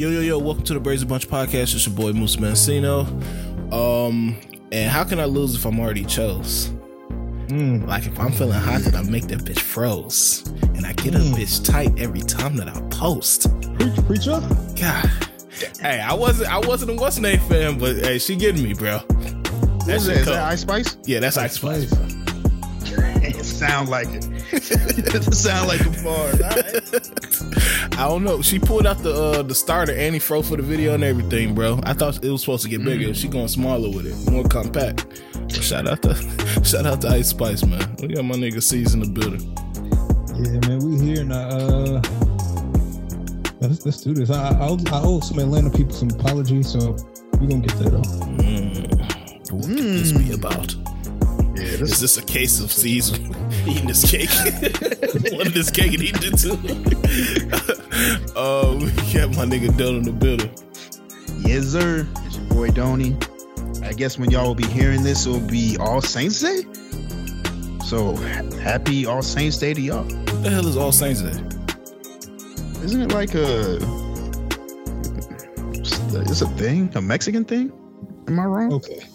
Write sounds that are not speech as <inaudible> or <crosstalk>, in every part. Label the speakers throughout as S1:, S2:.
S1: Yo, yo, yo, welcome to the Brazen Bunch podcast. It's your boy Moose Mancino. Um, and how can I lose if I'm already chose?
S2: Mm.
S1: Like if I'm feeling hot, then I make that bitch froze. And I get a
S2: Mm.
S1: bitch tight every time that I post.
S2: Preach, preacher.
S1: God. Hey, I wasn't I wasn't a what's name fan, but hey, she getting me, bro.
S3: What
S1: That
S3: is
S1: shit
S3: that? Is
S1: cold.
S3: that Ice Spice?
S1: Yeah, that's Ice Spice.
S2: Spice. <laughs>
S3: it sound like it. <laughs> it sound like a bar. <laughs>
S1: I don't know. She pulled out the uh, the starter and he froze for the video and everything, bro. I thought it was supposed to get bigger. She going smaller with it, more compact. Shout out to <laughs> shout out to Ice Spice, man. We got my nigga season the building.
S2: Yeah, man, we here now. Uh, let's, let's do this. I, I, owe- I owe some Atlanta people some apologies, so we gonna get that off.
S1: Mm. What could this be about?
S3: Yeah,
S1: Is
S3: this
S1: this a case of C's <laughs> eating this cake? <laughs> Wanted this cake and eating it too. Uh, we got my nigga Done in the building.
S3: yes, sir. It's your boy Donny. I guess when y'all will be hearing this, it'll be All Saints Day. So happy All Saints Day to y'all.
S1: What the hell is All Saints Day?
S3: Isn't it like a? It's a thing, a Mexican thing. Am I wrong?
S2: Okay. <laughs>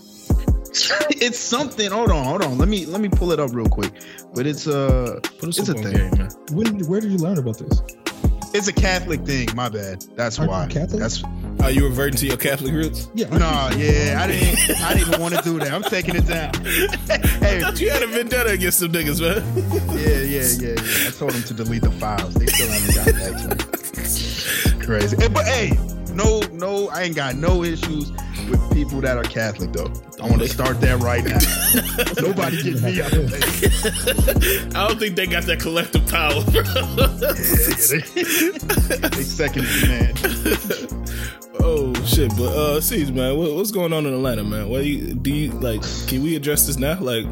S3: it's something. Hold on, hold on. Let me let me pull it up real quick. But it's uh
S1: Put us
S3: It's a thing.
S1: game, man.
S2: When, where did you learn about this?
S3: It's a Catholic thing. My bad. That's
S2: Aren't you
S3: why.
S2: Catholic?
S3: That's
S1: Are you reverting to your Catholic roots?
S2: Yeah.
S3: Nah, yeah, I didn't. I didn't even want to do that. I'm taking it down. <laughs> hey,
S1: I thought you had a vendetta against some niggas, man.
S3: yeah, yeah, yeah, yeah. I told them to delete the files. They still haven't got back to me. Crazy. Hey, but hey, no, no, I ain't got no issues with people that are Catholic though. I want to start that right now. <laughs> Nobody get me up. Yeah,
S1: I don't think they got that collective power, bro.
S3: yeah, they, they second in command.
S1: oh shit! But uh, C's man, what, what's going on in Atlanta, man? What do you do? You like? Can we address this now? Like,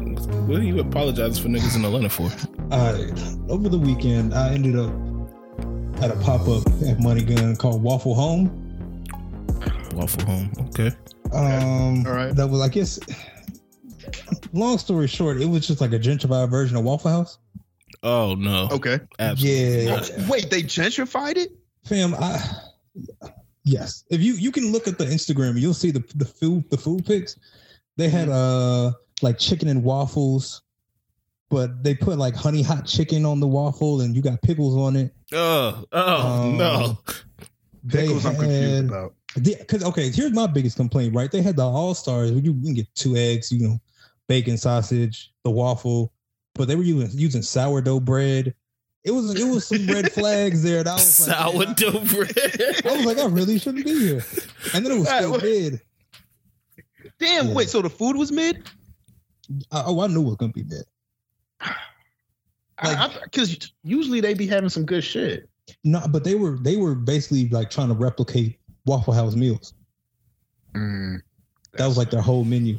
S1: what are you apologizing for niggas in Atlanta for?
S2: Uh, over the weekend, I ended up at a pop up at Money Gun called Waffle Home.
S1: Waffle Home. Okay.
S2: Um,
S3: All right.
S2: That was, I guess. Long story short, it was just like a gentrified version of Waffle House.
S1: Oh no.
S3: Okay.
S1: Absolutely.
S2: Yeah.
S1: not.
S3: Wait, they gentrified it?
S2: Fam, I yes. If you you can look at the Instagram, you'll see the the food the food pics. They had uh like chicken and waffles, but they put like honey hot chicken on the waffle, and you got pickles on it.
S1: Oh. Oh
S2: Um,
S1: no.
S2: They
S3: Pickles I'm confused
S2: had
S3: about.
S2: because okay, here's my biggest complaint. Right, they had the all stars. You, you can get two eggs, you know, bacon, sausage, the waffle, but they were using using sourdough bread. It was it was some red <laughs> flags there. That I was like, man, I-
S1: Sourdough <laughs> bread.
S2: I was like, I really shouldn't be here. And then it was
S3: Right,
S2: still
S3: what-
S2: mid.
S3: Damn,
S2: Yeah.
S3: wait, so the food was mid?
S2: I, oh, I knew it was gonna be mid.
S3: Because usually they be having some good shit.
S2: No, but they were they were basically like trying to replicate Waffle House meals.
S3: Mm.
S2: That was like their whole menu.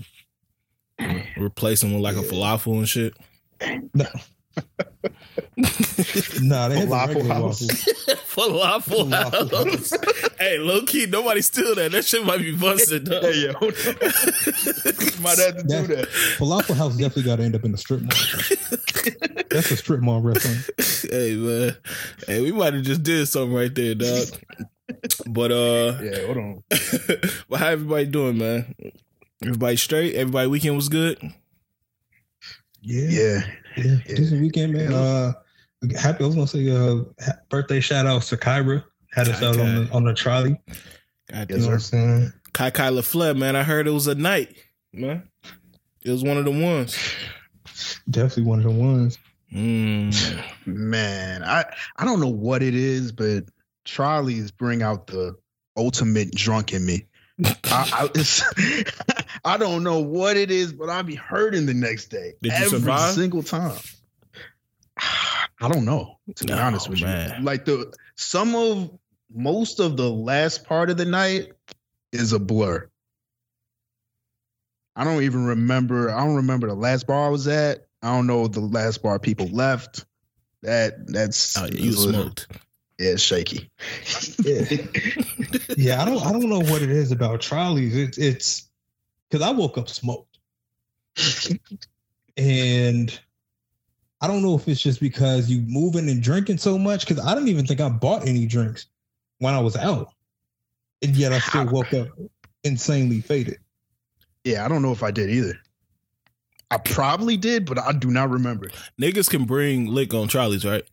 S1: Replace them with like a falafel and shit.
S2: No, <laughs> nah, they had the
S3: Falafel
S2: regular
S3: house.
S2: waffles. <laughs>
S1: Falafel
S2: Falafel
S1: house. hey, low key, nobody steal that. That shit might be busted. dog.
S3: Hey, yo. <laughs> Might have to do that.
S2: Falafel House definitely got to end up in the strip mall. That's a strip mall restaurant.
S1: hey man, hey, we might have just did something right there, dog. But uh,
S3: Yeah, hold on.
S1: but how everybody doing, man? Everybody straight? Everybody weekend was good.
S2: Yeah,
S3: Yeah.
S2: yeah. Decent weekend, man. Uh, happy. I was gonna say, uh, birthday shout out to Kyra. Had us out on the on the trolley.
S1: God
S2: You know what I'm saying?
S1: Kai Kai LaFleur, man. I heard it was a night, man. It was one of the ones.
S2: Definitely one of the ones.
S1: Mm.
S3: Man, I, I don't know what it is, but trolleys bring out the ultimate drunk in me. I, I, <laughs> <laughs> I don't know what it is, but I'll be hurting the next day.
S1: Did you
S3: every
S1: survive?
S3: single time. <sighs> I don't know, to be
S1: Oh,
S3: honest with
S1: man.
S3: you. Like the some of most of the last part of the night is a blur. I don't even remember. I don't remember the last bar I was at. I don't know the last bar people left. That that's
S1: Oh, you <laughs> smoked.
S3: Yeah, it's shaky.
S2: Yeah. Yeah, I don't I don't know what it is about trolleys. It's it's because I woke up smoked. and I don't know if it's just because you moving and drinking so much, because I don't even think I bought any drinks when I was out. and yet I still woke up insanely faded.
S3: Yeah, I don't know if I did either. I probably did, but I do not remember.
S1: Niggas can bring lick on Charlie's, right?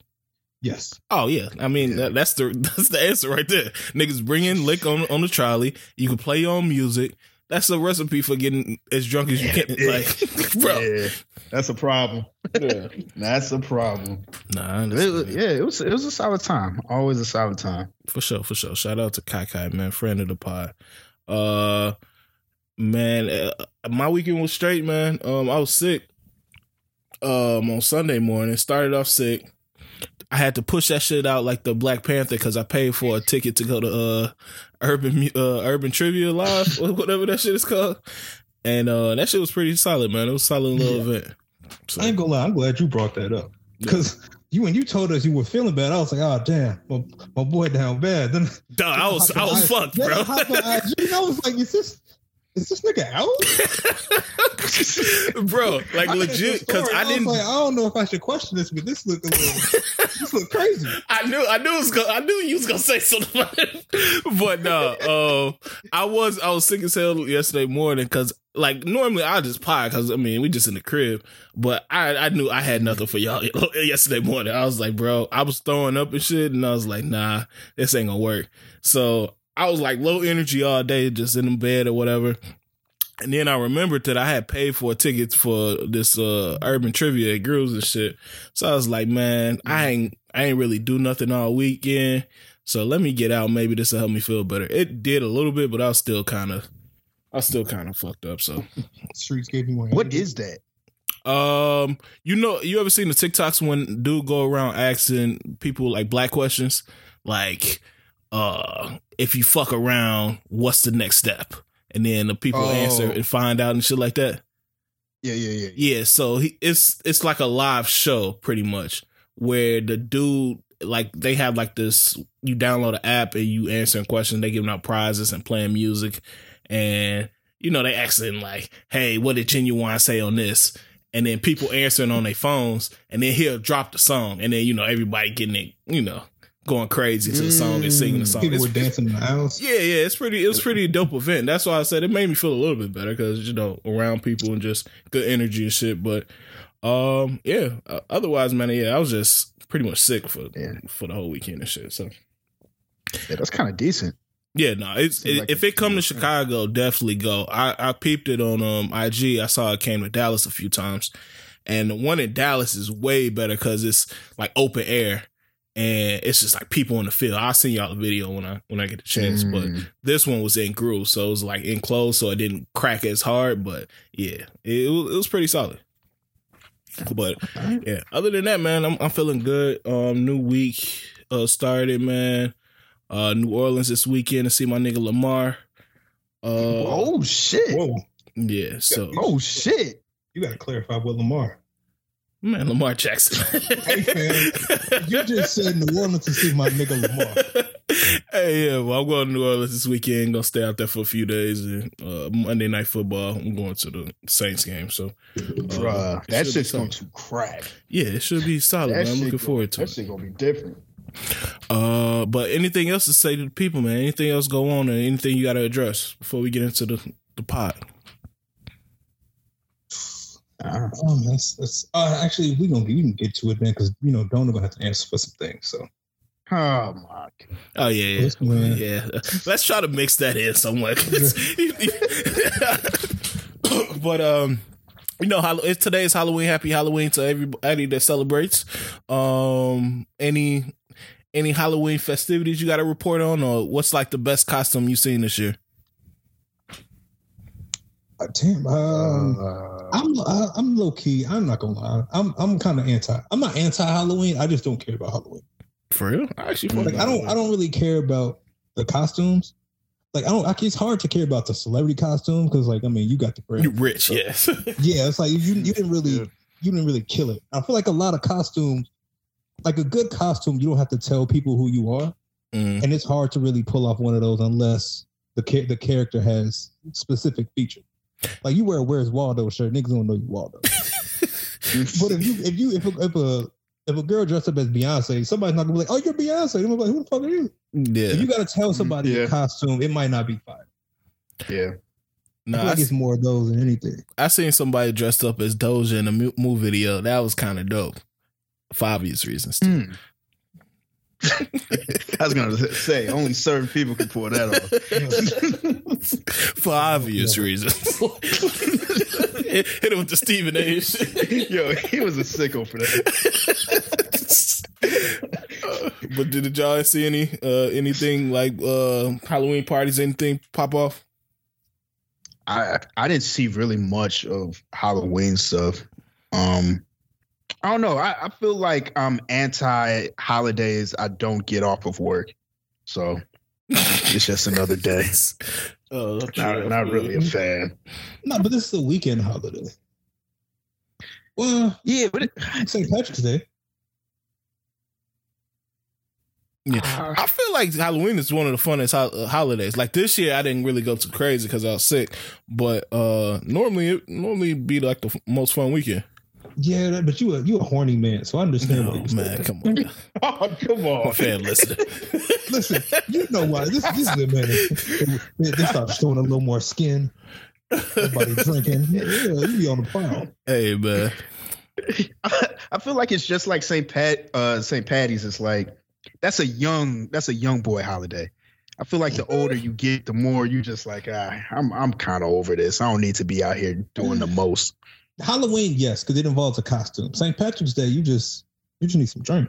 S2: Yes.
S1: Oh yeah, I mean
S3: Yeah.
S1: that, that's the <laughs> that's the answer right there. Niggas bring in lick on on the trolley. You can play your own music. That's a recipe for getting as drunk as you can. <laughs> <laughs>
S3: Yeah.
S1: Like, bro,
S3: that's a problem.
S1: yeah.
S3: That's a problem.
S1: nah, I
S3: It was- yeah, it was it was a solid time. Always a solid time.
S1: for sure, for sure. Shout out to Kai Kai, man, friend of the pod. Uh, man, uh, my weekend was straight, man. Um, I was sick. Um, on Sunday morning, started off sick. I had to push that shit out like the Black Panther because I paid for a ticket to go to uh Urban uh Urban Trivia Live, or <laughs> whatever that shit is called. And uh that shit was pretty solid, man. It was a solid little event. So,
S2: I ain't gonna lie. I'm glad you brought that up because you when you told us you were feeling bad, I was like, oh damn, my, my boy down bad. Then
S1: dog, I was I was fucked, bro.
S2: I IG, I was like, is this is this nigga out? <laughs>
S1: bro, like
S2: I
S1: legit, because I didn't.
S2: like, I don't know if I should question this, but this look a little, this look crazy. <laughs>
S1: I knew I knew it was gonna, I knew you was gonna say something, <laughs> but no, uh, I was I was sick as hell yesterday morning because like normally I just pie because I mean we just in the crib, but I I knew I had nothing for y'all yesterday morning. I was like, bro, I was throwing up and shit, and I was like, nah, this ain't gonna work. So I was like low energy all day, just in the bed or whatever. And then I remembered that I had paid for tickets for this uh urban trivia at Grooves and shit. So I was like, man, I ain't I ain't really do nothing all weekend. So let me get out. Maybe this will help me feel better. It did a little bit, but I was still kind of I was still kind of fucked up. So <laughs>
S2: Streets gave me more.
S3: What
S2: energy.
S3: is that?
S1: um you know you ever seen the TikToks when dude go around asking people like black questions? Like uh if you fuck around, what's the next step? And then the people
S3: Oh.
S1: answer and find out and shit like that.
S3: Yeah, yeah, yeah.
S1: Yeah, so he it's it's like a live show pretty much where the dude like they have like this you download an app and you answering questions, they giving out prizes and playing music and you know they asking like, "Hey, what did Ginuwine say on this?" And then people answering on their phones and then he'll drop the song and then you know everybody getting it, you know, going crazy to the song and singing the song.
S2: People
S1: It's-
S2: were dancing in the house.
S1: yeah, yeah, it's pretty. It was pretty dope event. That's why I said it made me feel a little bit better because you know around people and just good energy and shit. But um, yeah. Uh, otherwise, man, yeah, I was just pretty much sick for
S3: Yeah.
S1: for the whole weekend and shit. So
S3: Yeah, that's kind of decent.
S1: yeah, no, it's it,
S3: like
S1: if it come to Chicago, definitely go. I I peeped it on um IG. I saw it came to Dallas a few times, and the one in Dallas is way better because it's like open air. And it's just like people in the field. I'll send y'all a video when I when I get the chance. But
S3: Mm.
S1: this one was in groove, so it was like enclosed, so it didn't crack as hard. But yeah, it, was, it was pretty solid. But <laughs> yeah, other than that, man, I'm I'm feeling good. Um, new week uh started, man. Uh, New Orleans this weekend to see my nigga Lamar. Uh,
S3: oh shit!
S2: Whoa,
S1: yeah, so
S3: Oh shit!
S2: you got to clarify with Lamar.
S1: Man, Lamar Jackson.
S2: Hey, man, You just said New Orleans to see my nigga Lamar.
S1: hey, yeah, well, I'm going to New Orleans this weekend. Gonna stay out there for a few days. And uh, Monday night football, I'm going to the Saints game. So, uh,
S3: Bruh,
S1: it
S3: that shit's going to crack.
S1: Yeah, it should be solid. Man. I'm
S3: shit
S1: looking
S3: go-
S1: forward to
S3: That
S1: it.
S3: shit gonna be different.
S1: Uh, but anything else to say to the people, man? Anything else go on, or anything you got to address before we get into the the pot?
S3: Uh,
S2: Oh, that's, that's uh, actually we gonna we can get to it then because you know Donna gonna have to answer for some things. So
S3: oh my! God.
S1: Oh yeah, yeah,
S2: Listen,
S1: yeah. Let's try to mix that in somewhere. <laughs> but um, you know, Hall- it's today is Halloween. Happy Halloween to everybody that celebrates. Um, any any Halloween festivities you got to report on, or what's like the best costume you've seen this year?
S2: Damn, um,
S3: Uh,
S2: I'm uh, I'm low key. I'm not gonna lie. I'm I'm kind of anti. I'm not anti Halloween. I just don't care about Halloween.
S1: For real? I actually
S2: Like I don't I don't really care about the costumes. Like I don't. Like, it's hard to care about the celebrity costume because like I mean you got the
S1: You
S2: brand.
S1: rich? Yes. <laughs>
S2: Yeah, it's like you you didn't really
S3: Yeah.
S2: you didn't really kill it. I feel like a lot of costumes, like a good costume, you don't have to tell people who you are,
S1: Mm.
S2: and it's hard to really pull off one of those unless the the character has specific features. Like you wear a Where's Waldo shirt, niggas don't know you Waldo. <laughs> But if you if you if a, if a if a girl dressed up as Beyonce, somebody's not gonna be like, "Oh, you're Beyonce." I'm like, "Who the fuck are you?"
S1: Yeah.
S2: If you gotta tell somebody
S3: Yeah.
S2: your costume, it might not be fine.
S3: Yeah.
S2: I
S1: No,
S2: feel like
S1: I,
S2: it's more of those than anything.
S1: I seen somebody dressed up as Doja in a mu- movie video. That was kind of dope. For obvious reasons. too.
S3: Hmm. I was gonna say only certain people can pull that off. <laughs>
S1: For obvious reasons. hit, hit him with the Stephen A.
S3: Yo, he was a sicko for that.
S1: Uh, <laughs> but did y'all see any uh anything like uh Halloween parties, anything pop off?
S3: I I didn't see really much of Halloween stuff. Um, I don't know. I, I feel like I'm anti holidays. I don't get off of work, so it's just another day. <laughs>
S1: Oh,
S3: Not, not really a fan.
S2: No, but this is a weekend holiday. Well,
S3: Yeah, but it,
S2: St. Patrick's Day.
S1: Yeah. I feel like Halloween is one of the funnest ho- uh, holidays. Like this year, I didn't really go too crazy because I was sick. But uh normally, it normally be like the f- most fun weekend.
S2: Yeah, that- but you a you a horny man, so I understand. why
S1: Oh
S2: you say
S1: man,
S2: that.
S1: come on, <laughs>
S3: oh come
S1: my
S3: on.
S1: fan listening. <laughs>
S2: Listen, you know why this this is a man. They, they start showing a little more skin. Everybody drinking. Yeah, you be on the prowl.
S1: hey man, <laughs>
S3: I feel like it's just like St. Pat uh St. Patty's. It's like that's a young that's a young boy holiday. I feel like the older you get, the more you just like, ah, I'm I'm kind of over this. I don't need to be out here doing the most.
S2: Halloween, yes, because it involves a costume. St. Patrick's Day, you just you just need some drink.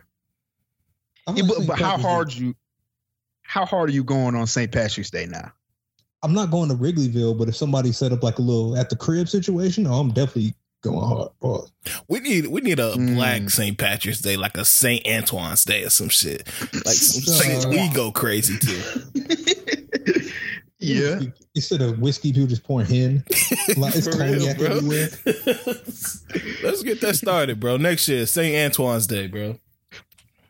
S3: Yeah,
S2: like
S3: but, but how
S2: Patrick's Day.
S3: hard you how hard are you going on St. Patrick's Day now?
S2: I'm not going to Wrigleyville, but if somebody set up like a little at the crib situation, oh, I'm definitely going hard. Pause.
S1: we need we need a
S3: Mm.
S1: black St. Patrick's Day, like a St. Antoine's Day or some shit. Like some
S2: Uh, <laughs>
S1: shit we go crazy too. <laughs>
S3: yeah.
S2: Instead of whiskey, people just pouring hen. <laughs> Like, it's
S1: For real,
S2: cognac everywhere. <laughs>
S1: Let's get that started, bro. Next year, St. Antoine's Day, bro.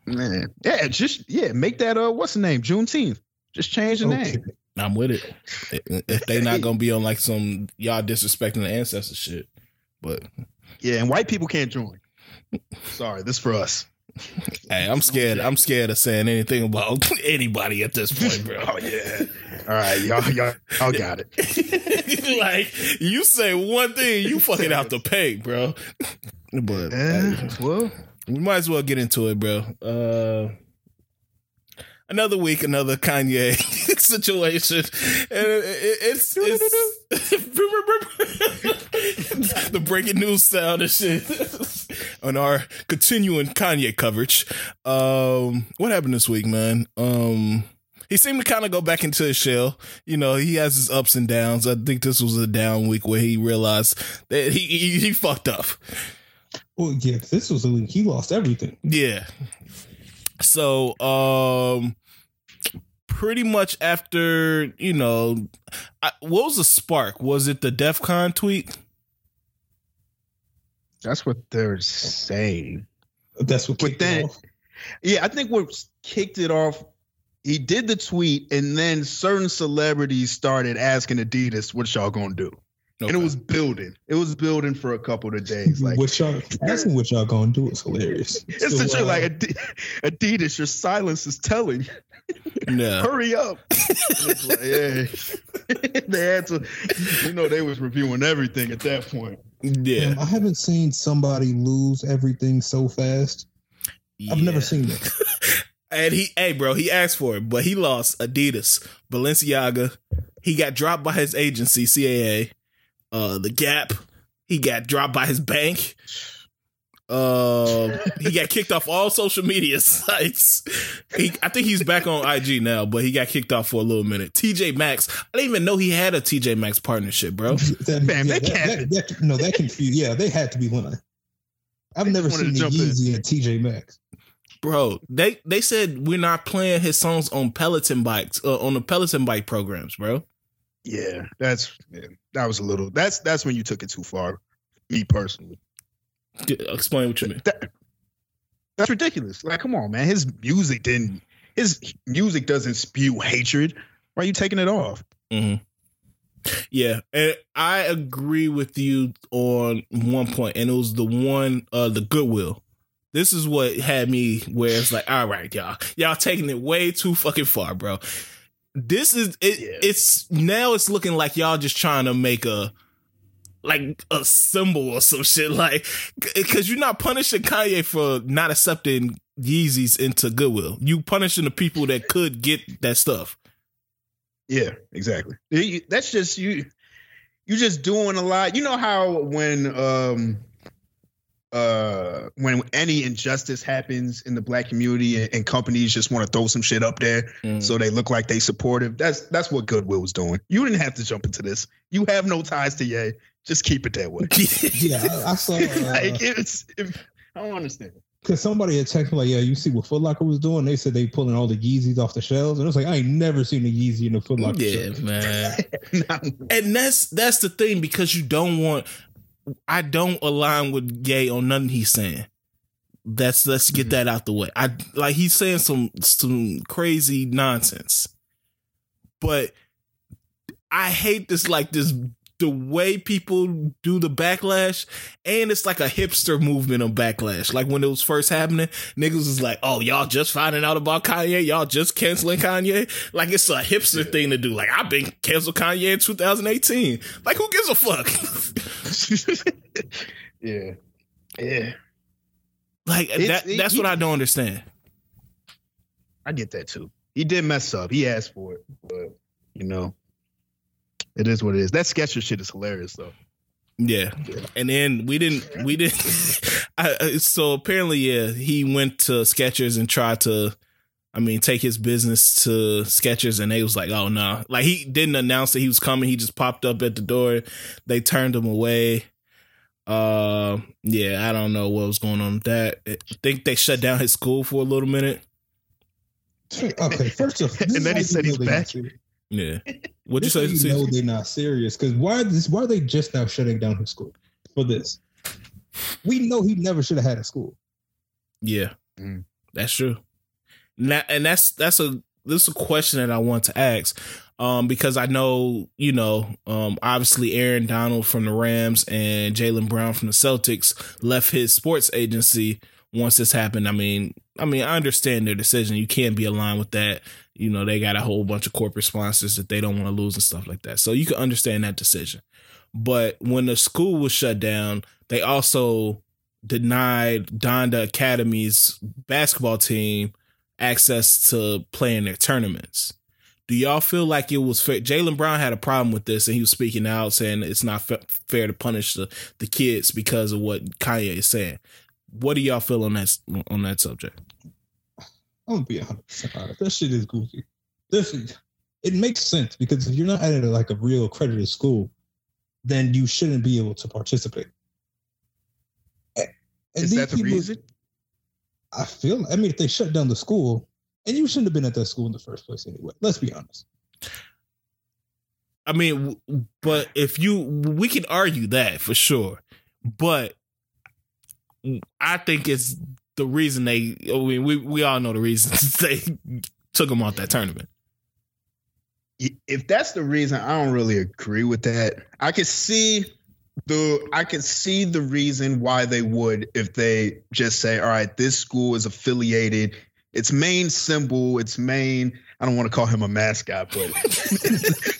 S3: Man. Yeah, just yeah, make that uh what's the name? Juneteenth. Just change the
S2: Okay.
S3: name.
S1: I'm with it. If they not gonna be on like some y'all disrespecting the ancestors shit, but
S3: Yeah, and white people can't join. Sorry, this for us.
S1: Hey, I'm scared. I'm scared of saying anything about <laughs> anybody at this point, bro.
S3: Oh yeah. All right, y'all, y'all, y'all got it. <laughs>
S1: like you say one thing, you fucking have to pay, bro. <laughs> But
S3: Eh,
S1: hey,
S3: well,
S1: we might as well get into it, bro. Uh Another week, another Kanye situation, and it, it, it's, it's <laughs> <laughs> the breaking news sound and shit <laughs> on our continuing Kanye coverage. Um, what happened this week, man? Um, he seemed to kind of go back into his shell. You know, he has his ups and downs. I think this was a down week where he realized that he he, he fucked up.
S2: Well, yeah, this was a week he lost everything.
S1: Yeah. So, um, pretty much after you know, I, what was the spark? Was it the DEF CON tweet?
S3: that's what they're saying.
S2: That's what
S3: But
S2: kicked
S3: then-
S2: off.
S3: Yeah, I think what kicked it off. He did the tweet, and then certain celebrities started asking Adidas, "What y'all gonna do?" And it was building. It was building for a couple of days. Like
S2: what y'all asking <laughs> what y'all gonna do is hilarious.
S3: it's
S2: So,
S3: the
S2: uh,
S3: Like Adidas, your silence is telling.
S1: No. <laughs>
S3: Hurry up! And <laughs> it's like, yeah. they had to. You know, they was reviewing everything at that point.
S1: Yeah.
S2: damn, I haven't seen somebody lose everything so fast. I've never seen that.
S1: And he, hey, bro, he asked for it, but he lost Adidas, Balenciaga. He got dropped by his agency, CAA. Uh, the Gap. He got dropped by his bank. Uh, he got kicked off all social media <laughs> sites. He, I think he's back on IG now, but he got kicked off for a little minute. TJ Maxx. I didn't even know he had a TJ Maxx partnership, bro.
S2: That,
S3: Man, they
S2: that,
S3: can't-
S2: that, that- no, that confused. Yeah, they had to be lying. I've
S3: They
S2: never seen the
S3: jump.
S2: Yeezy at TJ Maxx.
S1: Bro, they they said we're not playing his songs on Peloton bikes, uh, on the Peloton bike programs, bro.
S3: Yeah, that's yeah, that was a little. That's that's when you took it too far. Me personally.
S1: Explain what you mean.
S3: That, that's ridiculous. Like, come on, man. His music didn't. His music doesn't spew hatred. Why are you taking it off?
S1: Mm-hmm. Yeah, and I agree with you on one point, and it was the one, uh, the Goodwill this is what had me where it's like, all right, y'all, y'all taking it way too fucking far, bro. This is it.
S3: Yeah.
S1: It's now it's looking like y'all just trying to make a like a symbol or some shit, <laughs> like because you're not punishing Kanye for not accepting Yeezys into Goodwill. You punishing the people that could get that stuff.
S3: Yeah, exactly. That's just you. You just doing a lot. You know how when um uh when any injustice happens in the black community and, and companies just want to throw some shit up there
S1: Mm.
S3: so they look like they supportive. That's that's what Goodwill was doing. You didn't have to jump into this. You have no ties to Ye. Just keep it that way. <laughs>
S2: Yeah, I, I saw <laughs>
S3: like
S2: uh,
S3: it's if, I don't understand.
S2: because somebody had texted me like, "Yeah, you see what Foot Locker was doing?" They said they pulling all the Yeezys off the shelves, and I was like, "I ain't never seen a Yeezy in a Foot Locker."
S1: yeah,
S2: shelf.
S1: man. <laughs> And that's that's the thing because you don't want I don't align with Gay on nothing he's saying. That's let's get
S3: Mhm.
S1: that out the way. I like he's saying some some crazy nonsense. But I hate this like this the way people do the backlash and it's like a hipster movement of backlash. Like when it was first happening, niggas was like, "Oh, y'all just finding out about Kanye? Y'all just canceling Kanye?" Like it's a hipster thing to do. Like I've been canceled Kanye in 2018. Like who gives a fuck? <laughs>
S3: yeah. Yeah.
S1: like
S3: It's-
S1: that
S3: it-
S1: that's
S3: he-
S1: what I don't understand.
S3: I get that too. He did mess up. He asked for it, but you know, it is what it is. That Skechers shit is hilarious though.
S1: Yeah. And then we didn't we didn't <laughs> I, I- so apparently yeah, he went to Skechers and tried to I mean take his business to Skechers and they was like, "Oh no." Like he didn't announce that he was coming. He just popped up at the door. They turned him away. Uh yeah, I don't know what was going on with that. I think they shut down his school for a little minute.
S2: Okay, first off, this <laughs>
S3: And then he said he's back.
S2: serious.
S1: Yeah. <laughs> What'd you
S2: This
S1: say?
S2: how you know they're not serious because why this? Why are they just now shutting down his school for this? We know he never should have had a school.
S1: Yeah,
S3: Mm.
S1: that's true. And, that, and that's that's a this is a question that I want to ask, um, because I know you know, um, obviously Aaron Donald from the Rams and Jaylen Brown from the Celtics left his sports agency once this happened. I mean, I mean, I understand their decision. You can't be aligned with that. You know, they got a whole bunch of corporate sponsors that they don't want to lose and stuff like that. So you can understand that decision. But when the school was shut down, they also denied Donda Academy's basketball team access to play in their tournaments. Do y'all feel like it was fair? Jaylen Brown had a problem with this, and he was speaking out saying it's not fa- fair to punish the, the kids because of what Kanye is saying. What do y'all feel on that on that subject?
S2: I'm gonna be 100 percent honest. That shit is goofy. This is, it makes sense because if you're not at a, like a real accredited school, then you shouldn't be able to participate. And
S3: Is that the
S2: people-
S3: reason?
S2: I feel. I mean, if they shut down the school, and you shouldn't have been at that school in the first place anyway. Let's be honest.
S1: I mean, but if you, we can argue that for sure. But I think it's the reason they. I mean, we we all know the reason <laughs> they took him off that tournament.
S3: if that's the reason, I don't really agree with that. I could see the I could see the reason why they would if they just say, all right, this school is affiliated. Its main symbol, its main I don't want to call him a mascot, but <laughs> <laughs>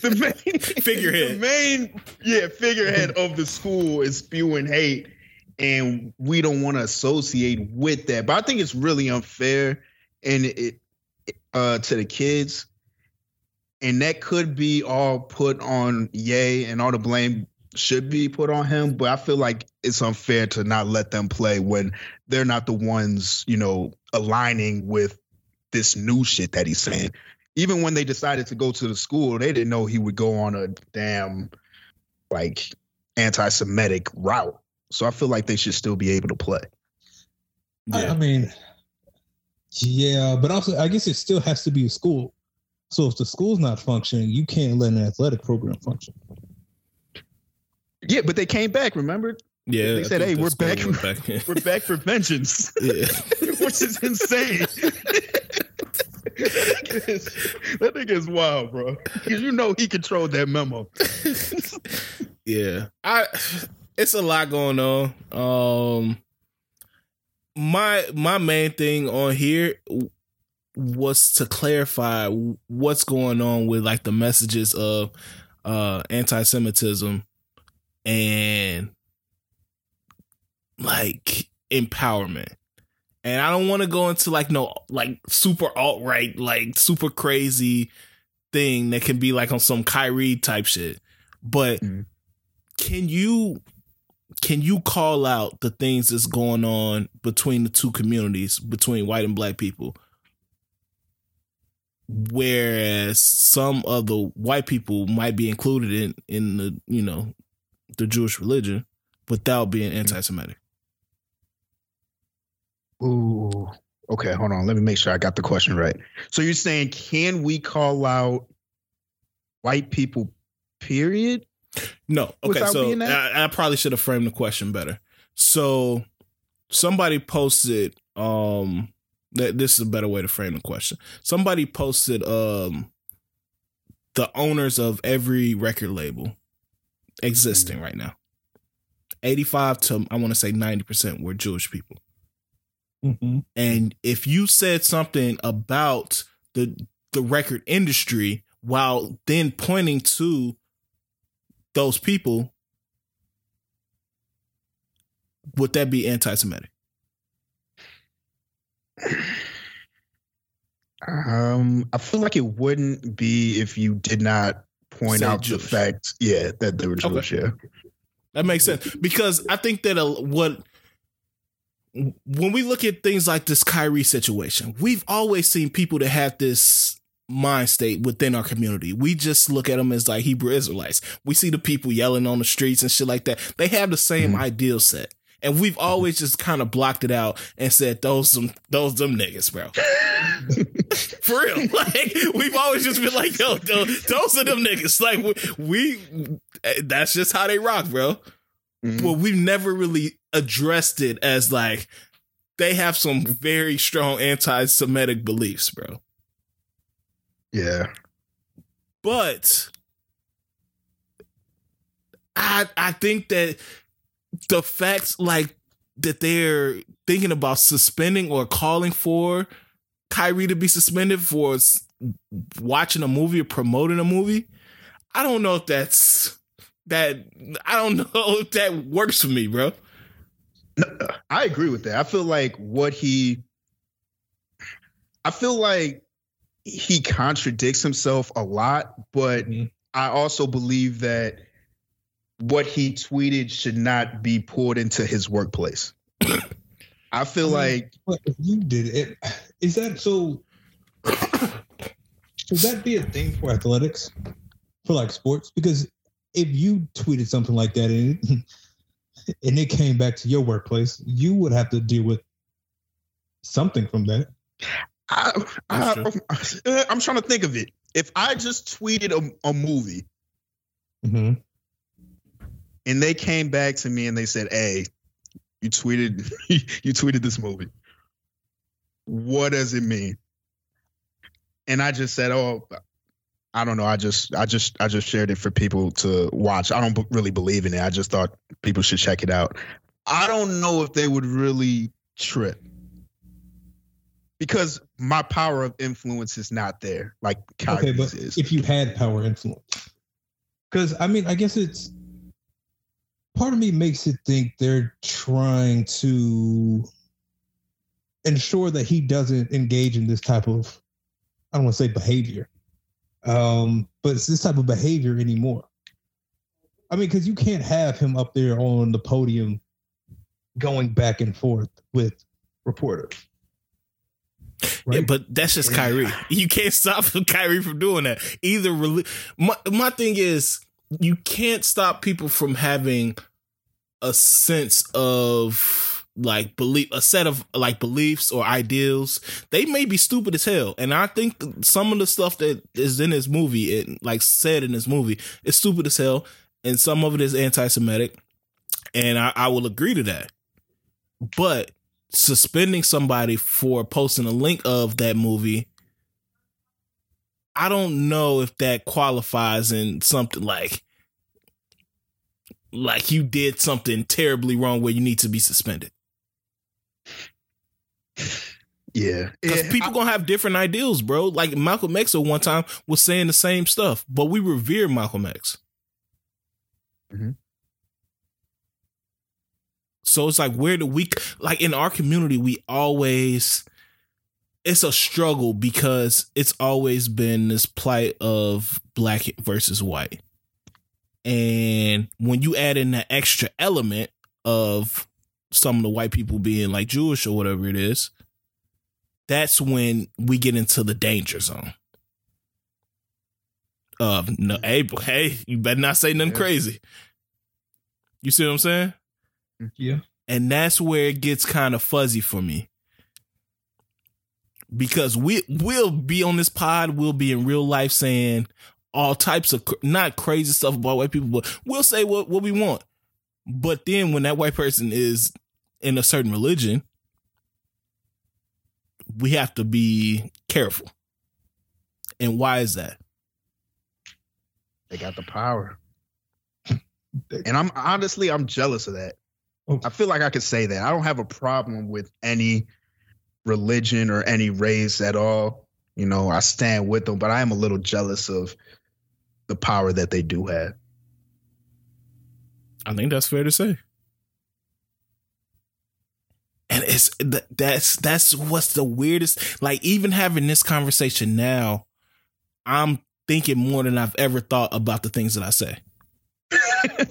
S3: the main
S1: Figurehead.
S3: the main yeah, figurehead of the school is spewing hate. And we don't want to associate with that. But I think it's really unfair and it uh to the kids and that could be all put on Ye, and all the blame should be put on him. But I feel like it's unfair to not let them play when they're not the ones, you know, aligning with this new shit that he's saying. Even when they decided to go to the school, they didn't know he would go on a damn like anti-Semitic route. So I feel like they should still be able to play.
S2: I, I mean, yeah, but also I guess it still has to be a school. So if the school's not functioning, you can't let an athletic program function.
S3: Yeah, but they came back. Remember,
S1: yeah.
S3: they
S1: I
S3: said, "Hey, we're
S1: school
S3: back-
S1: went back. <laughs>
S3: we're back for vengeance."
S1: yeah. <laughs>
S3: which is insane. <laughs> that nigga is wild, bro. Because you know he controlled that memo.
S1: yeah i it's a lot going on um my my main thing on here was to clarify what's going on with like the messages of uh anti-Semitism and like empowerment. And I don't want to go into like no like super alt right, like super crazy thing that can be like on some Kyrie type shit. But mm-hmm. can you can you call out the things that's going on between the two communities, between white and black people? Whereas some of the white people might be included in in the you know the Jewish religion without being mm-hmm. anti-Semitic.
S3: Ooh. Okay, hold on. Let me make sure I got the question right. So you're saying, can we call out white people, period?
S1: No. Okay, so I, I, probably should have framed the question better. So somebody posted, um, that this is a better way to frame the question. Somebody posted, um, the owners of every record label existing mm-hmm. right now. 85 to I want to say 90% were Jewish people. Mm-hmm. And if you said something about the the record industry while then pointing to those people, would that be anti-Semitic?
S3: Um, I feel like it wouldn't be if you did not point Say out Jewish. the fact, yeah, that they were Jewish. Okay. Yeah,
S1: that makes sense because I think that a, what when we look at things like this Kyrie situation, we've always seen people that have this mind state within our community. We just look at them as like Hebrew Israelites. We see the people yelling on the streets and shit like that. They have the same mm-hmm. ideal set. And we've always just kind of blocked it out and said those some those them niggas, bro. <laughs> For real. <laughs> Like we've always just been like, yo, those, those are them niggas. Like we, we that's just how they rock, bro. Mm-hmm. But we've never really addressed it as like they have some very strong anti-Semitic beliefs, bro.
S3: Yeah.
S1: But I I think that the facts like that they're thinking about suspending or calling for Kyrie to be suspended for watching a movie or promoting a movie. I don't know if that's that I don't <laughs> know if that works for me, bro.
S3: I agree with that. I feel like what he I feel like he contradicts himself a lot, but mm-hmm. I also believe that what he tweeted should not be poured into his workplace. I feel
S2: like if you did it, is that so? should that be a thing for athletics, for like sports? Because if you tweeted something like that and it, <laughs> and it came back to your workplace, you would have to deal with something from that.
S3: I, am <laughs> trying to think of it. If I just tweeted a, a movie mm-hmm. and they came back to me and they said, Hey, you tweeted <laughs> you tweeted this movie. What does it mean? And I just said, Oh, I don't know. I just, I just, I just shared it for people to watch. I don't b- really believe in it. I just thought people should check it out. I don't know if they would really trip because my power of influence is not there. Like Kyrie's okay, but is.
S2: if you had power influence, because I mean, I guess it's part of me makes it think they're trying to ensure that he doesn't engage in this type of, I don't want to say behavior um, but it's this type of behavior anymore. I mean, because you can't have him up there on the podium going back and forth with reporters.
S1: Right? Yeah, but that's just Kyrie. <laughs> You can't stop <laughs> Kyrie from doing that. Either my my thing is you can't stop people from having a sense of like belief a set of like beliefs or ideals they may be stupid as hell and i think some of the stuff that is in this movie it like said in this movie is stupid as hell and some of it is anti-semitic and i, I will agree to that but suspending somebody for posting a link of that movie i don't know if that qualifies in something like like you did something terribly wrong where you need to be suspended
S3: Yeah,
S1: Because
S3: yeah,
S1: people gonna have different ideals, bro. Like Malcolm X at one time was saying the same stuff, but we revere Malcolm X.
S3: Mhm.
S1: So it's like where do we like in our community we always it's a struggle because it's always been this plight of black versus white. And when you add in that extra element of some of the white people being like Jewish or whatever it is, that's when we get into the danger zone. Of no, hey, hey, you better not say nothing
S3: Yeah.
S1: crazy. You see what I'm saying?
S2: Yeah.
S1: And that's where it gets kind of fuzzy for me. Because we will be on this pod, we'll be in real life saying all types of cr- not crazy stuff about white people, but we'll say what, what we want. But then when that white person is in a certain religion, we have to be careful. And why is that?
S3: They got the power. <laughs> And I'm honestly, I'm jealous of that. I feel like I could say that. I don't have a problem with any religion or any race at all. You know, I stand with them, but I am a little jealous of the power that they do have.
S1: I think that's fair to say. And it's that's that's what's the weirdest. Like even having this conversation now, I'm thinking more than I've ever thought about the things that I say. <laughs>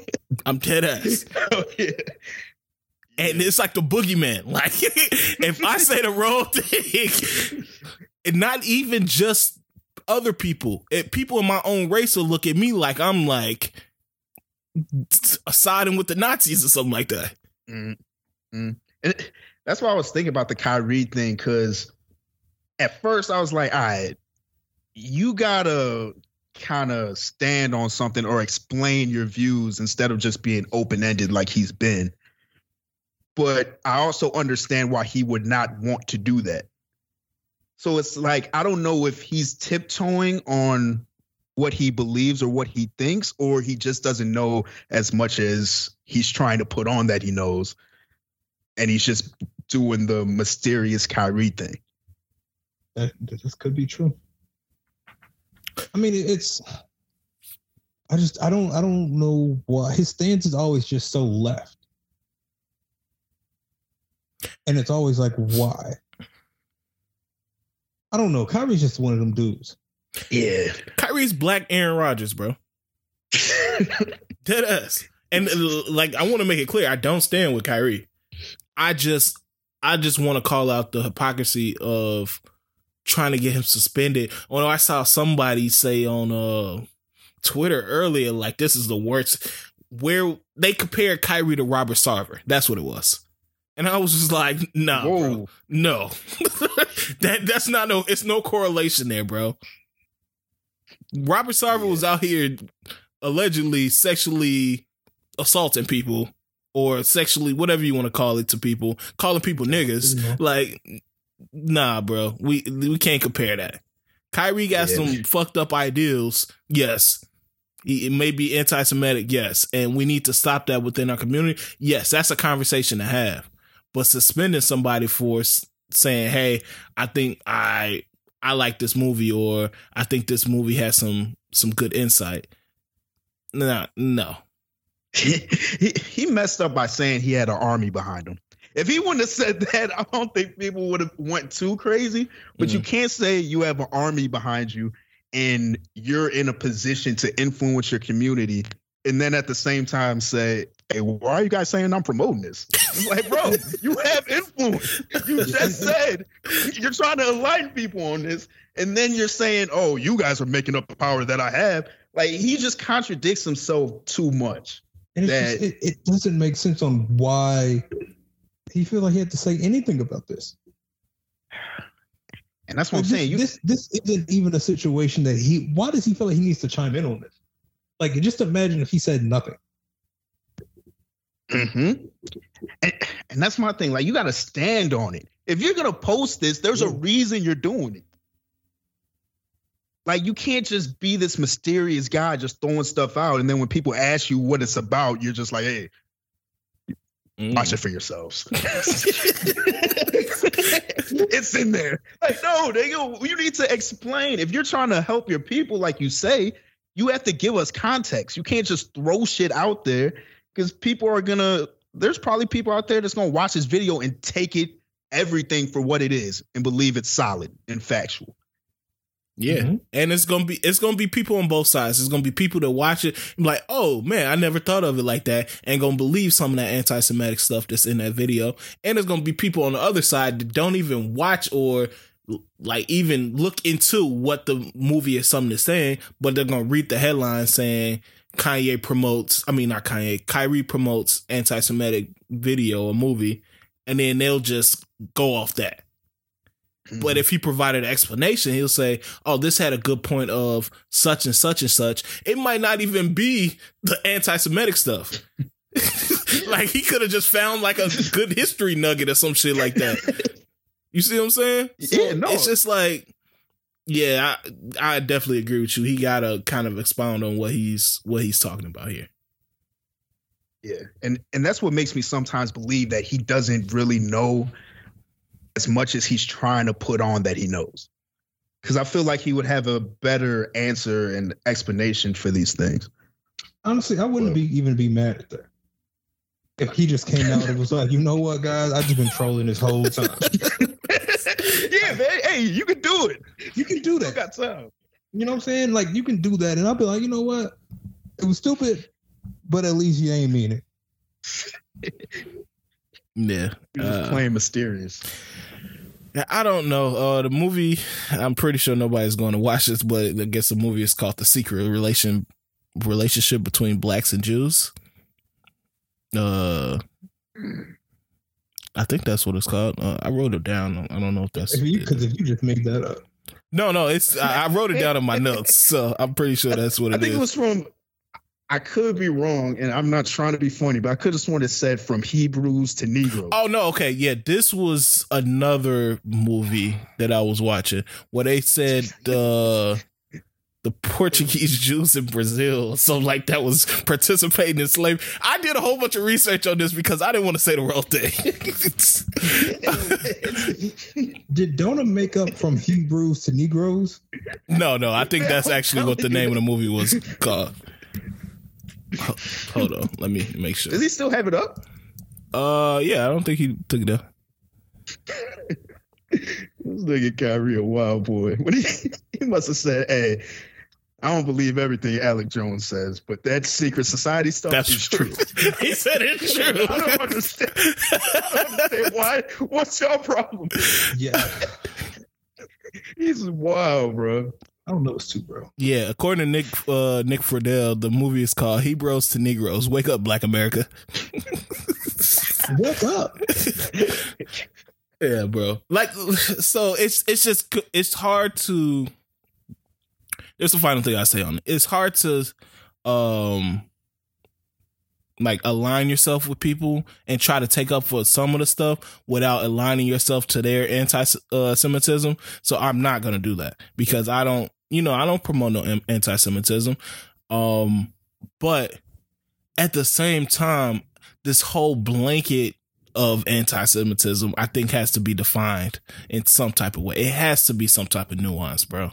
S1: I'm dead ass. <laughs>
S3: oh, yeah.
S1: And it's like the boogeyman. <laughs> Like if I say the wrong thing, and not even just other people, it, people in my own race will look at me like I'm like siding with the Nazis or something like that.
S3: Mm, mm. And that's why I was thinking about the Kyrie thing because at first I was like, all right, you gotta kind of stand on something or explain your views instead of just being open ended like he's been. But I also understand why he would not want to do that. So it's like, I don't know if he's tiptoeing on what he believes or what he thinks, or he just doesn't know as much as he's trying to put on that he knows. And he's just doing the mysterious Kyrie thing.
S2: That, this could be true. I mean, it's. I just I don't I don't know why his stance is always just so left, and it's always like why. I don't know. Kyrie's just one of them dudes.
S3: Yeah.
S1: Kyrie's black Aaron Rodgers, bro. <laughs> Dead ass. And uh, like I want to make it clear, I don't stand with Kyrie. I just I just want to call out the hypocrisy of trying to get him suspended. Although I saw somebody say on uh Twitter earlier, like this is the worst where they compared Kyrie to Robert Sarver. That's what it was. And I was just like, nah, bro. No. <laughs> that that's not no it's no correlation there, bro. Robert Sarver was out here allegedly sexually assaulting people or sexually whatever you want to call it to people, calling people niggas. Like nah, bro. We we can't compare that. Kyrie got
S3: Yeah.
S1: some fucked up ideals. Yes. It may be anti-Semitic, yes, and we need to stop that within our community. Yes, that's a conversation to have. But suspending somebody for saying, "Hey, I think I I like this movie," or "I think this movie has some some good insight," no, <laughs> no,
S3: he he messed up by saying he had an army behind him. If he wouldn't have said that, I don't think people would have went too crazy. But you mm. can't say you have an army behind you and you're in a position to influence your community, and then at the same time say, "Hey, why are you guys saying I'm promoting this?" It's like, bro, you have influence. You <laughs> just said you're trying to enlighten people on this, and then you're saying, "Oh, you guys are making up the power that I have." Like he just contradicts himself too much.
S2: And it's just,
S3: that-
S2: it, it doesn't make sense on why he feel like he had to say anything about this.
S3: And that's what
S2: Like,
S3: I'm
S2: this,
S3: saying. You,
S2: this this isn't even a situation that he. Why does he feel like he needs to chime in on this? Like, just imagine if he said nothing.
S3: Mhm. and, and that's my thing. Like, you got to stand on it. If you're gonna post this, there's a reason you're doing it. Like, you can't just be this mysterious guy just throwing stuff out, and then when people ask you what it's about, you're just like, "Hey,
S1: Mm.
S3: Watch it for yourselves. <laughs> it's in there. Like, no, they go, you need to explain. If you're trying to help your people, like you say, you have to give us context. You can't just throw shit out there because people are gonna. There's probably people out there that's gonna watch this video and take it everything for what it is and believe it's solid and factual.
S1: Yeah,
S2: Mhm.
S1: and it's gonna be it's gonna be people on both sides. It's gonna be people that watch it and be like, "Oh man, I never thought of it like that," and gonna believe some of that anti-Semitic stuff that's in that video. And there's gonna be people on the other side that don't even watch or like even look into what the movie is something is saying, but they're gonna read the headline saying Kanye promotes. I mean, not Kanye. Kyrie promotes anti-Semitic video or movie, and then they'll just go off that. But if mm-hmm. he provided an explanation, he'll say, "Oh, this had a good point of such and such and such." It might not even be the anti-Semitic stuff. <laughs> like he could have just found like a good history nugget or some shit like that. You see what I'm saying?
S3: Yeah, no.
S1: It's just like, yeah, I, I definitely agree with you. He gotta kind of expound on what he's what he's talking about here.
S3: Yeah, and and that's what makes me sometimes believe that he doesn't really know as much as he's trying to put on that he knows. Because I feel like he would have a better answer and explanation for these things.
S2: Honestly, I wouldn't be even be mad at that. If he just came out and was like, you know what, guys, I've just been trolling this whole time. <laughs>
S3: yeah, man. Hey, you can do it.
S2: You can do that.
S3: got time.
S2: You know what I'm saying? Like you can do that, and I'll be like, you know what? It was stupid, but at least you ain't mean it. <laughs>
S1: Yeah,
S3: You're just
S1: Uh,
S3: playing mysterious.
S1: Yeah, I don't know. Uh, the movie, I'm pretty sure nobody's going to watch this, but I guess the movie is called "The Secret Relation Relationship Between Blacks and Jews." Uh, I think that's what it's called. Uh, I wrote it down. I don't know if that's
S2: because if you just made that up,
S1: no, no. It's I, I wrote it down in my notes, so I'm pretty sure that's what it is.
S3: I think
S1: is.
S3: it was from. I could be wrong, and I'm not trying to be funny, but I could have sworn it said from Hebrews to Negro.
S1: Oh no, okay, yeah. This was another movie that I was watching where they said <laughs> uh the Portuguese Jews in Brazil, so like that was participating in slavery. I did a whole bunch of research on this because I didn't want to say the wrong thing. <laughs>
S2: did Dona make up from Hebrews to Negroes?
S1: no, no, I think that's <laughs> actually what the name of the movie was called. Ho- Hold on, let me make sure.
S3: Does he still have it up?
S1: Uh, yeah, I don't think he took it down.
S3: This nigga Kyrie a wild boy. <laughs> When he, he must have said, "Hey, I don't believe everything Alex Jones says, but that secret society stuff
S1: That's
S3: is
S1: true.
S3: true." <laughs>
S1: he said it's true. <laughs>
S3: I don't understand. I don't understand why. What's your problem?
S2: Yeah,
S3: He's wild, bro.
S2: I don't know. It's too, bro.
S1: Yeah, according to Nick uh, Nick Friedell, the movie is called Hebrews to Negroes. Wake up, Black America.
S2: What's up?
S1: yeah, bro. Like, so it's it's just it's hard to. There's the final thing I say on it. It's hard to, um, like align yourself with people and try to take up for some of the stuff without aligning yourself to their anti-Semitism. So I'm not gonna do that because I don't, you know, I don't promote no anti-Semitism. Um, but at the same time, this whole blanket of anti-Semitism, I think, has to be defined in some type of way. It has to be some type of nuance, bro.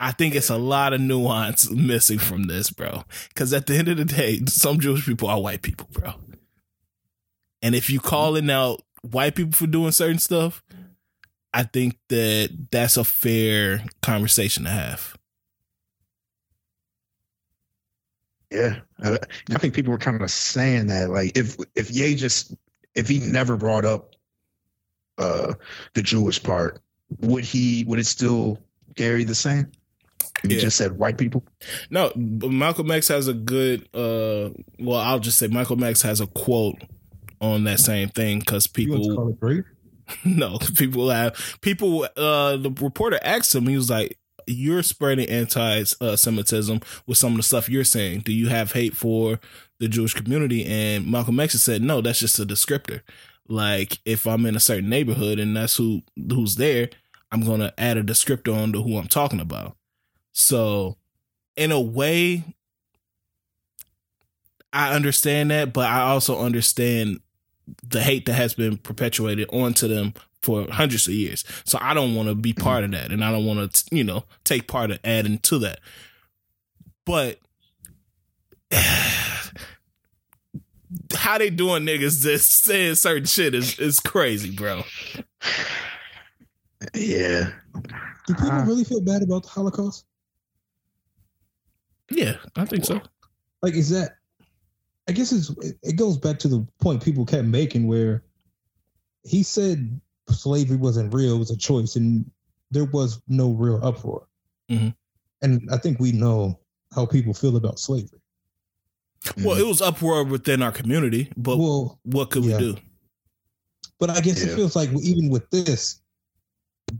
S1: I think it's a lot of nuance <laughs> missing from this, bro. Because at the end of the day, some Jewish people are white people, bro. And if you calling out white people for doing certain stuff, I think that that's a fair conversation to have.
S3: Yeah, I, I think people were kind of saying that, like, if if Ye just if he never brought up uh the Jewish part, would he would it still carry the same? If he
S1: Yeah.
S3: just said white people.
S1: No, but Malcolm X has a good. uh Well, I'll just say Michael Max has a quote on that same thing because
S2: You want to
S1: people
S2: call it great? <laughs>
S1: no people have people. uh The reporter asked him. He was like, "You're spreading anti-Semitism with some of the stuff you're saying. Do you have hate for the Jewish community?" And Malcolm X said, "No, that's just a descriptor. Like if I'm in a certain neighborhood and that's who who's there, I'm gonna add a descriptor on to who I'm talking about." So, in a way, I understand that, but I also understand the hate that has been perpetuated onto them for hundreds of years. So I don't want to be part of that, and I don't want to, you know, take part of adding to that. But <sighs> how they doing niggas just <laughs> saying certain shit is is crazy, bro.
S3: Yeah.
S2: Do people
S3: Uh,
S2: really feel bad about the Holocaust?
S1: Yeah, I think so.
S2: Like, is that? I guess it's it goes back to the point people kept making where he said slavery wasn't real; it was a choice, and there was no real uproar.
S1: Mhm.
S2: And I think we know how people feel about slavery.
S1: Well, it was uproar within our community, but
S2: well,
S1: what could
S2: yeah.
S1: we do?
S2: But I guess
S3: Yeah.
S2: it feels like even with this,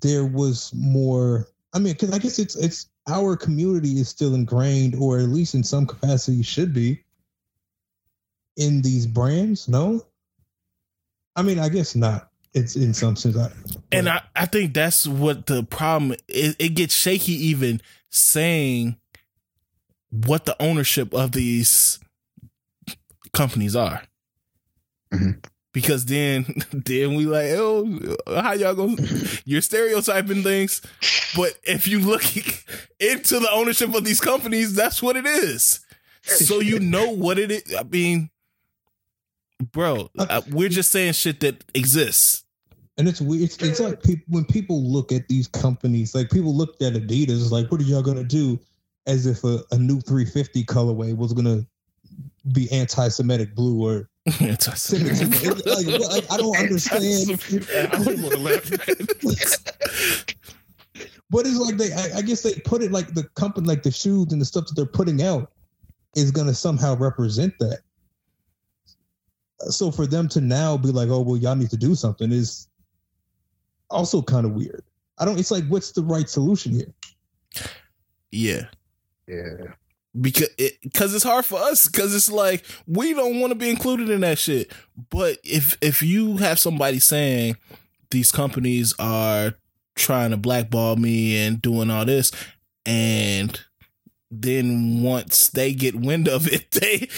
S2: there was more. I mean, because I guess it's it's our community is still ingrained, or at least in some capacity should be, in these brands. No, I mean, I guess not. It's in some sense. I,
S1: And I, I think that's what the problem it, it gets shaky even saying what the ownership of these companies are.
S3: Mhm.
S1: Because then <laughs> then we like, oh how y'all gonna <laughs> you're stereotyping things. But if you look <laughs> into the ownership of these companies, that's what it is. So you know what it is. I mean, bro, uh, we're just saying shit that exists.
S2: and it's weird. It's, it's like people when people look at these companies, like people looked at Adidas, like, what are y'all gonna do? As if a, a new 350 colorway was gonna be anti-Semitic blue or <laughs>
S1: It's a-
S2: Semitic. like, like, I don't understand. <laughs>
S3: I wouldn't want to laugh. <laughs>
S2: But it's like they, I, I guess they put it like the company, like the shoes and the stuff that they're putting out is going to somehow represent that. So for them to now be like, oh, well, y'all need to do something is also kind of weird. I don't, it's like, what's the right solution here?
S1: yeah.
S3: Yeah.
S1: because it because it's hard for us because it's like we don't want to be included in that shit but if if you have somebody saying these companies are trying to blackball me and doing all this and then once they get wind of it <laughs> they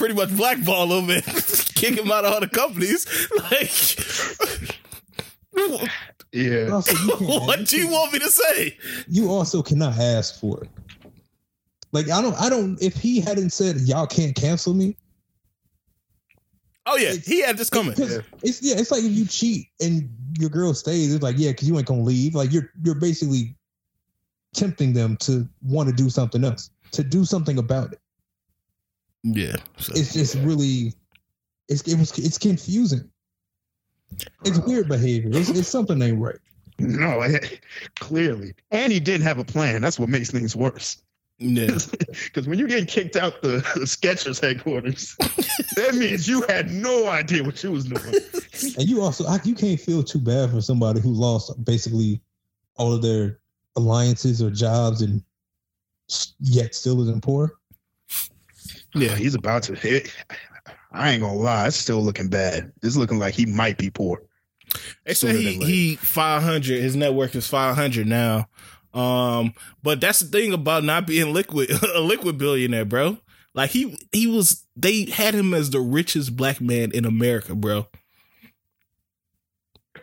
S1: pretty much blackball them and <laughs> kick them out of all the companies <laughs> like
S3: Yeah.
S2: Also, <laughs>
S1: what do you want me to say
S2: You also cannot ask for it. Like I don't, I don't. If he hadn't said y'all can't cancel me,
S1: oh yeah he had this coming
S3: Yeah.
S2: It's yeah, it's like if you cheat and your girl stays, it's like yeah, because you ain't gonna leave. Like you're you're basically tempting them to want to do something else, to do something about it.
S1: Yeah so.
S2: It's just really, it's it was it's confusing. It's weird behavior. It's, it's something ain't right.
S3: No, eh, clearly. And he didn't have a plan. That's what makes things worse.
S1: yeah <laughs>
S3: Because when you're getting kicked out the, <laughs> the Skechers headquarters, that means you had no idea what you was doing. <laughs>
S2: And you also I, you can't feel too bad for somebody who lost basically all of their alliances or jobs and yet still isn't poor.
S1: Yeah
S3: He's about to hit. I ain't gonna lie, it's still looking bad. It's looking like he might be poor.
S1: They said he he five hundred. His net worth is five hundred now. Um, but that's the thing about not being liquid <laughs> a liquid billionaire, bro. Like he he was. They had him as the richest black man in America, bro.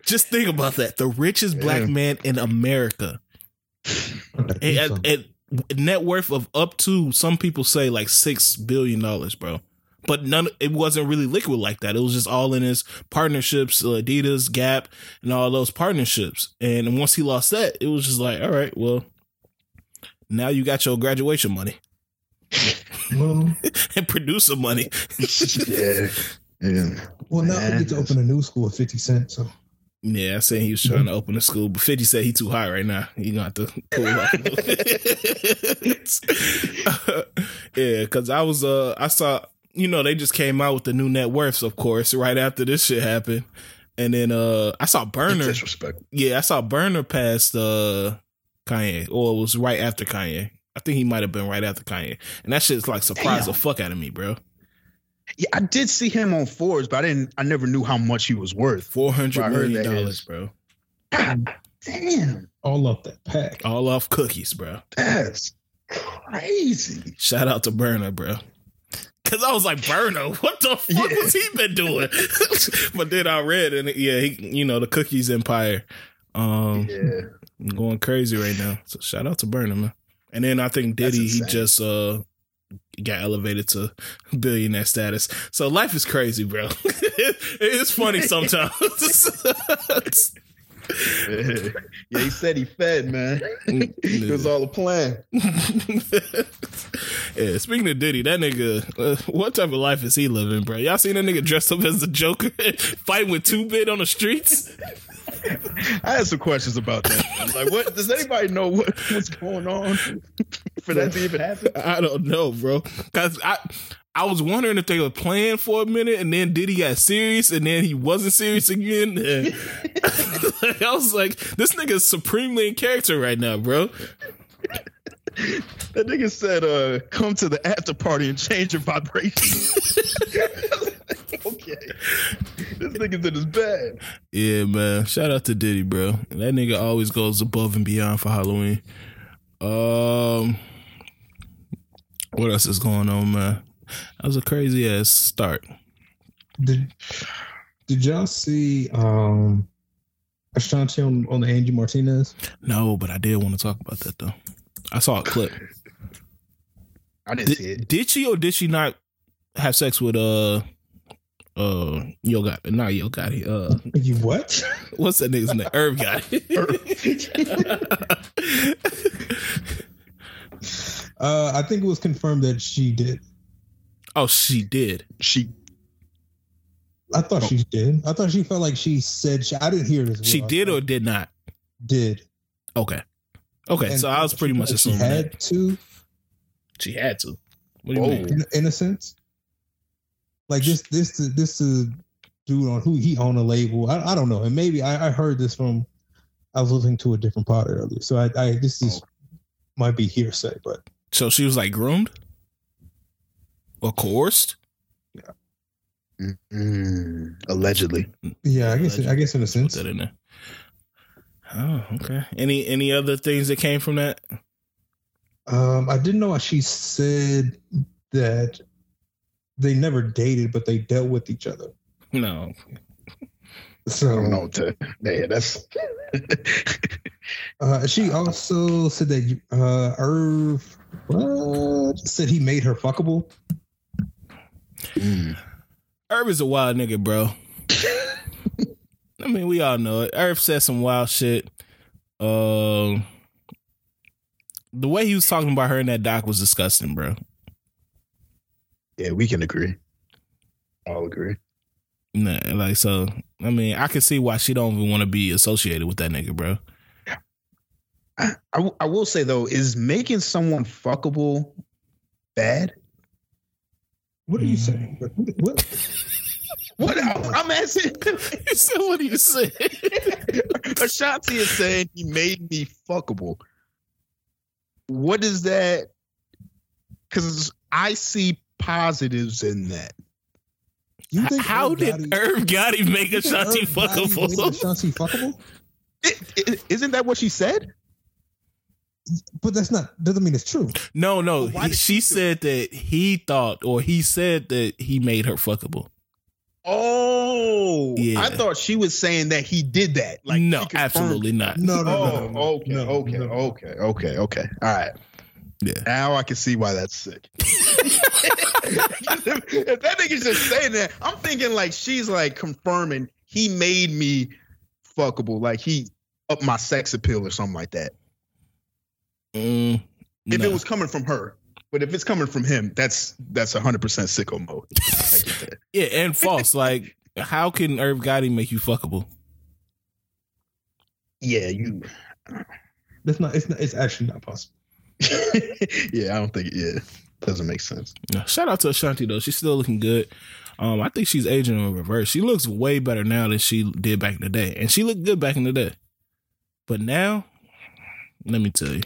S1: Just think about that. The richest black man in America. At, at net worth of up to some people say like six billion dollars, bro. But none, it wasn't really liquid like that. It was just all in his partnerships, uh, Adidas, Gap, and all those partnerships. And once he lost that, it was just like, all right, well, now you got your graduation money
S2: well, <laughs>
S1: and producer money. <laughs>
S3: yeah. Yeah.
S2: well, now we get to open a new school at fifty cents. So
S1: Yeah, I said he was trying to open a school, but Fifty said he too high right now. He gonna have to cool off. <laughs> yeah, because I was uh I saw you know they just came out with the new net worths, of course, right after this shit happened, and then uh I saw Berner.
S3: Disrespect.
S1: Yeah, I saw Berner past uh Kanye, or it was right after Kanye. I think he might have been right after Kanye, and that shit's like surprised the fuck out of me, bro.
S3: Yeah, I did see him on Forbes, but I didn't. I never knew how much he was worth.
S1: Four hundred million
S3: heard
S1: dollars,
S3: is-
S1: bro.
S3: God damn,
S2: all off that pack.
S1: All off cookies, bro.
S3: that's crazy.
S1: Shout out to Berner, bro. Cause I was like, Burno, what the fuck
S3: Yeah.
S1: was he been doing? <laughs> but then I read and yeah, he, you know, the cookies empire, um,
S3: Yeah.
S1: going crazy right now. So shout out to Berner, man. And then I think
S3: That's
S1: Diddy, he just uh got elevated to billionaire status. So life is crazy, bro. <laughs> it's funny <laughs> sometimes. <laughs> <laughs>
S3: yeah, he said he fed, man. it was all a plan. <laughs>
S1: yeah, speaking of Diddy, that nigga, uh, what type of life is he living, bro? Y'all seen that nigga dressed up as the Joker <laughs> fighting with two bit on the streets?
S3: I had some questions about that. I'm like, what does anybody know what, what's going on for that to even happen?
S1: I don't know, bro. Cause I I was wondering if they were playing for a minute and then Diddy got serious and then he wasn't serious again. <laughs> <laughs> I was like, this nigga's supremely in character right now, bro.
S3: That nigga said, uh, come to the after party and change your vibration. <laughs> okay. This nigga's in his bed.
S1: Yeah, man. Shout out to Diddy, bro. That nigga always goes above and beyond for Halloween. Um, what else is going on, man? That was a crazy ass start.
S2: Did Did y'all see um Ashanti on, on the Angie Martinez?
S1: No, but I did want to talk about that though. I saw a clip.
S3: I didn't see it.
S1: did she or did she not have sex with uh uh Yo Gotti? Not Yo Gotti. Uh,
S2: You what?
S1: what's that nigga's name? Irv Gotti. <laughs> <laughs>
S2: Uh, I think it was confirmed that she did.
S1: Oh, she did.
S3: She
S2: I thought she did. I thought she felt like she said she, I didn't hear it as well.
S1: She did or did not.
S2: did.
S1: Okay. Okay,
S2: And
S1: so I was pretty much assuming
S2: she had
S1: that
S2: to
S1: she had to. What do you
S3: Whoa.
S1: mean?
S2: in, in a sense. Like this, this, this is dude on who he own a label. I, I don't know, and maybe I, I heard this from. I was listening to a different pod earlier, so I, I this is oh. might be hearsay, but
S1: So she was like groomed or coerced.
S3: Mm, allegedly.
S2: yeah, I guess I guess in a
S1: Put
S2: sense.
S1: that in there. Oh, okay. Any any other things that came from that?
S2: Um, I didn't know how she said that they never dated, but they dealt with each other.
S1: No.
S3: So I
S2: So
S3: don't know. To, yeah, that's. <laughs>
S2: Uh, she also said that uh, Irv what? said he made her fuckable.
S3: Mm.
S1: Irv is a wild nigga, bro. <laughs> I mean, we all know it. Irv said some wild shit. Um, the way he was talking about her in that doc was disgusting, bro.
S3: Yeah, we can agree. I'll agree.
S1: Nah, like so. I mean, I can see why she don't even want to be associated with that nigga, bro.
S3: I will say though, is making someone fuckable bad?
S2: What are you mm-hmm. saying? What? what?
S3: What <laughs> I'm asking.
S1: He said, "What are you say?"
S3: Ashanti is saying he made me fuckable. What is that? Because I see positives in that.
S2: You think
S1: How
S2: Irv
S1: did
S2: Gotti-
S1: Irv Gotti make
S2: you think
S1: Ashanti
S2: Irv Gotti made
S1: fuckable?
S2: Ashanti fuckable?
S3: It, it, isn't that what she said?
S2: But that's not doesn't mean it's true.
S1: No, no.
S3: Why
S1: he- she
S3: she
S1: said that he thought, or he said that he made her fuckable.
S3: Oh,
S1: Yeah.
S3: I thought she was saying that he did that. Like
S1: no, absolutely not.
S2: No, no, no.
S3: Oh,
S2: no, no.
S3: okay,
S2: No,
S3: okay,
S2: no.
S3: okay, okay, okay. All right.
S1: Yeah.
S3: Now I can see why that's sick. if, <laughs> <laughs> if that nigga's just saying that, I'm thinking like she's like confirming he made me fuckable, like he up my sex appeal or something like that.
S1: Mm,
S3: If
S1: no.
S3: it was coming from her, but if it's coming from him, that's that's 100 percent sicko mode. I get <laughs> that.
S1: yeah, and false. like, how can Irv Gotti make you fuckable?
S3: Yeah, you.
S2: That's not. It's not. It's actually not possible. <laughs>
S3: yeah, I don't think. Yeah, doesn't make sense.
S1: No, Shout out to Ashanti though. She's still looking good. Um, I think she's aging in reverse. She looks way better now than she did back in the day, and she looked good back in the day. But now, let me tell you,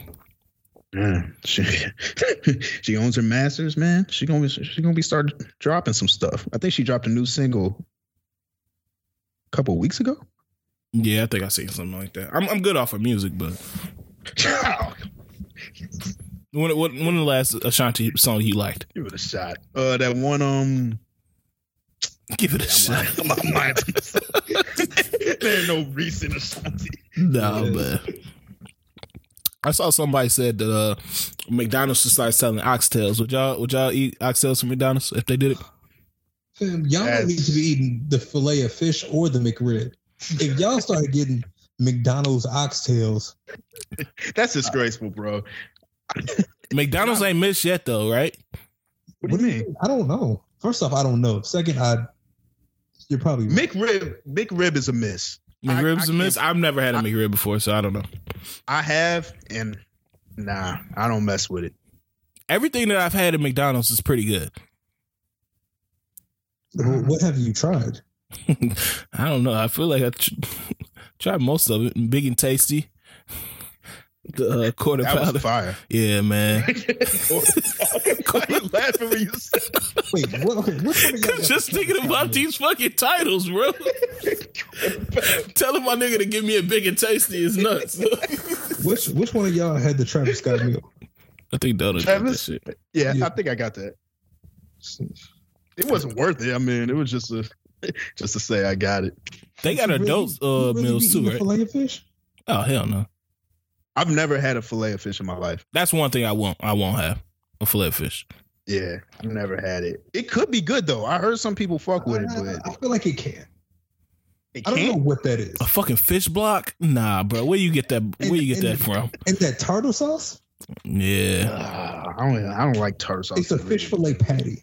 S3: Yeah, she <laughs> she owns her masters, man. She gonna be she gonna be start dropping some stuff. I think she dropped a new single a couple weeks ago.
S1: yeah, I think I seen something like that. I'm I'm good off of music, but <laughs> When when when the last Ashanti song you liked?
S3: Give it a shot. Uh, that one. Um,
S1: Give it a shot.
S3: lying. I'm, I'm lying to <laughs> there ain't no recent Ashanti.
S1: No, man. I saw somebody said that uh, McDonald's should start selling oxtails. Would y'all would y'all eat oxtails from McDonald's if they did it?
S2: Fam, y'all
S3: That's-
S2: don't need to be eating the fillet of fish or the McRib. If y'all started getting McDonald's oxtails, <laughs>
S3: That's disgraceful, bro. <laughs>
S1: McDonald's ain't missed yet though, right?
S3: What do you mean?
S2: I don't know. First off, I don't know. Second, I you're probably
S3: McRib, McRib is a miss. I-
S1: McRib's
S3: I
S1: a miss.
S3: can't-
S1: I've never had a McRib before, so I don't know.
S3: I have, and nah, I don't mess with it.
S1: Everything that I've had at McDonald's is pretty good.
S2: Well, what have you tried? <laughs>
S1: I don't know. I feel like I tr- <laughs> tried most of it. Big and tasty. The uh, quarter
S3: That
S1: pounder.
S3: was fire.
S1: Yeah, man.
S3: Why you laughing when you said
S2: Wait, what? Okay, which one of y'all <laughs>
S1: Just thinking about these fucking titles, bro. <laughs> Telling my nigga to give me a big and tasty is nuts. <laughs>
S2: Which which one of y'all had the Travis Scott meal?
S1: I think Donald did that
S3: Travis?
S1: shit.
S3: Yeah,
S2: Yeah.
S3: I think I got that. It wasn't worth it. I mean, it was just a just to say I got it.
S1: They got
S2: You really-
S1: adult
S2: you
S1: uh,
S2: really
S1: meals too, right?
S2: Filet fish.
S1: Oh hell no.
S3: I've never had a fillet of fish in my life.
S1: That's one thing I won't. I won't have a fillet of fish.
S3: Yeah, I've never had it. It could be good though. I heard some people fuck with it,
S2: I,
S3: but
S2: I feel like it can.
S3: it
S2: I don't know what that is.
S1: A fucking fish block? Nah, bro. Where you get that? Where you get
S2: And-
S1: that from?
S2: And that tartar sauce?
S1: Yeah.
S3: Ah, I don't. I don't like tartar sauce.
S2: It's a fish fillet patty.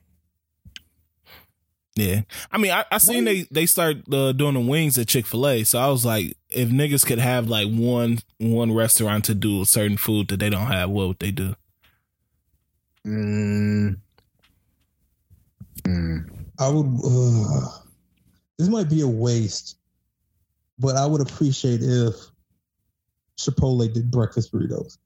S1: Yeah, I mean, I, I seen they they start uh, doing the wings at Chick Fil A, so I was like, if niggas could have like one one restaurant to do a certain food that they don't have, what would they do?
S3: Mm. Mm.
S2: I would. Uh, this might be a waste, but I would appreciate if Chipotle did breakfast burritos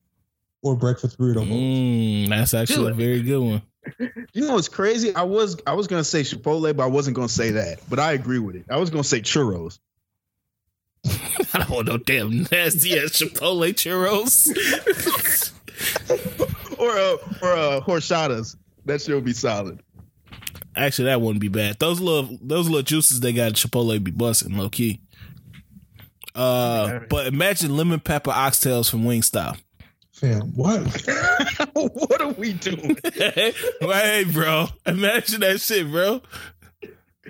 S2: or breakfast burrito.
S1: Mm, that's actually a very good one.
S3: You know what's crazy? I was I was gonna say Chipotle, but I wasn't gonna say that. But I agree with it. I was gonna say churros. <laughs>
S1: I don't want no damn nasty ass Chipotle churros. <laughs>
S3: or uh, or uh, horchatas. That shit would be solid.
S1: actually, that wouldn't be bad. Those little those little juices they got at Chipotle be busting low key. Uh, but imagine lemon pepper oxtails from Wingstop.
S2: Fam, what? <laughs> <laughs>
S3: what are we doing? <laughs>
S1: hey, bro, imagine that shit, bro.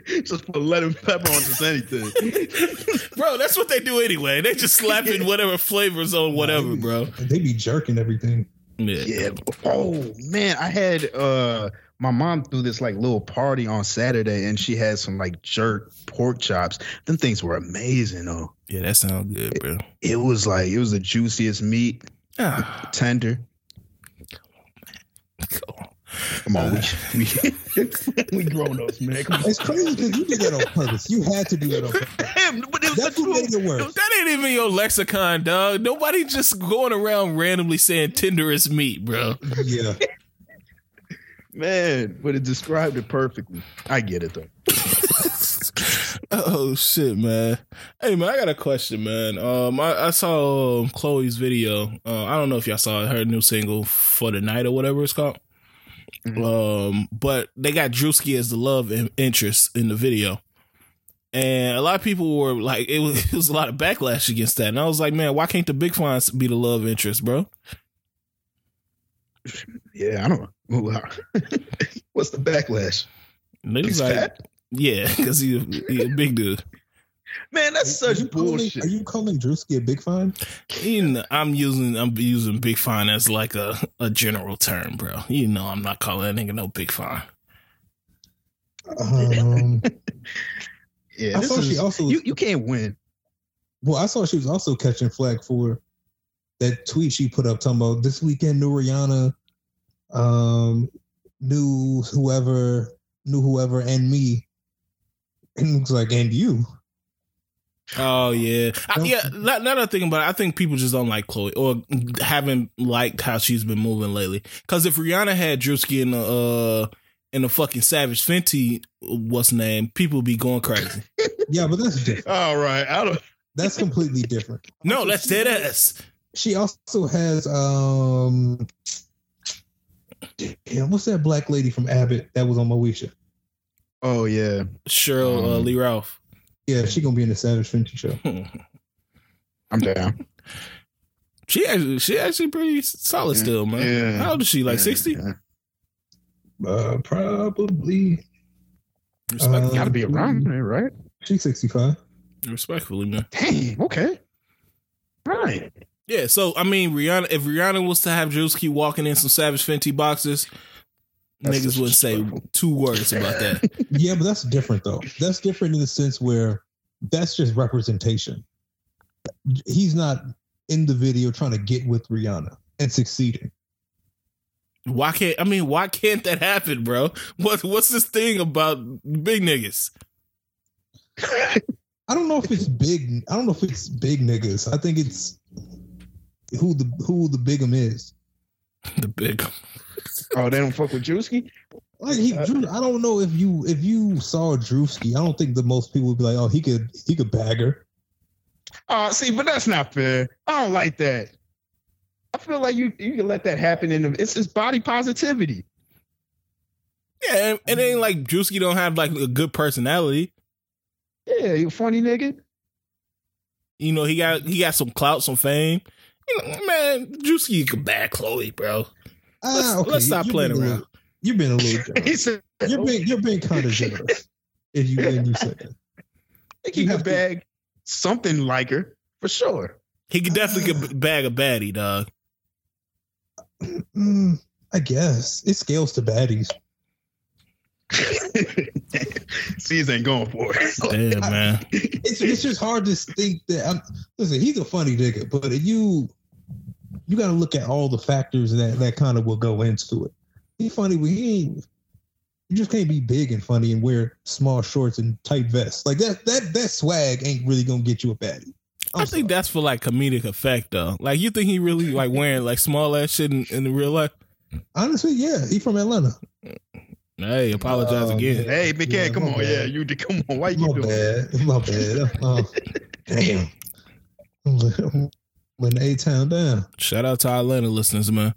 S3: Just put lemon pepper on just anything. <laughs>
S1: Bro, that's what they do anyway. They just slapping whatever flavors on whatever, bro.
S2: They be jerking everything.
S1: Yeah.
S3: Yeah. Oh man, I had uh my mom threw this like little party on Saturday, and she had some like jerk pork chops. Them things were amazing though.
S1: Yeah, that sounds good, bro.
S3: It was like it was the juiciest meat,
S1: Ah,
S3: tender.
S1: Come on.
S3: Come on, we <laughs> we, we grown ups, man.
S2: It's crazy because you did that on purpose. You had to do that on purpose. <laughs>
S3: Damn, but it was
S2: That's
S3: the
S2: what made it worse.
S1: That ain't even your lexicon, dog. Nobody just going around randomly saying tenderest meat, bro.
S2: Yeah. <laughs>
S3: Man, but it described it perfectly. I get it though.
S1: oh shit, man. Hey man, I got a question, man. Um, I, I saw um, Chloe's video. Uh, I don't know if y'all saw her new single for the night or whatever it's called.
S3: Mhm.
S1: Um, but they got Druski as the love in- interest in the video. And a lot of people were like, it was, <laughs> it was a lot of backlash against that. And I was like, man, why can't the big fines be the love interest, bro?
S3: Yeah, I don't know. <laughs> What's the backlash? He's
S1: like,
S3: fat?
S1: yeah, <laughs> because he, he a big dude.
S3: Man, that's
S2: Are
S3: such
S2: you calling-
S3: bullshit.
S2: Are you calling Druski a big fan?
S1: You know, I'm using I'm using big fine as like a, a general term, bro. You know, I'm not calling that nigga no big fine.
S2: Um, <laughs>
S3: yeah,
S2: I
S3: this
S2: saw she
S3: is-
S2: also-
S3: you, you can't win.
S2: well, I saw she was also catching flag for that tweet she put up talking about this weekend knew Rihanna, um, knew whoever, knew whoever, and me. And it looks like, and you.
S1: Oh yeah, I,
S2: Don't-
S1: yeah. Now, now that I think about it, I think people just don't like Chloe or haven't liked how she's been moving lately. Because if Rihanna had Druski in the uh in the fucking Savage Fenty, what's name, people would be going crazy. <laughs>
S2: Yeah, but that's different.
S3: All right, I don't. <laughs>
S2: That's completely different.
S1: No, that's dead ass.
S2: She also has um damn, what's that black lady from Abbott that was on Moesha?
S3: Oh yeah.
S1: Sheryl uh,
S3: Um,
S1: Lee Ralph.
S2: Yeah, she gonna be in the Savage Fenty show. <laughs>
S3: I'm down.
S1: she actually, she actually pretty solid still, man.
S3: Yeah.
S1: How old is she? Like sixty?
S3: yeah.
S2: Uh, probably
S1: Respectfully,
S3: Gotta be around there, right?
S2: she's sixty five.
S1: respectfully, man.
S3: Dang. Okay. Right.
S1: Yeah. So I mean, Rihanna. If Rihanna was to have Druski walking in some Savage Fenty boxes,
S3: That's
S1: niggas wouldn't say <laughs> two words about that.
S2: Yeah, but that's different though. That's different in the sense where that's just representation. He's not in the video trying to get with Rihanna and succeeding.
S1: Why can't I mean? Why can't that happen, bro? What What's this thing about big niggas? <laughs>
S2: I don't know if it's big. I don't know if it's big niggas. I think it's who the who the bigum is. <laughs>
S1: The big.
S3: oh, they don't fuck with Druski?
S2: Like he, uh, Drew, I don't know if you if you saw Druski, I don't think the most people would be like, oh, he could he could bag her.
S3: Oh, see, but that's not fair. I don't like that. I feel like you you can let that happen in the, it's just body positivity.
S1: Yeah, and it ain't like Druski don't have like a good personality.
S3: Yeah, you funny nigga.
S1: You know, he got he got some clout, some fame. You Juicy, you can could bag Chloe, bro. Let's,
S2: Ah, okay,
S1: let's stop
S2: you-
S1: playing
S2: you've been a
S1: around.
S2: little- You've been a little <laughs> generous.
S3: said,
S2: You're being you're being kind of generous. If you when you said that.
S3: I think he
S2: you
S3: could
S2: have to-
S3: bag something like her for sure.
S1: He could definitely could bag a baddie, dog.
S2: Mm, I guess it scales to baddies. <laughs>
S3: C's ain't going for it. <laughs>
S1: Damn, man.
S2: It's it's just hard to think that. I'm, listen, he's a funny nigga, but you you got to look at all the factors that that kind of will go into it. He's funny, but he ain't. You just can't be big and funny and wear small shorts and tight vests like that. That that swag ain't really gonna get you a baddie. I'm
S1: I think
S2: sorry.
S1: that's for like comedic effect, though. Like, you think he really like wearing like small ass shit in, in real life?
S2: honestly, yeah, he from Atlanta.
S1: Hey, apologize
S2: Oh,
S1: again.
S3: Hey, Big
S2: Yeah,
S3: come on.
S2: bad.
S3: Yeah, you did. Come on. Why you
S2: My
S3: doing
S2: bad, my bad. Oh, <laughs> damn. <laughs> When A town down.
S1: Shout out to our Atlanta listeners, man.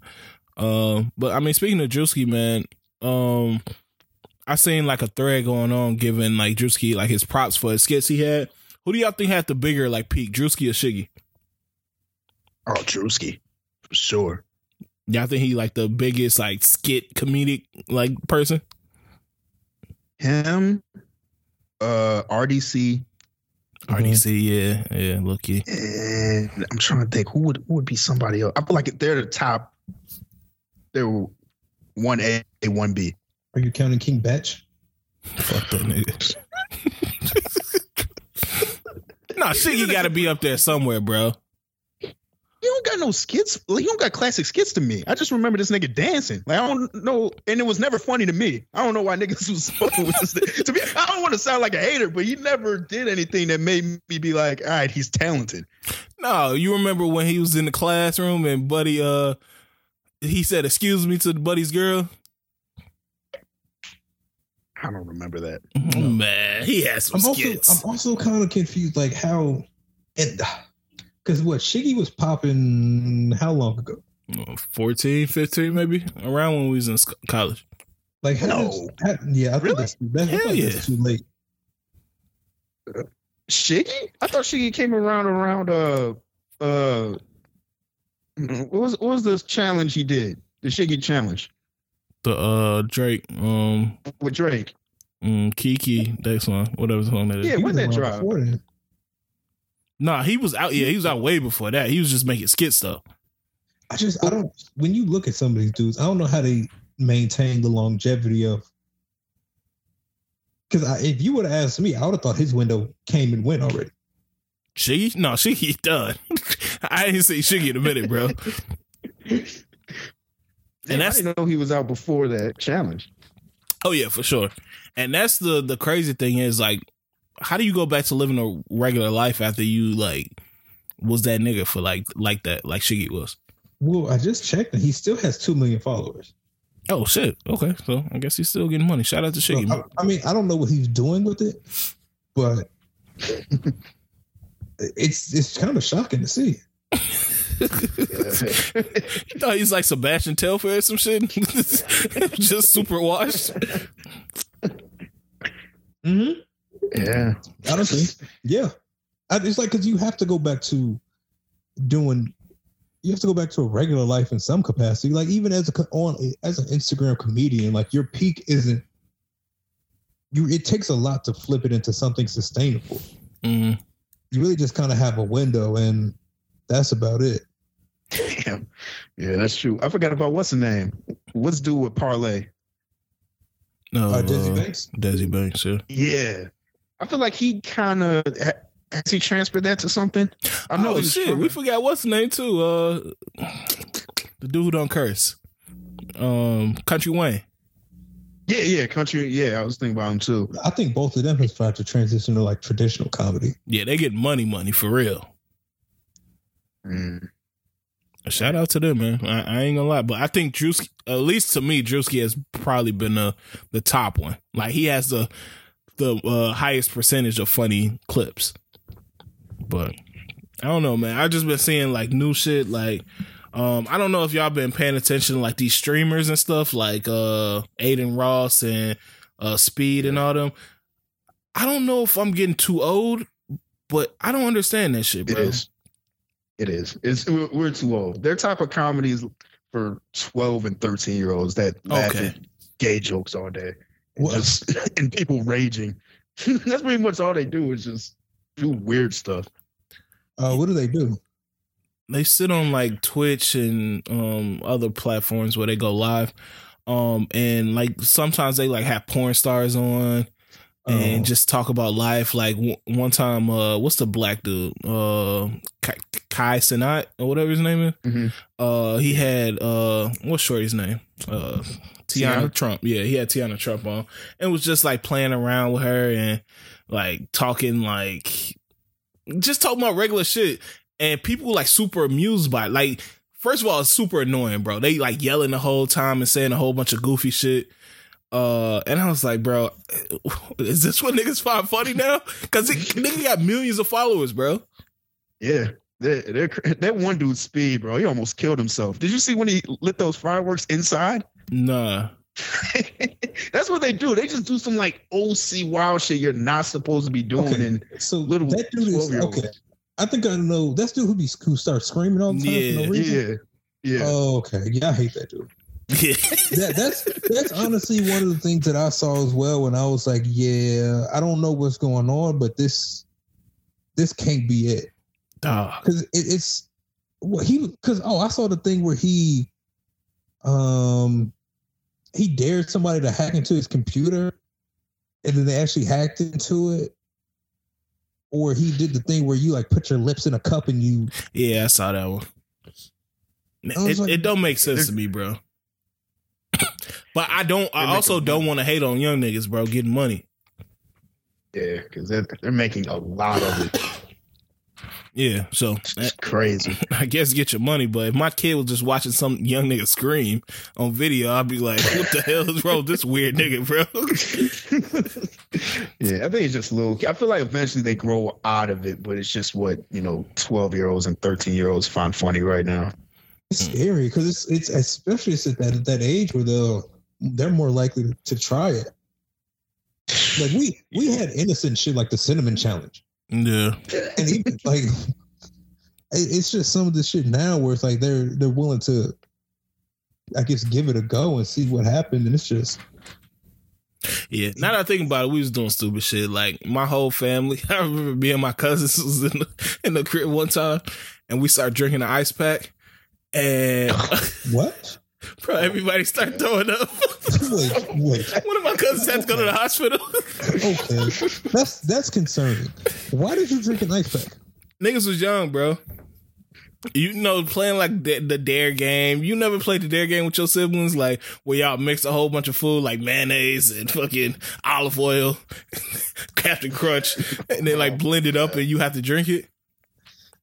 S1: Um, but I mean, speaking of Druski, man, um, I seen like a thread going on giving like Druski like his props for his skits he had. Who do y'all think had the bigger like peak, Druski or Shiggy?
S3: Oh, Druski. For sure.
S1: Y'all think he like the biggest like skit comedic like person?
S3: Him, uh, RDC,
S1: RDC, yeah, yeah, looky.
S3: and I'm trying to think who would who would be somebody else. I feel like they're the top. They're one A, one B.
S2: Are you counting King Bach?
S1: Fuck that nigga. <laughs> nah, Shiggy got to be up there somewhere, bro.
S3: You don't got no skits. Like, you don't got classic skits to me. I just remember this nigga dancing. Like I don't know, and it was never funny to me. I don't know why niggas <laughs> was fucking with this. To me, I don't want to sound like a hater, but he never did anything that made me be like, all right, he's talented.
S1: No, you remember when he was in the classroom and Buddy, uh, he said, "Excuse me" to the Buddy's girl.
S3: I don't remember that. <laughs>
S1: Man, he has some
S2: I'm also. I'm also kind of confused, like how, and because what Shiggy was popping how long ago?
S1: 14, 15 maybe around when we was in college.
S2: Like how
S3: No.
S2: did- how- yeah, I think
S3: Really?
S2: that's, that's, I
S1: Hell
S2: think
S1: yeah.
S2: that's too late.
S3: Shiggy? I thought Shiggy came around around uh uh what was what was this challenge he did? The Shiggy challenge
S1: The uh Drake, um,
S3: with Drake.
S1: mm, Kiki, that song, whatever song that is.
S3: Yeah,
S2: He
S3: when
S2: was
S3: that
S2: around
S3: drop?
S2: Before then.
S1: Nah, he was out. Yeah, he was out way before that. He was just making skits though.
S2: I just I don't. When you look at some of these dudes, I don't know how they maintain the longevity of. Because if you would have asked me, I would have thought his window came and went already.
S1: Shiggy? No, Shiggy done. <laughs> I ain't say Shiggy in a minute, bro.
S3: And
S1: that's-
S3: I didn't know he was out before that challenge.
S1: Oh yeah, for sure. And that's the the crazy thing is like, how do you go back to living a regular life after you like was that nigga for like like that like Shiggy was?
S2: Well, I just checked and he still has two million followers.
S1: Oh shit. Okay, so I guess he's still getting money. Shout out to
S2: So,
S1: Shiggy.
S2: I, I mean, I don't know what he's doing with it, but <laughs> it's it's kind of shocking to see. <laughs>
S1: you thought he's like Sebastian Telfair or some shit? <laughs> Just super washed.
S2: Mm-hmm.
S3: Yeah.
S2: Honestly, yeah. I, it's like because you have to go back to doing. You have to go back to a regular life in some capacity. Like even as a on as an Instagram comedian, like your peak isn't. You it takes a lot to flip it into something sustainable.
S1: Mm.
S2: You really just kind of have a window, and that's about it.
S3: Damn. Yeah, that's true. I forgot about what's the name? What's due with Parlay?
S1: No,
S2: Uh, Desi
S1: uh,
S2: Banks.
S1: Desi Banks, yeah.
S3: Yeah. I feel like he kind of has he transferred that to something. I know
S1: oh shit,
S3: tripping.
S1: we forgot what's the name too. Uh, the dude who don't curse. Um, Country Wayne.
S3: Yeah, yeah, country. Yeah, I was thinking about him too.
S2: I think both of them have tried to transition to like traditional comedy.
S1: Yeah, they get money, money for real.
S3: Mm.
S1: Shout out to them, man. I, I ain't gonna lie, but I think Druski, at least to me, Druski has probably been the the top one. Like he has the the uh, highest percentage of funny clips. But I don't know, man. I've just been seeing like new shit. Like um, I don't know if y'all been paying attention to like these streamers and stuff, like uh Adin Ross and uh Speed and all them. I don't know if I'm getting too old, but I don't understand that shit, bro.
S3: is. It is. It's we're, too old. Their type of comedy is for twelve and thirteen year olds that laugh
S1: Okay.
S3: at gay jokes all day, and
S2: Well- <laughs>
S3: and people raging. <laughs> That's pretty much all they do is just do weird stuff.
S2: Uh, what do they do?
S1: they sit on like Twitch and um other platforms where they go live. Um and like sometimes they like have porn stars on and
S2: Oh.
S1: just talk about life. Like w- one time, uh, what's the black dude? Uh, Kai, Kai Cenat or whatever his name is.
S3: Mhm.
S1: Uh, he had uh, what's Shorty's name? Uh, Tiana
S3: Tiana?
S1: Trump. Yeah, he had Tiana Trump on, and was just like playing around with her and like talking like just talking about regular shit. And people like super amused by it. Like, first of all, it's super annoying, bro. They like yelling the whole time and saying a whole bunch of goofy shit. Uh, and I was like, bro, <laughs> is this what niggas find funny now? Because nigga got millions of followers, bro.
S3: Yeah. They're, they're, that one dude, Speed, bro, he almost killed himself. Did you see when he lit those fireworks inside?
S1: Nah. <laughs>
S3: That's what they do. They just do some like OC wild shit you're not supposed to be doing.
S2: Okay.
S3: And
S2: So
S3: Little
S2: that dude is okay. I think I know. That's dude who be who starts screaming all the time for
S1: Yeah.
S2: no reason.
S3: yeah, yeah.
S2: Oh, okay. Yeah, I hate that dude.
S1: Yeah. <laughs>
S2: That, that's that's honestly one of the things that I saw as well when I was like, yeah, I don't know what's going on, but this this can't be it
S1: Dog.
S2: because it, it's what he because oh I saw the thing where he um he dared somebody to hack into his computer and then they actually hacked into it or he did the thing where you like put your lips in a cup and you
S1: Yeah, I saw that one. It,
S2: like-
S1: it don't make sense to me, bro. <coughs> but I don't. I also don't want to hate on young niggas, bro, getting money.
S3: Yeah, because they're, they're making a lot of it.
S1: Yeah, so
S3: It's crazy. <laughs>
S1: I guess get your money. But if my kid was just watching some young nigga scream on video, I'd be like, "What the hell is wrong with this weird nigga, bro?" <laughs>
S3: yeah, I think it's just little. I feel like eventually they grow out of it, but it's just what you know, twelve year olds and thirteen year olds find funny right now.
S2: It's scary because it's it's especially it's at that at that age where they'll they're more likely to, to try it. Like we we had innocent shit like the cinnamon challenge,
S1: yeah,
S2: and even like it- it's just some of the shit now where it's like they're they're willing to, I guess, give it a go and see what happened, and it's just
S1: yeah. Now that I think about it, we was doing stupid shit. Like my whole family. <laughs> I remember me and my cousins <laughs> was in the, in the crib one time, and we started drinking the ice pack, and
S2: what? <laughs>
S1: bro, everybody started throwing up.
S2: wait, wait.
S1: My cousins had to go to the hospital.
S2: Okay, that's that's concerning. Why did you drink an ice pack?
S1: Niggas was young, bro. You know, playing like the, the dare game. You never played the dare game with your siblings, like where y'all mix a whole bunch of food, like mayonnaise and fucking olive oil, <laughs> Captain Crunch, and they like blend it up and you have to drink it.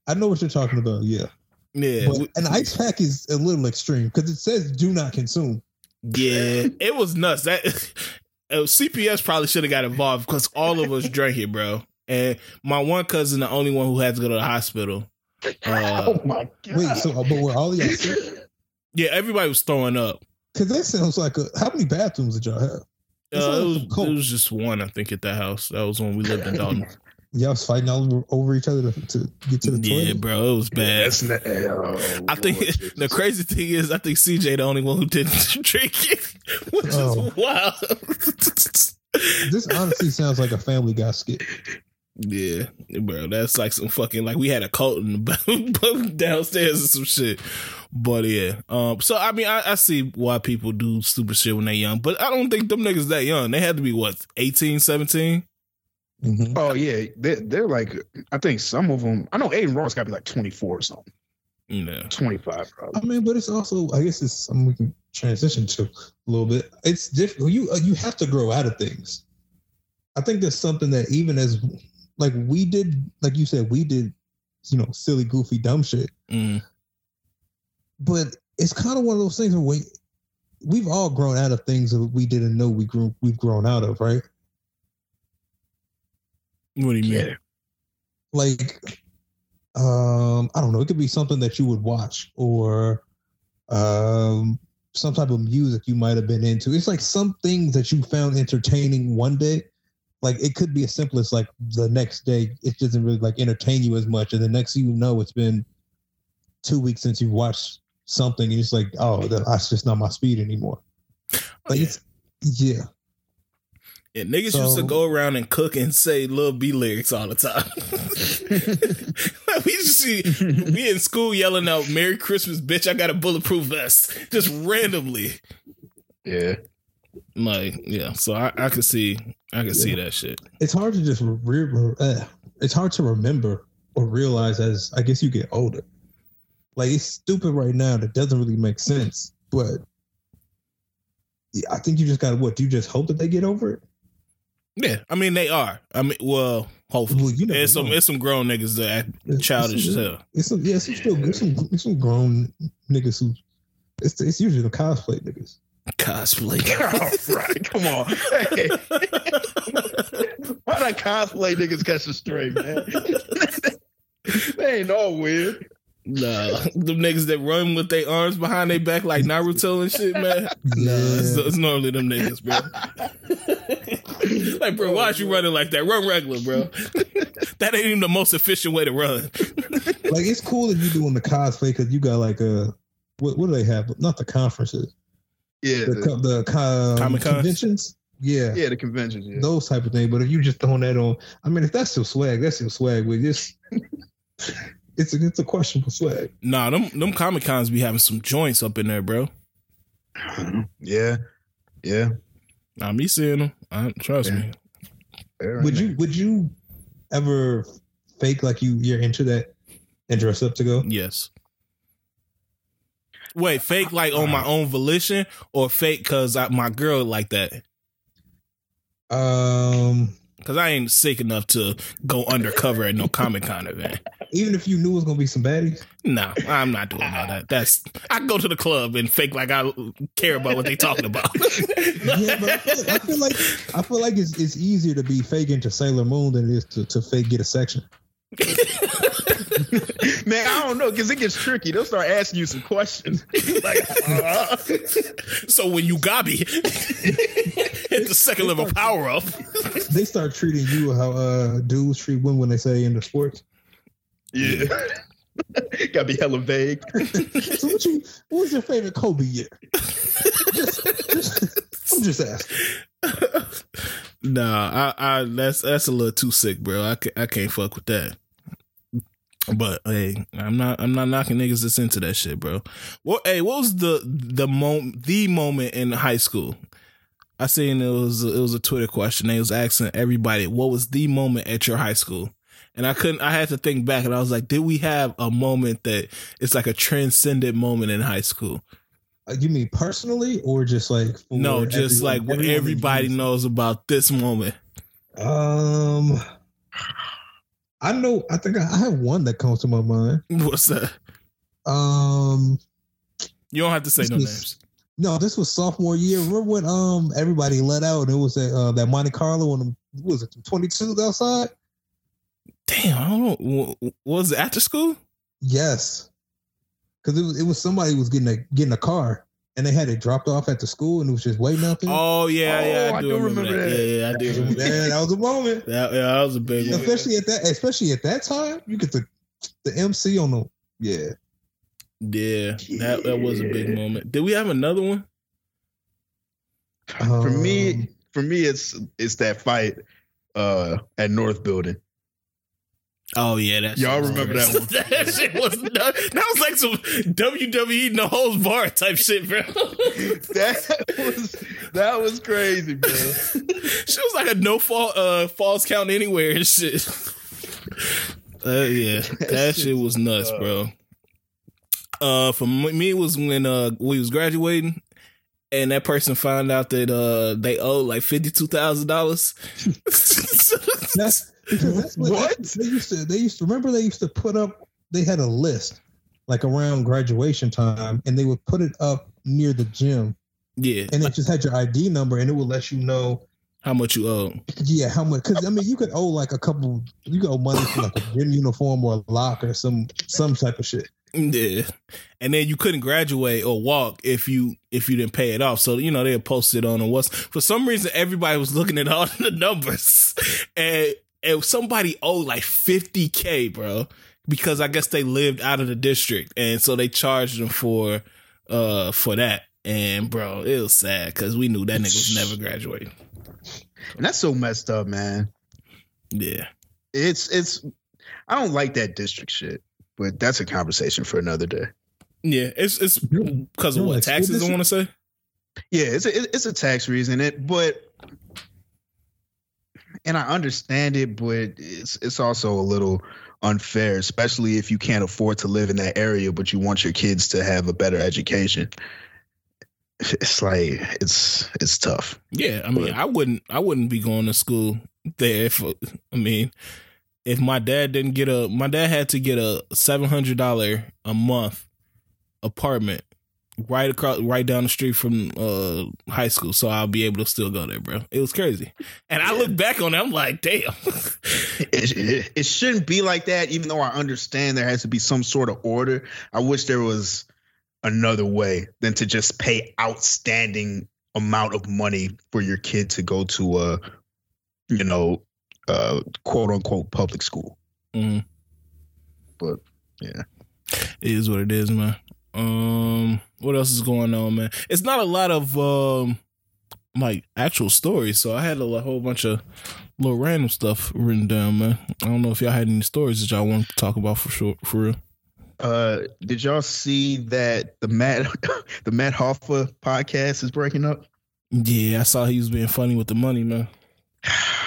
S2: I know what you're talking about. Yeah,
S1: Yeah,
S2: but an ice pack is a little extreme because it says do not consume.
S1: yeah, it was nuts. That <laughs> uh, CPS probably should have got involved because all of us drank it, bro. And my one cousin, the only one who had to go to the hospital. Uh, <laughs>
S3: oh my god!
S2: Wait, so but were all of y'all sick?
S1: yeah, everybody was throwing up.
S2: Because that sounds like a. How many bathrooms did y'all have? It
S1: Uh,
S2: sounds
S1: it, was, it was just one, I think, at that house. That was when we lived in <laughs> Dalton.
S2: Y'all was fighting all over, over each other to, to get to the
S1: yeah,
S2: toilet.
S1: bro, it was bad.
S3: That's not, <laughs> oh,
S1: I think
S3: Lord Jesus. <laughs>
S1: the crazy thing is, I think CJ the only one who didn't <laughs> drink it, which
S2: Oh.
S1: is wild.
S2: This honestly sounds like a Family Guy skit.
S1: yeah, bro, that's like some fucking like we had a cult in the downstairs or some shit. But yeah, um, so I mean, I, I see why people do stupid shit when they're young, but I don't think them niggas that young. They had to be what 18, 17?
S2: Mhm.
S3: Oh yeah, they're, they're like I think some of them. I know Adin Ross got to be like twenty four or something,
S1: You know,
S3: twenty five
S2: I mean, but it's also, I guess, it's something we can transition to a little bit. It's different. You uh, you have to grow out of things. I think there's something that even as like we did, like you said, we did, you know, silly, goofy, dumb shit.
S1: mm,
S2: But it's kind of one of those things where we we've all grown out of things that we didn't know we grew we've grown out of, right?
S1: What do you mean?
S3: Yeah,
S2: like um i don't know. It could be something that you would watch or um some type of music you might have been into. It's like some things that you found entertaining one day. Like it could be as simple as like the next day it doesn't really like entertain you as much. And the next thing you know it's been two weeks since you've watched something and it's like oh that's just not my speed anymore. Like
S1: yeah.
S2: it's yeah
S1: Yeah, niggas used to go around and cook and say Lil B lyrics all the time. <laughs> we used to see we in school yelling out "Merry Christmas, bitch! I got a bulletproof vest," just randomly.
S3: yeah.
S1: Like, yeah. So I, I could see, I could see that shit.
S2: it's hard to just re- re- uh, it's hard to remember or realize as I guess you get older. Like it's stupid right now that doesn't really make sense, but I think you just got to what? Do you just hope that they get over it?
S1: Yeah, I mean they are. I mean, well, hopefully,
S2: Well, you never
S1: it's some
S2: know.
S1: it's some grown niggas that act
S2: It's-
S1: childish
S2: it's
S1: as hell.
S2: It's some, yeah, it's some still it's some, it's some grown niggas who. It's it's usually the cosplay niggas.
S1: Cosplay. <laughs>
S3: All right, come on. Hey, <laughs> why that cosplay niggas catch the straight, man? <laughs> they ain't all weird.
S1: Nah, <laughs> them niggas that run with their arms behind their back like Naruto and shit, man. <laughs> Nah, it's, it's normally them niggas, bro. like, bro, why is you running like that? Run regular, bro. <laughs> that ain't even the most efficient way to run.
S2: like it's cool that you doing the cosplay because you got like a what what do they have? Not the conferences,
S3: Yeah,
S2: the
S3: the,
S2: the con- um,
S1: Comic-Cons?
S2: conventions. Yeah,
S3: yeah, the conventions. Yeah.
S2: those type of things. But if you just throwing that on, I mean, if that's still swag, that's still swag. But just it's a, it's a questionable swag.
S1: Nah, them them Comic Cons be having some joints up in there, bro.
S3: Yeah, yeah.
S1: Nah, me seeing them. I, trust
S3: Yeah.
S1: me.
S3: They're
S2: Would
S3: in
S2: you would you ever fake like you you're into that and dress up to go?
S1: Yes. Wait, fake like on my own volition or fake because my girl like that?
S2: Um,
S1: Because I ain't sick enough to go undercover at no Comic Con event.
S2: even if you knew it was gonna be some baddies.
S1: No, I'm not doing all that. That's I go to the club and fake like I care about what they talking about. <laughs>
S2: Yeah, but I feel, I feel like I feel like it's it's easier to be fake into Sailor Moon than it is to, to fake get a section. <laughs> <laughs>
S3: Man, I don't know because it gets tricky. They'll start asking you some questions. <laughs> like, uh,
S1: so when you Gabi <laughs> hit the second level power up,
S2: They start treating you how uh dudes treat women when they say in the sports.
S3: yeah, gotta be hella vague.
S2: So what you what was your favorite Kobe year? Just- just- I'm just asking.
S1: nah, I, I that's that's a little too sick, bro. I, I can't fuck with that. But hey, I'm not I'm not knocking niggas that's into that shit, bro. What hey, what was the the moment the moment in high school? I seen it was it was a Twitter question. They was asking everybody what was the moment at your high school, and I couldn't. I had to think back, and I was like, did we have a moment that it's like a transcendent moment in high school?
S2: Uh, You mean personally or just like
S1: no, just
S2: everyone-
S1: like what everybody knows about this moment.
S2: Um, I know. I think I, I have one that comes to my mind.
S1: What's that?
S2: Um,
S1: You don't have to say no
S2: was-
S1: names.
S2: no, this was sophomore year. Remember when um everybody let out and it was that uh, that Monte Carlo and was it twenty twos outside?
S1: Damn, I don't know. Was it after school?
S2: Yes, because it was it was somebody was getting a getting a car and they had it dropped off at the school and it was just waiting out there.
S1: Oh yeah, yeah,
S3: Oh,
S1: I do, remember, that. Yeah, yeah, I do. Remember that. <laughs>
S2: Man, that was a moment.
S1: That, yeah, that was a big one.
S2: Especially at that, especially at that time, you get the the MC on the yeah.
S1: Yeah, that that was a big moment. Did we have another one?
S3: For me,
S2: Um,
S3: for me, it's it's that fight uh at North Building.
S1: Oh yeah, that
S3: Y'all
S1: shit
S3: remember that one? <laughs>
S1: that shit was nuts. That was like some WWE no holds bar type shit, bro. <laughs>
S3: That was that was crazy, bro. <laughs>
S1: she was like a no fall uh falls count anywhere and shit. Uh, yeah, that shit was nuts, bro. Uh, for me, it was when uh we was graduating, and that person found out that uh they owed like fifty two thousand dollars.
S2: That's because that's what,
S3: What?
S2: they used to. They used to remember they used to put up. They had a list like around graduation time, and they would put it up near the gym,
S1: yeah,
S2: and it just had your ID number, and it would let you know,
S1: how much you owe?
S2: yeah, how much. Because I mean, you could owe like a couple. You could owe money for like a gym uniform or a lock or some some type of shit.
S1: Yeah, and then you couldn't graduate or walk if you if you didn't pay it off. So you know they posted on it was for some reason everybody was looking at all <laughs> the numbers, and and somebody owed like fifty k, bro, because I guess they lived out of the district, and so they charged them for uh for that. And bro, it was sad because we knew that nigga was never graduating.
S3: And that's so messed up, man.
S1: Yeah,
S3: It's it's I don't like that district shit, but that's a conversation for another day.
S1: yeah, it's it's because of what taxes I want to say.
S3: Yeah, it's a it's a tax reason it, but and I understand it, but it's it's also a little unfair, especially if you can't afford to live in that area, but you want your kids to have a better education. It's like it's it's tough.
S1: Yeah, I mean,
S3: But-
S1: I wouldn't, I wouldn't be going to school there. for. I mean, if my dad didn't get a, my dad had to get a seven hundred dollar a month apartment right across, right down the street from uh high school, so I'll be able to still go there, bro. It was crazy, and I look back on it, I'm like, damn.
S3: It, it, it shouldn't be like that, even though I understand there has to be some sort of order. I wish there was another way than to just pay outstanding amount of money for your kid to go to a, you know, uh, quote unquote public school.
S1: Mhm.
S3: But yeah,
S1: It is what it is, man. Um, what else is going on, man? It's not a lot of um, like actual stories. So I had a whole bunch of little random stuff written down, man. I don't know if y'all had any stories that y'all want to talk about for sure, for real.
S3: uh, did y'all see that the Matt <laughs> the Math Hoffa podcast is breaking up?
S1: Yeah, I saw he was being funny with the money, man. <sighs> <sighs>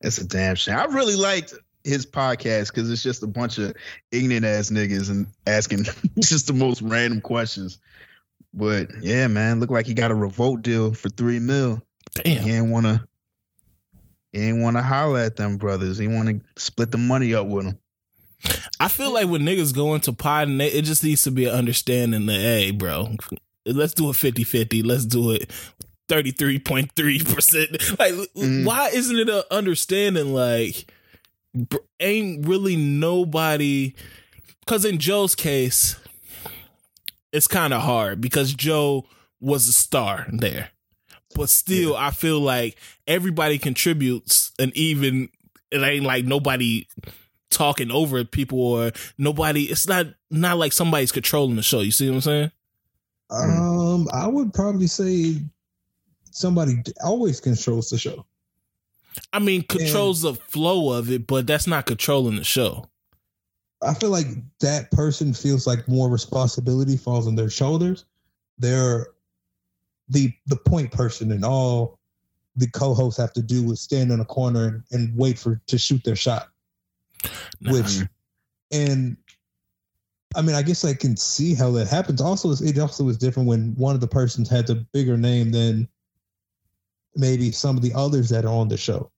S3: It's a damn shame. I really liked his podcast because it's just a bunch of ignorant ass niggas and asking <laughs> just the most random questions. But yeah, man, looked like he got a revolt deal for three mil.
S1: Damn.
S3: He ain't wanna he ain't wanna holler at them brothers. He wanna split the money up with them.
S1: I feel like when niggas go into pod, and they, it just needs to be an understanding that, hey, bro, let's do it 50 50. Let's do it 33.3%. Like,
S3: Mm.
S1: why isn't it an understanding? Like, ain't really nobody. Because in Joe's case, it's kind of hard because Joe was a star there. But still, I feel like everybody contributes, and even it ain't like nobody talking over people or nobody. It's not not like somebody's controlling the show. You see what I'm saying?
S2: Um, I would probably say somebody always controls the show.
S1: I mean, controls the flow of it, but that's not controlling the show.
S2: I feel like that person feels like more responsibility falls on their shoulders. They're the the point person, and all the co-hosts have to do is stand in a corner and, and wait for to shoot their shot.
S1: Nah.
S2: Which, and I mean, I guess I can see how that happens. Also, it also was different when one of the persons had the bigger name than maybe some of the others that are on the show.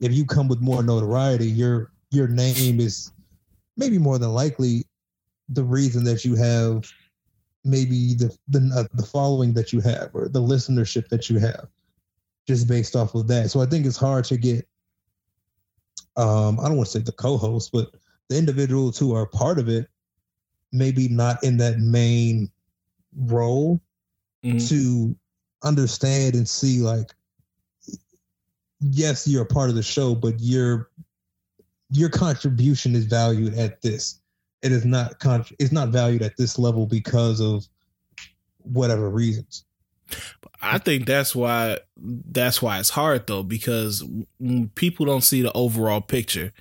S2: If you come with more notoriety, your your name is maybe more than likely the reason that you have maybe the the, uh, the following that you have or the listenership that you have just based off of that so i think it's hard to get um i don't want to say the co-host but the individuals who are part of it maybe not in that main role
S1: Mhm.
S2: to understand and see like yes you're a part of the show but your your contribution is valued at this. It is not con- it's not valued at this level because of whatever reasons.
S1: I think that's why that's why it's hard though because people don't see the overall picture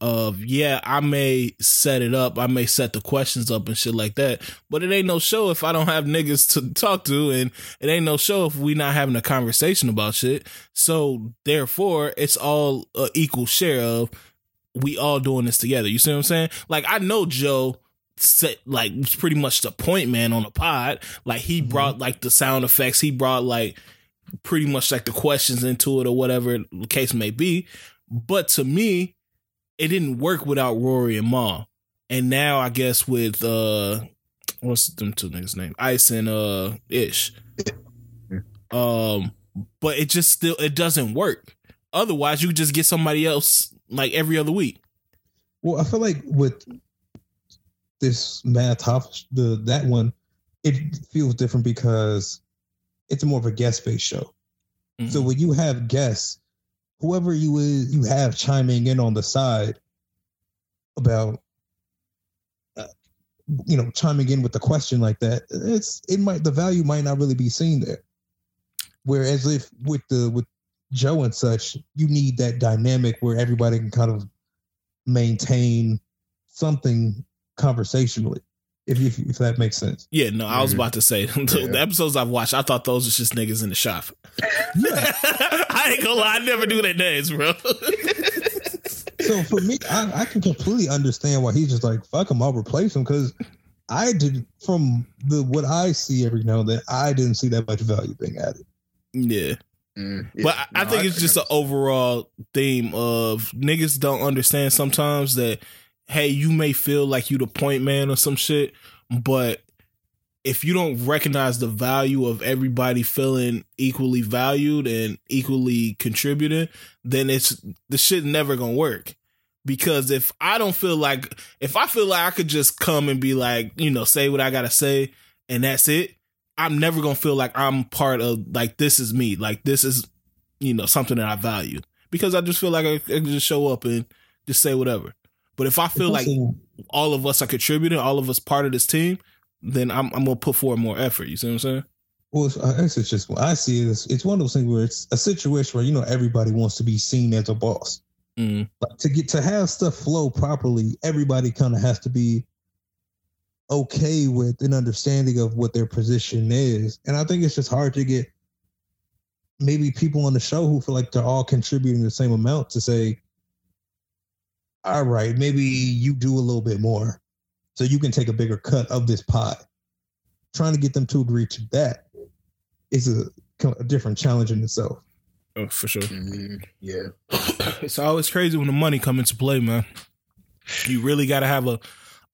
S1: of yeah I may set it up I may set the questions up and shit like that but it ain't no show if I don't have niggas to <laughs> talk to and it ain't no show if we not having a conversation about shit. So therefore it's all a equal share of we all doing this together. You see what I'm saying? Like I know Joe set like was pretty much the point man on the pod. Like he
S2: Mhm.
S1: brought like the sound effects. He brought like pretty much like the questions into it or whatever the case may be. But to me it didn't work without rory and Mal. And now i guess with uh what's them two niggas name? Ice and uh ish. Um but it just still it doesn't work. Otherwise you just get somebody else like every other week.
S2: Well i feel like with this math top the that one it feels different because it's more of a guest based show. So when you have guests, whoever you is you have chiming in on the side about uh, you know chiming in with the question like that, it's it might the value might not really be seen there. Whereas if with the with Joe and such, you need that dynamic where everybody can kind of maintain something conversationally. If if, if that makes sense.
S1: yeah no i was
S3: Mhm.
S1: about to say <laughs> the,
S3: Yeah.
S1: the episodes i've watched i thought those was just niggas in the shop <laughs>
S2: Yeah. <laughs>
S1: I ain't gonna lie, I never do that names, bro.
S2: So for me, I, I can completely understand why he's just like, fuck him, I'll replace him because I did from the what I see every now and then, I didn't see that much value being added.
S1: yeah.
S3: Mm,
S1: But
S3: yeah.
S1: I, I
S3: No,
S1: think it's just an overall theme of niggas don't understand sometimes that hey, you may feel like you the point man or some shit, but if you don't recognize the value of everybody feeling equally valued and equally contributing, then it's the shit never gonna work. Because if I don't feel like if I feel like I could just come and be like, you know, say what I gotta say and that's it, I'm never gonna feel like I'm part of like this is me. Like this is, you know, something that I value. Because I just feel like I, I can just show up and just say whatever. But if I feel like all of us are contributing, all of us part of this team, then I'm I'm gonna put forward more effort. You see what I'm saying?
S2: well, it's, I guess it's just I see it. As, it's one of those things where it's a situation where you know everybody wants to be seen as a boss.
S1: Mm.
S2: Like to get to have stuff flow properly, everybody kind of has to be okay with an understanding of what their position is. And I think it's just hard to get maybe people on the show who feel like they're all contributing the same amount to say, all right, maybe you do a little bit more so you can take a bigger cut of this pot. Trying to get them to agree to that is a, a different challenge in itself.
S1: Oh, for sure.
S3: mm, yeah. <coughs>
S1: it's always crazy when the money come into play, man. You really got to have a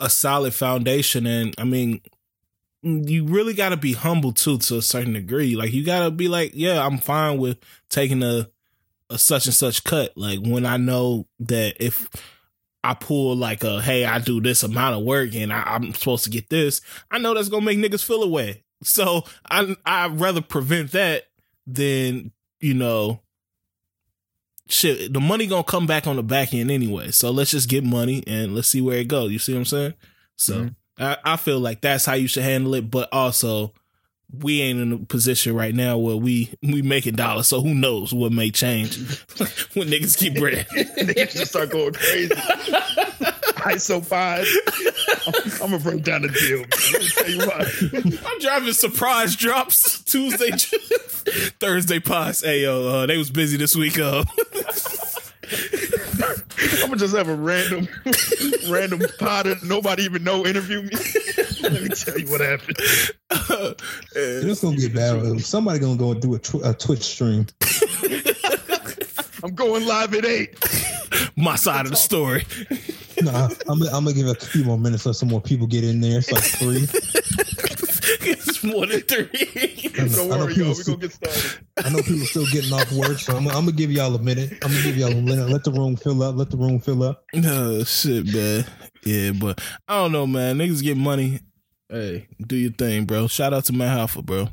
S1: a solid foundation, and I mean, you really got to be humble too, to a certain degree. Like you got to be like, yeah, I'm fine with taking a a such and such cut. Like when I know that if I pull like a hey, I do this amount of work and I, I'm supposed to get this, I know that's gonna make niggas feel away. So I I'd rather prevent that than you know shit, the money gonna come back on the back end anyway. So let's just get money and let's see where it goes. You see what I'm saying? So
S3: Mhm.
S1: I, I feel like that's how you should handle it. But also, we ain't in a position right now where we we making dollars. So who knows what may change <laughs> when niggas keep bread. <laughs>
S3: Niggas just start going crazy. <laughs> ISO five. I'm, I'm gonna break down the deal, man. Let tell you what.
S1: I'm driving surprise drops Tuesday, Thursday pods. Hey yo, uh, they was busy this week. Uh,
S3: I'm gonna just have a random, random potter nobody even know interview me. <laughs> Let me tell you what happened. <laughs>
S2: It's gonna get bad. Somebody gonna go and do a, tw- a Twitch stream.
S3: I'm going live at eight.
S1: my side of the story.
S2: Nah, I'm, I'm gonna give it a few more minutes so some more people get in there. It's like three.
S1: it's more than three.
S3: Don't
S2: I
S3: worry, y'all. We
S2: see-
S3: gonna get started.
S2: I know people still getting off work, so I'm, I'm gonna give y'all a minute. I'm gonna give y'all a minute. Let the room fill up. Let the room fill up.
S1: No shit, man. Yeah, but I don't know, man. Niggas get money. Hey, do your thing, bro. Shout out to Math Hoffa, bro.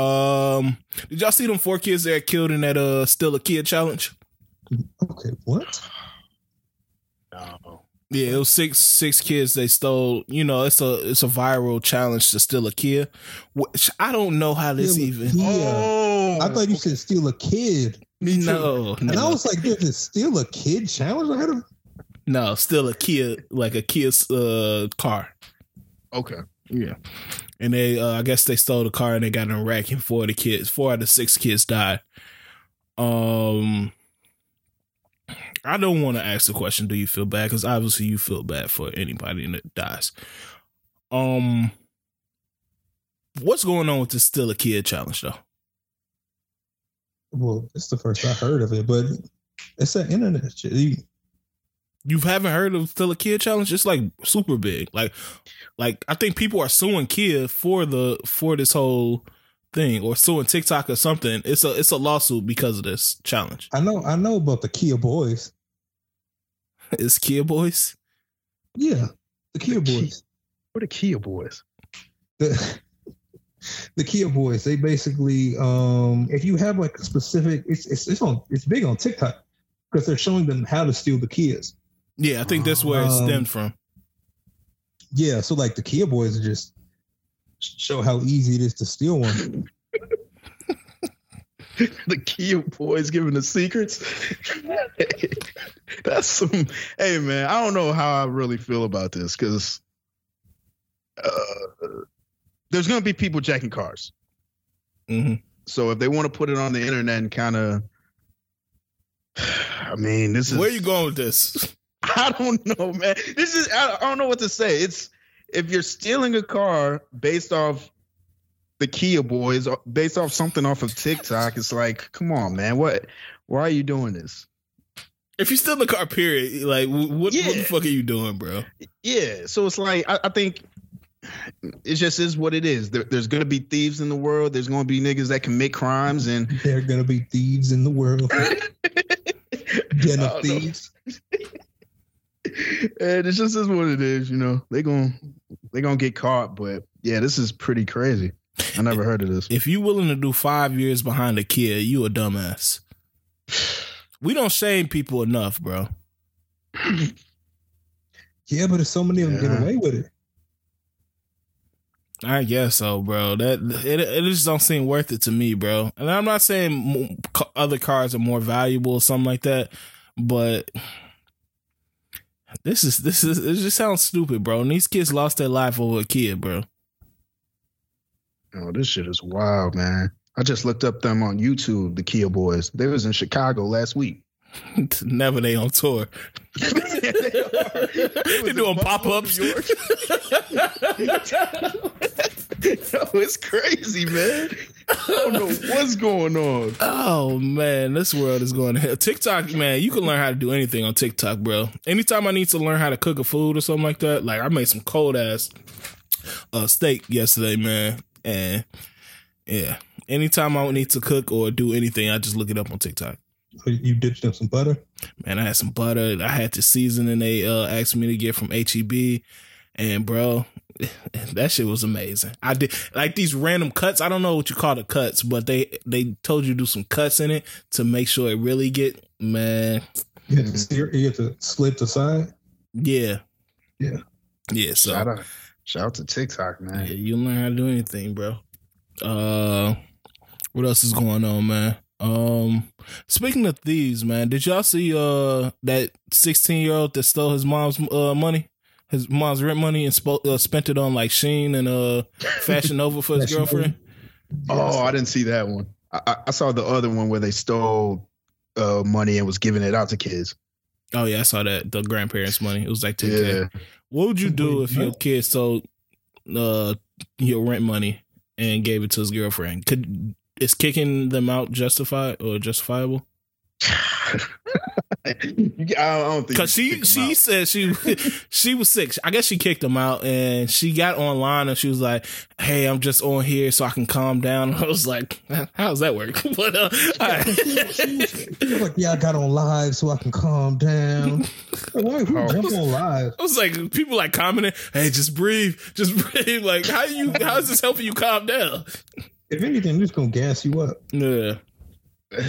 S1: Um, did y'all see them four kids that killed in that uh still a kid challenge?
S2: Okay, what?
S3: No.
S1: Yeah, it was six six kids they stole. You know, it's a it's a viral challenge to steal a kid. Which I don't know how this
S2: Yeah,
S1: even.
S2: yeah.
S3: Oh,
S2: I thought you said steal a kid, Me
S1: No,
S2: and I was like, "This is steal a kid challenge." I had a
S1: no, still a kid like a kid's uh car.
S3: okay.
S1: Yeah, and they uh, I guess they stole the car and they got in a wreck and four of the kids, four out of six kids died. Um, I don't want to ask the question. Do you feel bad? Because obviously you feel bad for anybody that dies. Um, what's going on with this still a kid challenge though?
S2: well, it's the first I heard of it, but it's an internet shit. You,
S1: You haven't heard of still a Kia challenge? It's like super big. Like, like I think people are suing kid for the for this whole thing or suing TikTok or something. It's a it's a lawsuit because of this challenge.
S2: I know, I know about the Kia Boys. <laughs>
S1: It's Kia Boys.
S2: Yeah, the Kia
S3: Kia-
S2: Boys.
S3: What are Kia boys?
S2: the <laughs> the Kia Boys, they basically um if you have like a specific it's it's it's on it's big on TikTok because they're showing them how to steal the Kias.
S1: Yeah, I think that's where it
S2: Um,
S1: stemmed from.
S2: Yeah, so like the Kia Boys just show how easy it is to steal one. <laughs>
S3: the Kia boys giving the secrets. <laughs> That's some. Hey man, I don't know how I really feel about this because uh, there's gonna be people jacking cars.
S1: hmm
S3: So if they want to put it on the internet and kind of, <sighs> I mean, this is
S1: Where you going with this? <laughs> <laughs>
S3: I don't know, man. This is I, I don't know what to say. It's if you're stealing a car based off the Kia boys, or based off something off of TikTok, it's like, come on, man. What? Why are you doing this?
S1: If you steal the car, period. Like, wh- what, what the fuck are you doing, bro?
S3: Yeah. So it's like I, I think it just is what it is. There, there's gonna be thieves in the world. There's gonna be niggas that commit crimes, and
S2: There are gonna be thieves in the world. <laughs> Den
S3: I
S2: of
S3: know.
S2: thieves.
S3: And it just is what it is. You know, they gonna they gonna get caught. But yeah, this is pretty crazy. I never heard of this.
S1: If you willing to do five years behind a kid, you a dumbass. We don't shame people enough, bro. <clears throat>
S2: Yeah, but if so many of them
S3: Yeah.
S2: get away with it.
S1: I guess so, bro. That it, it just don't seem worth it to me, bro. And I'm not saying other cars are more valuable or something like that, but this is this is it just sounds stupid, bro. And these kids lost their life over a kid, bro.
S3: Oh, this shit is wild, man. I just looked up them on YouTube, the Kia Boys. They was in Chicago last week. <laughs>
S1: Never they on tour.
S3: they
S1: They doing pop ups. <laughs>
S3: Yo, it's crazy, man. I don't know what's going on.
S1: Oh man, this world is going to hell. TikTok, man, you can learn how to do anything on TikTok, bro. Anytime I need to learn how to cook a food or something like that, like I made some cold ass uh, steak yesterday, man, and yeah. Anytime I need to cook or do anything, I just look it up on TikTok.
S2: So You ditched up some butter.
S1: Man, I had some butter. I had the seasoning they uh, asked me to get from HEB, and bro, <laughs> that shit was amazing. I did like these random cuts. I don't know what you call the cuts, but they they told you to do some cuts in it to make sure it really get man.
S2: You have to steer, you have to split the side.
S1: Yeah,
S2: Yeah.
S1: yeah. So
S3: Shout out, shout out to TikTok,
S1: yeah,
S3: man.
S1: you learn how to do anything, bro. Uh, what else is going on, man? Um, speaking of thieves, man, did y'all see uh that sixteen year old that stole his mom's uh money, his mom's rent money, and spo- uh, spent it on like Shein and uh Fashion <laughs> Nova for his girlfriend?
S3: Oh, I didn't see that one. I, I- I saw the other one where they stole uh, money and was giving it out to kids.
S1: Oh yeah, I saw that the grandparents' money. It was like ten k.
S3: Yeah.
S1: What would you do if your
S2: what?
S1: kid stole uh your rent money and gave it to his girlfriend? Could is kicking them out justified or justifiable? <laughs>
S3: I don't think
S1: Cause she she said she <laughs> she was sick. I guess she kicked him out, and she got online and she was like, "Hey, I'm just on here so I can calm down." <laughs> I was like, "How does that work?" <laughs> but uh,
S2: she, was like, "Yeah, I got on live so I can calm down." Why who oh. jump on live?
S1: I was like, people like commenting, "Hey, just breathe, just breathe." Like, how you how is this helping you calm down?
S2: If anything, it's gonna gas you up.
S1: Yeah.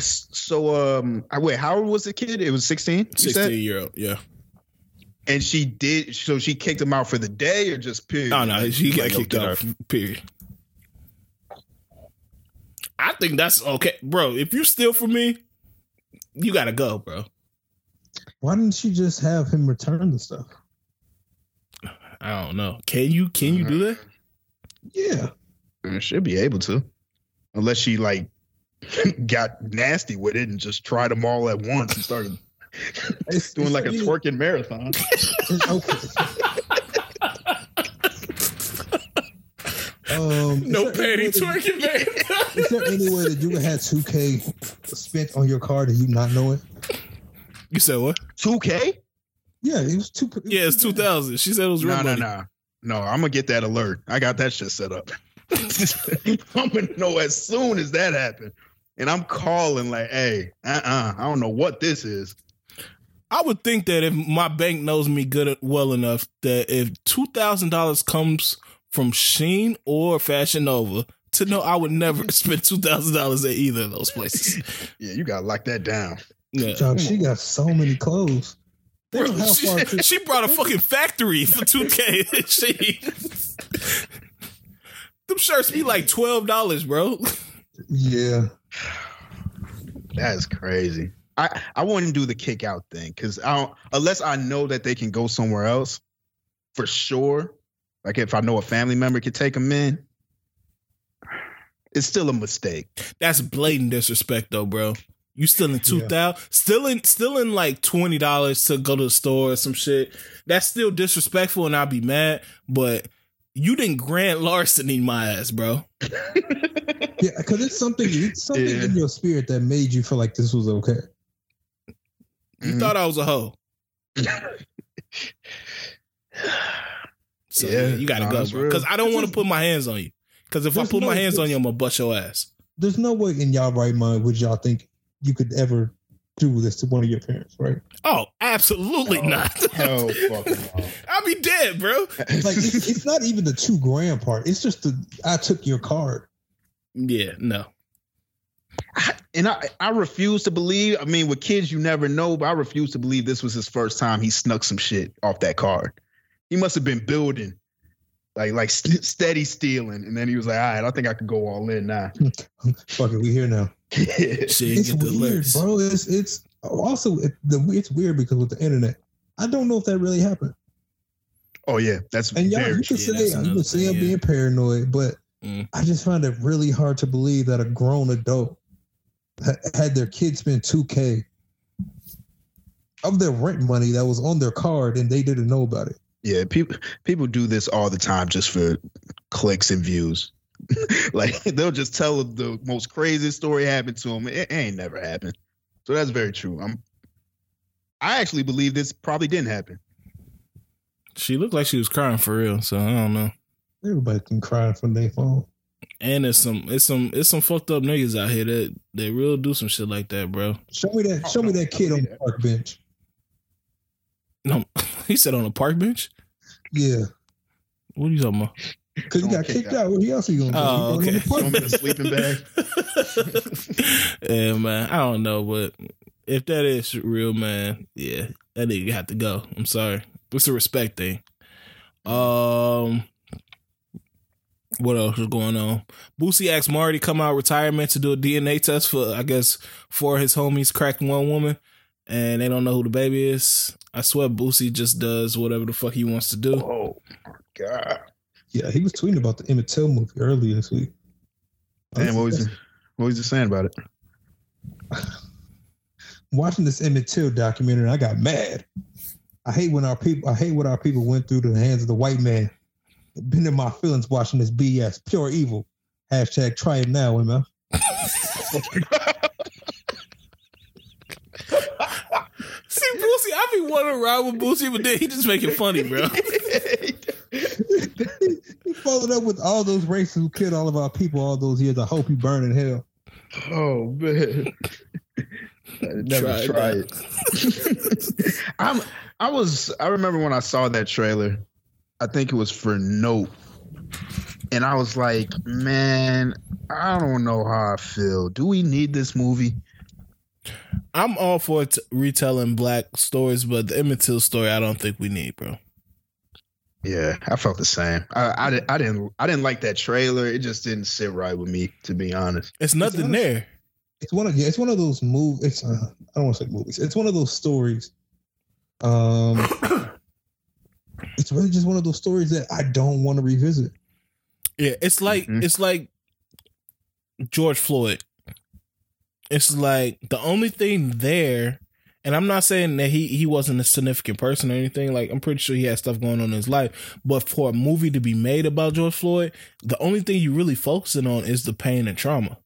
S3: So um, I wait. How old was the kid? It was sixteen.
S1: Sixteen year old. Yeah.
S3: And she did. So she kicked him out for the day, or just period.
S1: Oh no, she got like, kicked out. Period. I think that's okay, bro. If you steal from me, you gotta go, bro.
S2: Why didn't she just have him return the stuff?
S1: I don't know. Can you can you do that?
S2: Yeah.
S3: I should be able to. Unless she like <laughs> got nasty with it and just tried them all at once and started it's, <laughs> doing it's like a twerking marathon. <laughs>
S2: um,
S1: no panty twerking
S2: marathon. Is there any way that you could have 2K spent on your card and you not know it?
S1: You said what?
S3: 2K?
S2: Yeah, it was two. It
S1: yeah, it's 2000. She said it was real no, money.
S3: No, no, no. I'm gonna get that alert. I got that shit set up. I'm gonna know as soon as that happened and I'm calling like, hey, uh-uh, I don't know what this is.
S1: I would think that if my bank knows me good well enough, that if two thousand dollars comes from Shein or Fashion Nova, to know I would never <laughs> spend two thousand dollars at either of those places. <laughs>
S3: yeah, you gotta lock that down.
S2: Yeah, John, she got so many clothes.
S1: Bro, she, <laughs> she, brought a fucking factory for two K. she them shirts be like twelve dollars, bro.
S2: Yeah. <sighs>
S3: That's crazy. I, I wouldn't do the kick out thing because I don't unless I know that they can go somewhere else for sure. Like if I know a family member could take them in, it's still a mistake.
S1: That's blatant disrespect though, bro. You still in two thousand, yeah. still in still in like twenty dollars to go to the store or some shit. That's still disrespectful, and I'd be mad. But you didn't grant larceny my ass, bro. <laughs>
S2: yeah, because it's something it's something yeah. in your spirit that made you feel like this was okay.
S1: You mm-hmm. thought I was a hoe. so yeah, you gotta go, bro. Because I don't want to put my hands on you. Because if I put no, my hands on you, I'm gonna bust your ass.
S2: There's no way in y'all right mind would y'all think you could ever do this to one of your parents, right?
S1: Oh, absolutely oh, not. Hell fucking. <laughs> I'll be dead, bro.
S2: like it's, it's, not even the two grand part. It's just the I took your card.
S1: Yeah, no.
S3: I, and I, I refuse to believe. I mean, with kids, you never know, but I refuse to believe this was his first time he snuck some shit off that card. He must have been building, like like st- steady stealing, and then he was like, "All right, I don't think I could go all in now." <laughs>
S2: Fuck it, we here now. <laughs> it's weird, bro. It's it's also it, the it's weird because with the internet, I don't know if that really happened.
S3: Oh yeah, that's
S2: and y'all. You can yeah, say you can say I'm yeah. being paranoid, but mm. I just find it really hard to believe that a grown adult had their kids spend two k of their rent money that was on their card and they didn't know about it.
S3: Yeah, people people do this all the time just for clicks and views. <laughs> like they'll just tell the most crazy story happened to them. It, it ain't never happened. So that's very true. I'm I actually believe this probably didn't happen.
S1: She looked like she was crying for real, so I don't know.
S2: Everybody can cry from their phone.
S1: And it's some it's some it's some fucked up niggas out here that they real do some shit like that, bro.
S2: Show me that show me that kid on the park bench.
S1: No, <laughs> he said on a park bench.
S2: Yeah.
S1: What are you talking about?
S2: Because he got kicked out. What else he gonna do?
S1: Oh, okay.
S3: sleeping bag. <laughs>
S1: yeah, man. I don't know, but if that is real, man, yeah, that nigga have to go. I'm sorry. It's a respect thing. Um, what else is going on? Boosie asked Maury come out retirement to do a DNA test for, I guess, for his homies cracked one woman, and they don't know who the baby is. I swear, Boosie just does whatever the fuck he wants to do.
S3: Oh my god!
S2: Yeah, he was tweeting about the Emmett Till movie earlier this week.
S3: Damn, what was he, what was he saying about it? <laughs>
S2: Watching this Emmett Till documentary, I got mad. I hate when our people. I hate what our people went through to the hands of the white man. Been in my feelings watching this BS, pure evil. Hashtag try it now, <laughs> <laughs> man.
S1: he want to ride with Boosie, but then he just make it funny, bro. <laughs>
S2: he followed up with all those racists who killed all of our people all those years. I hope he burn in hell.
S3: Oh man. I <laughs> never
S1: Try
S3: try it. <laughs> I'm I was I remember when I saw that trailer, I think it was for Note. And I was like, man, I don't know how I feel. Do we need this movie?
S1: I'm all for t- retelling black stories, but the Emmett Till story, I don't think we need, bro.
S3: Yeah, I felt the same. I, I, di- I didn't I didn't like that trailer. It just didn't sit right with me, to be honest.
S1: It's nothing
S2: honest-
S1: there.
S2: It's one of yeah, it's one of those move. It's uh, I don't want to say movies. It's one of those stories. Um, <coughs> it's really just one of those stories that I don't want to revisit.
S1: Yeah, it's like
S3: Mhm.
S1: it's like George Floyd. It's like the only thing there, and I'm not saying that he he wasn't a significant person or anything. Like I'm pretty sure he had stuff going on in his life, but for a movie to be made about George Floyd, the only thing you really focusing on is the pain and trauma.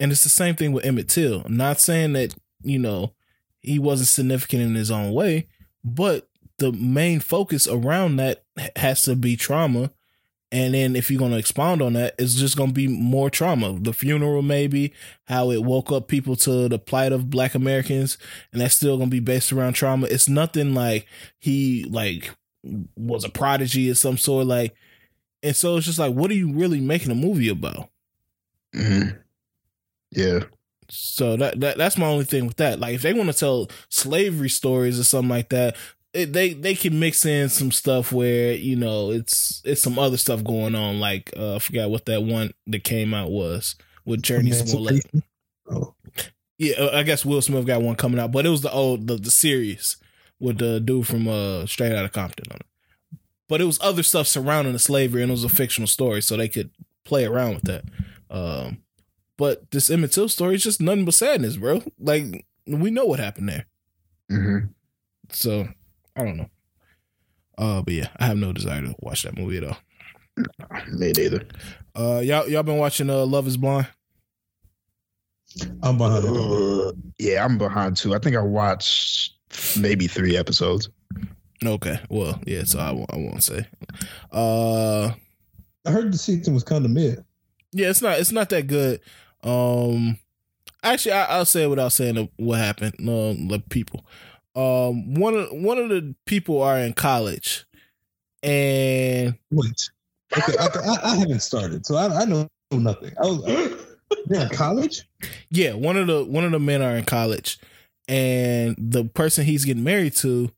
S1: And it's the same thing with Emmett Till. I'm not saying that you know he wasn't significant in his own way, but the main focus around that has to be trauma and then if you're going to expound on that, it's just going to be more trauma. The funeral, maybe how it woke up people to the plight of Black Americans, and that's still going to be based around trauma. It's nothing like he like was a prodigy or some sort. Like, and so it's just like, what are you really making a movie about?
S3: Mhm. Yeah.
S1: So that, that that's my only thing with that. Like, if they want to tell slavery stories or something like that, it, they they can mix in some stuff where you know it's it's some other stuff going on. Like uh, I forgot what that one that came out was with Jurnee Smollett.
S2: Oh,
S1: Yeah, uh, I guess Will Smith got one coming out, but it was the old the, the series with the dude from uh Straight Outta Compton on it. But it was other stuff surrounding the slavery, and it was a fictional story, so they could play around with that. Um, but this Emmett Till story is just nothing but sadness, bro. Like we know what happened there,
S3: hmm
S1: so I don't know. Uh, but yeah, I have no desire to watch that movie at all.
S3: Me neither.
S1: Uh, y'all y'all been watching uh Love Is Blind?
S2: I'm behind.
S3: Uh, yeah, I'm behind too. I think I watched maybe three episodes.
S1: Okay, well, yeah, so I won't, I won't say. Uh.
S2: I heard the season was kind of mid.
S1: Yeah, it's not it's not that good. Um actually I, I'll say it without saying what happened. No, the people. Um one of one of the people are in college and
S2: Wait, okay, I, I, I haven't started, so I, I know nothing. I was they're in college.
S1: yeah, one of the one of the men are in college and the person he's getting married to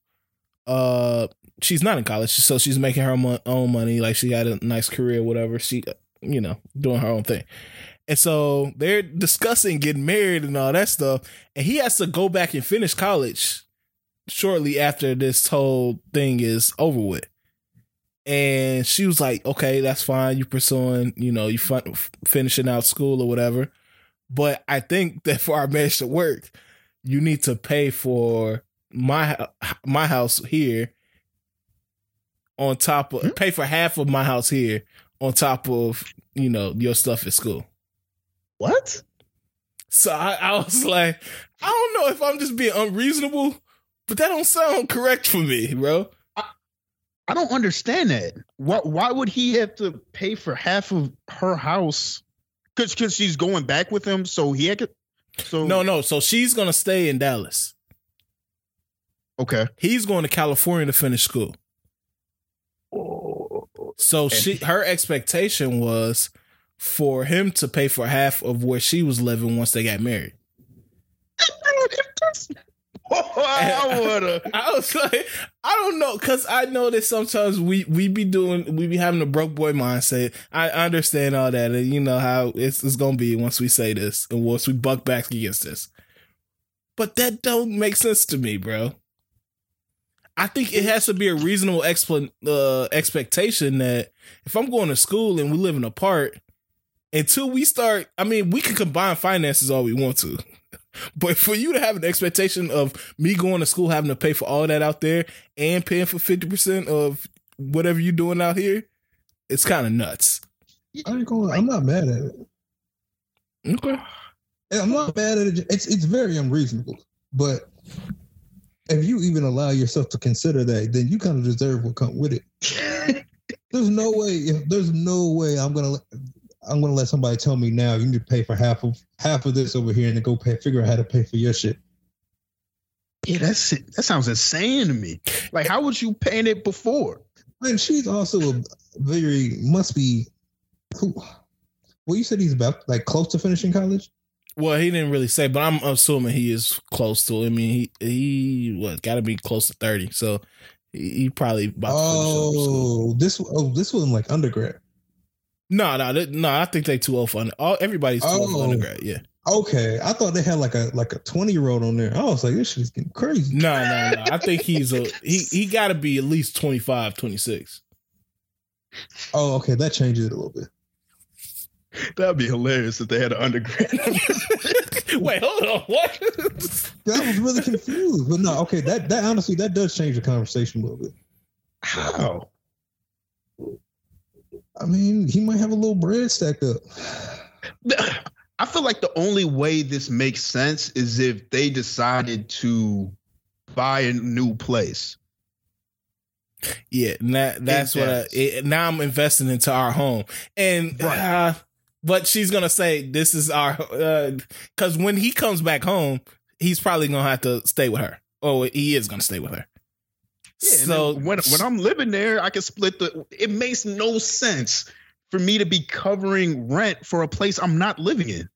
S1: uh she's not in college so she's making her mo- own money like she got a nice career whatever she you know doing her own thing and so they're discussing getting married and all that stuff and he has to go back and finish college shortly after this whole thing is over with. And she was like okay that's fine. You pursuing you know you fun- finishing out school or whatever. But i think <laughs> that for our marriage to work you need to pay for my my house here on top of hmm? pay for half of my house here on top of you know your stuff at school.
S3: What?
S1: so I, I was like i don't know if i'm just being unreasonable but that don't sound correct for me bro
S3: I don't understand that. Why, why would he have to pay for half of her house? Because because she's going back with him, so he had to. So
S1: no no so she's gonna stay in dallas
S3: Okay.
S1: he's going to california to finish school So oh, she her expectation was for him to pay for half of where she was living once they got married. <laughs>
S3: I woulda. <laughs>
S1: I was like, I don't know, cause I know that sometimes we we be doing we be having a broke boy mindset. I understand all that, and you know how it's it's gonna be once we say this and once we buck back against this. But that don't make sense to me, bro. I think it has to be a reasonable explan- uh, expectation that if I'm going to school and we living apart, until we start, I mean, we can combine finances all we want to. But for you to have an expectation of me going to school having to pay for all that out there and paying for 50% of whatever you're doing out here, it's kind of nuts.
S2: I ain't going. I'm not mad at it.
S1: Okay.
S2: I'm not mad at it. It's it's very unreasonable, but if you even allow yourself to consider that, then you kind of deserve what come with it. <laughs> there's no way. There's no way, I'm gonna. I'm gonna let somebody tell me now you need to pay for half of half of this over here and then go pay figure out how to pay for your shit.
S3: Yeah, that's that sounds insane to me. Like, how would you paying it before?
S2: And she's also a very must be. Who, well, you said he's about like close to finishing college.
S1: Well, he didn't really say, but I'm assuming he is close to. I mean, he he what got to be close to thirty, so he, he probably about.
S2: Oh, this oh this wasn't like undergrad.
S1: No, no, no. I think they too old for under, all. Everybody's too oh, old for oh. undergrad. Yeah.
S2: Okay, I thought they had like a like a twenty year old on there. I was like, this shit's getting crazy.
S1: No, no, no. I think he's a he. He got to be at least 25, 26.
S2: Oh, okay, that changes it a little bit.
S3: That'd be hilarious if they had an undergrad. <laughs>
S1: Wait, hold on. What?
S2: I was really confused. But no, okay, that that honestly that does change the conversation a little bit.
S3: How?
S2: I mean, he might have a little bread stacked up. <sighs>
S3: I feel like the only way this makes sense is if they decided to buy a new place.
S1: Yeah, that, that's what I, it, now I'm investing into our home. And right. uh, but she's going to say this is our uh, cuz when he comes back home, he's probably going to have to stay with her. Oh, he is going to stay with her.
S3: Yeah, so when when I'm living there, I can split the it makes no sense for me to be covering rent for a place I'm not living in.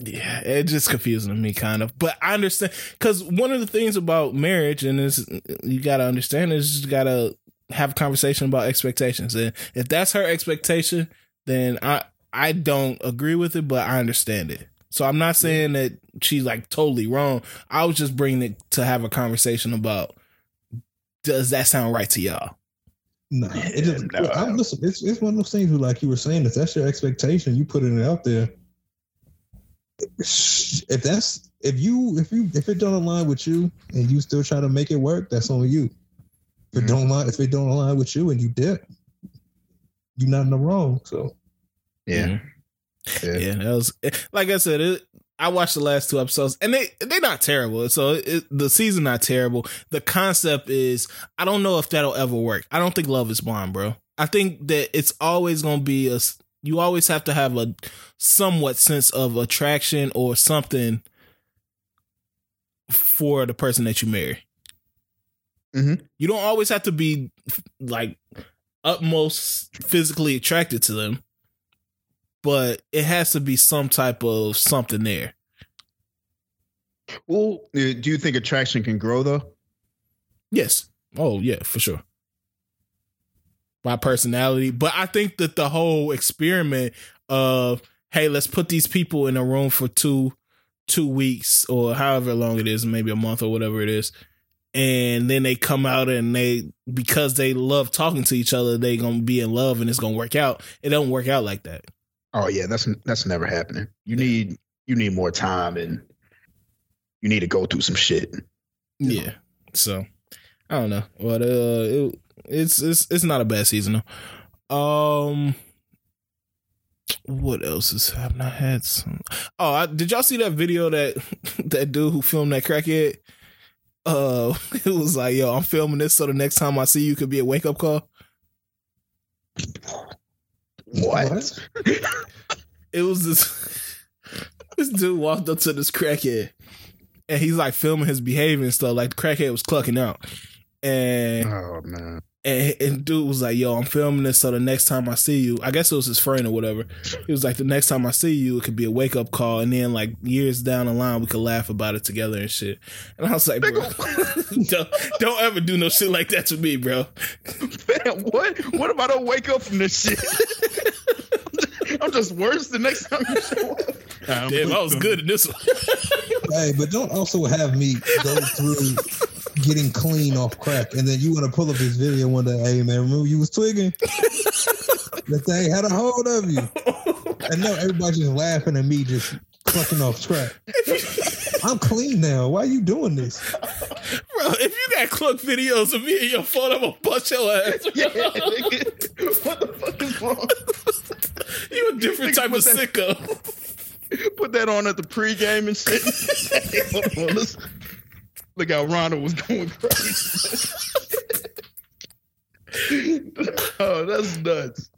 S1: Yeah, it just confusing to me kind of. But I understand because one of the things about marriage and is you gotta understand is you gotta have a conversation about expectations. And if that's her expectation, then I I don't agree with it, but I understand it. So I'm not saying that she's like totally wrong. I was just bringing it to have a conversation about does that sound right to y'all?
S2: No, it just, no. I'm, listen, it's, it's one of those things where, like you were saying, if that's your expectation, you put it out there. If that's if you if you if it don't align with you and you still try to make it work, that's on you. If it don't align, if it don't align with you and you dip, you're not in the wrong. So,
S3: yeah,
S1: mm-hmm. yeah, yeah that was like I said. It, I watched the last two episodes, and they they're not terrible. So it, the season not terrible. The concept is I don't know if that'll ever work. I don't think Love is Blind, bro. I think that it's always gonna be a. You always have to have a somewhat sense of attraction or something for the person that you marry.
S3: Mm-hmm.
S1: You don't always have to be like utmost physically attracted to them but it has to be some type of something there.
S3: Well, uh, do you think attraction can grow though?
S1: Yes. Oh, yeah, for sure. My personality, but I think that the whole experiment of hey, let's put these people in a room for two two weeks or however long it is, maybe a month or whatever it is, and then they come out and they because they love talking to each other, they gonna be in love and it's gonna work out. It don't work out like that.
S3: Oh yeah, that's that's never happening. You need you need more time and you need to go through some shit.
S1: Yeah. So I don't know, but uh, it, it's it's it's not a bad season though. Um, what else is happening? I had some. Oh, I, did y'all see that video that <laughs> that dude who filmed that crackhead? Uh, <laughs> it was like, yo, I'm filming this so the next time I see you could be a wake up call.
S3: What? <laughs>
S1: it was this <laughs> this dude walked up to this crackhead and he's like filming his behavior and stuff. Like the crackhead was clucking out. And
S3: oh man.
S1: And, and dude was like, "Yo, I'm filming this, so the next time I see you, I guess it was his friend or whatever. He was like, the next time I see you, it could be a wake up call, and then like years down the line, we could laugh about it together and shit." And I was like, "Bro, <laughs> don't, don't ever do no shit like that to me, bro."
S3: Man, what? What if I don't wake up from this shit? I'm just worse the next time you show up.
S1: Damn, I was good in this one.
S2: hey, but don't also have me go through getting clean off crack, and then you want to pull up this video one day. Hey man, remember you was twigging? <laughs> that thing had a hold of you. And now everybody's just laughing at me just clucking off crack. I'm clean now. Why are you doing this?
S1: Bro, if you got cluck videos of me in your phone, I'm gonna bust your ass. <laughs> Yeah, what the fuck is wrong? <laughs> you a different type of that, sicko.
S3: Put that on at the pregame and shit. Look how Ronald was going crazy. <laughs> oh, that's nuts.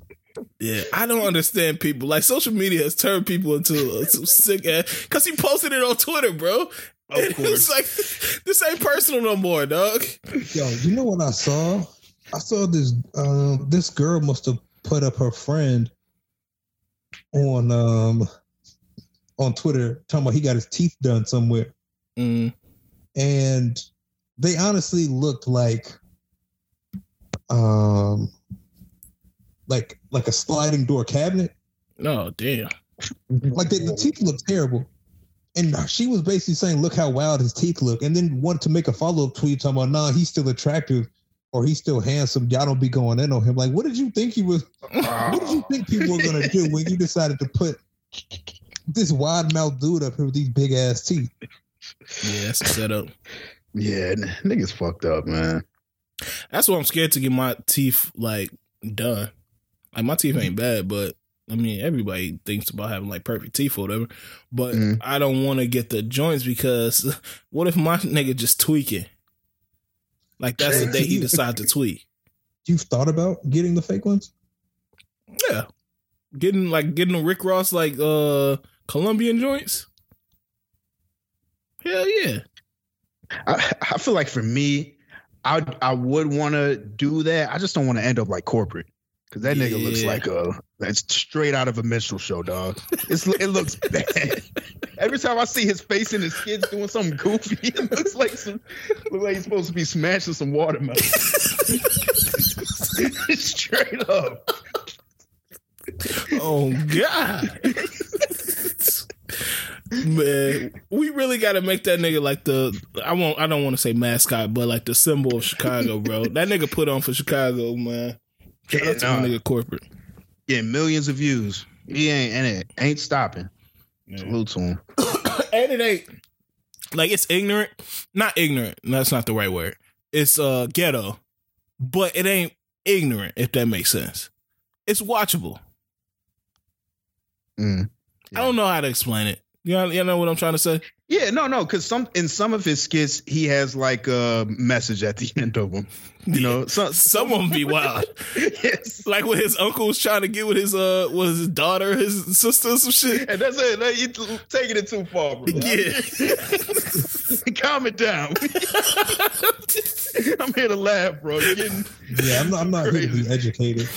S1: Yeah, I don't understand people. Like social media has turned people into uh, some sick ass. Because he posted it on Twitter, bro.
S3: Of <laughs>
S1: It's
S3: course.
S1: like this ain't personal no more, dog.
S2: Yo, you know what I saw? I saw this. Um, this girl must have put up her friend on um on Twitter talking about he got his teeth done somewhere,
S1: Mm,
S2: and they honestly looked like um like like a sliding door cabinet.
S1: oh damn.
S2: Like the, the teeth look terrible. And she was basically saying, "Look how wild his teeth look," and then wanted to make a follow up tweet talking about, "Nah, he's still attractive, or he's still handsome. Y'all don't be going in on him." Like, what did you think he was? What did you think people were gonna do when you decided to put this wide mouth dude up here with these big ass teeth?
S1: Yeah, that's a setup. <laughs>
S3: Yeah, n- niggas fucked up, man.
S1: That's why I'm scared to get my teeth like done. Like my teeth ain't bad, but I mean everybody thinks about having like perfect teeth or whatever. But
S3: Mhm.
S1: I don't want to get the joints because <laughs> what if my nigga just tweaking? Like that's the day he decides to tweak.
S2: You've thought about getting the fake ones?
S1: Yeah, getting like getting the Rick Ross like uh Colombian joints. Hell yeah.
S3: I, I feel like for me, I I would want to do that. I just don't want to end up like corporate because that nigga looks like a that's straight out of a minstrel show, dog. It's it looks <laughs> bad. Every time I see his face and his kids doing something goofy, it looks like some look like he's supposed to be smashing some watermelon. <laughs> straight up.
S1: Oh God. <laughs> Man, we really got to make that nigga like the I won't I don't want to say mascot, but like the symbol of Chicago, bro. <laughs> that nigga put on for Chicago, man. Shout out to
S3: Yeah,
S1: my
S3: nah.
S1: nigga corporate.
S3: Getting millions of views. He ain't and it ain't stopping. Salute to him. <coughs>
S1: and it ain't like it's ignorant. Not ignorant. That's not the right word. It's uh ghetto, but it ain't ignorant if that makes sense. It's watchable.
S3: Mm.
S1: I don't know how to explain it. You know, you know what I'm trying to say?
S3: Yeah, no, no, because some in some of his skits he has like a message at the <laughs> end of them. You know, some,
S1: Some of them be wild. <laughs>
S3: yes.
S1: like when his uncle was trying to get with his uh was his daughter, his sister, some shit.
S3: And that's it. Like, you taking it too far, bro.
S1: Yeah. <laughs>
S3: Calm it down. I'm here to laugh, bro. You're getting,
S2: Yeah, I'm not, I'm not here to be educated.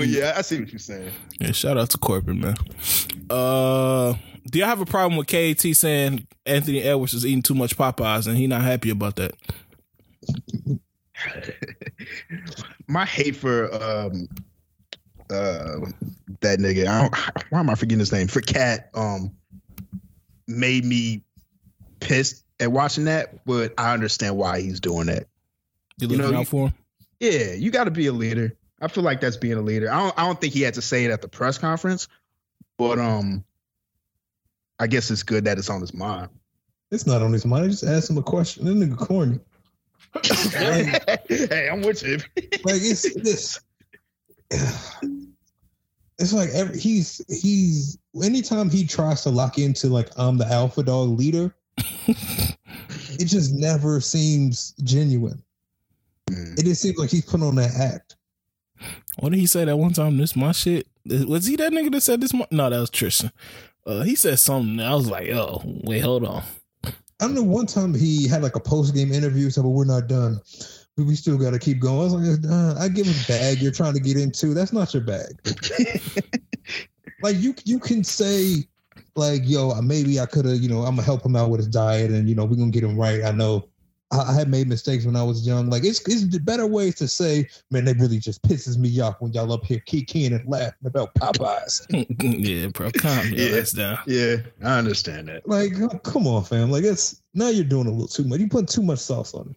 S3: But yeah, I see what you're saying.
S1: Yeah, shout out to corporate man. Uh, do y'all have a problem with KAT saying Anthony Edwards is eating too much Popeyes and he not happy about that? <laughs>
S3: My hate for um uh that nigga. I don't, why am I forgetting his name? For KAT um made me pissed at watching that, but I understand why he's doing that.
S1: You
S3: You
S1: looking
S3: know,
S1: out for him?
S3: Yeah, you got to be a leader. I feel like that's being a leader. I don't. I don't think he had to say it at the press conference, but um, I guess it's good that it's on his mind.
S2: It's not on his mind. I just asked him a question. That nigga corny. <laughs>
S3: hey, I'm with you.
S2: Like it's this. It's like every, he's he's anytime he tries to lock into like I'm the alpha dog leader, <laughs> it just never seems genuine.
S3: Mm.
S2: It just seems like he's put on that act.
S1: What did he say that one time? This my shit. Was he that nigga that said this? My- no, that was Tristan. Uh, he said something. I was like, oh, wait, hold on.
S2: I don't know one time he had like a post game interview, so but we're not done. We, we still got to keep going. I was like, uh, I give a bag you're trying to get into. That's not your bag. <laughs> like you, you can say, like, yo, maybe I could have, you know, I'm gonna help him out with his diet, and you know, we're gonna get him right. I know I, I had made mistakes when I was young. Like, it's it's the better ways to say, man, that really just pisses me off when y'all up here kicking and laughing about Popeyes. <laughs>
S1: yeah, bro, calm your
S3: Yeah.
S1: ass down.
S3: yeah, I understand that.
S2: like, oh, come on, fam. Like, it's now you're doing a little too much. You put too much sauce on it.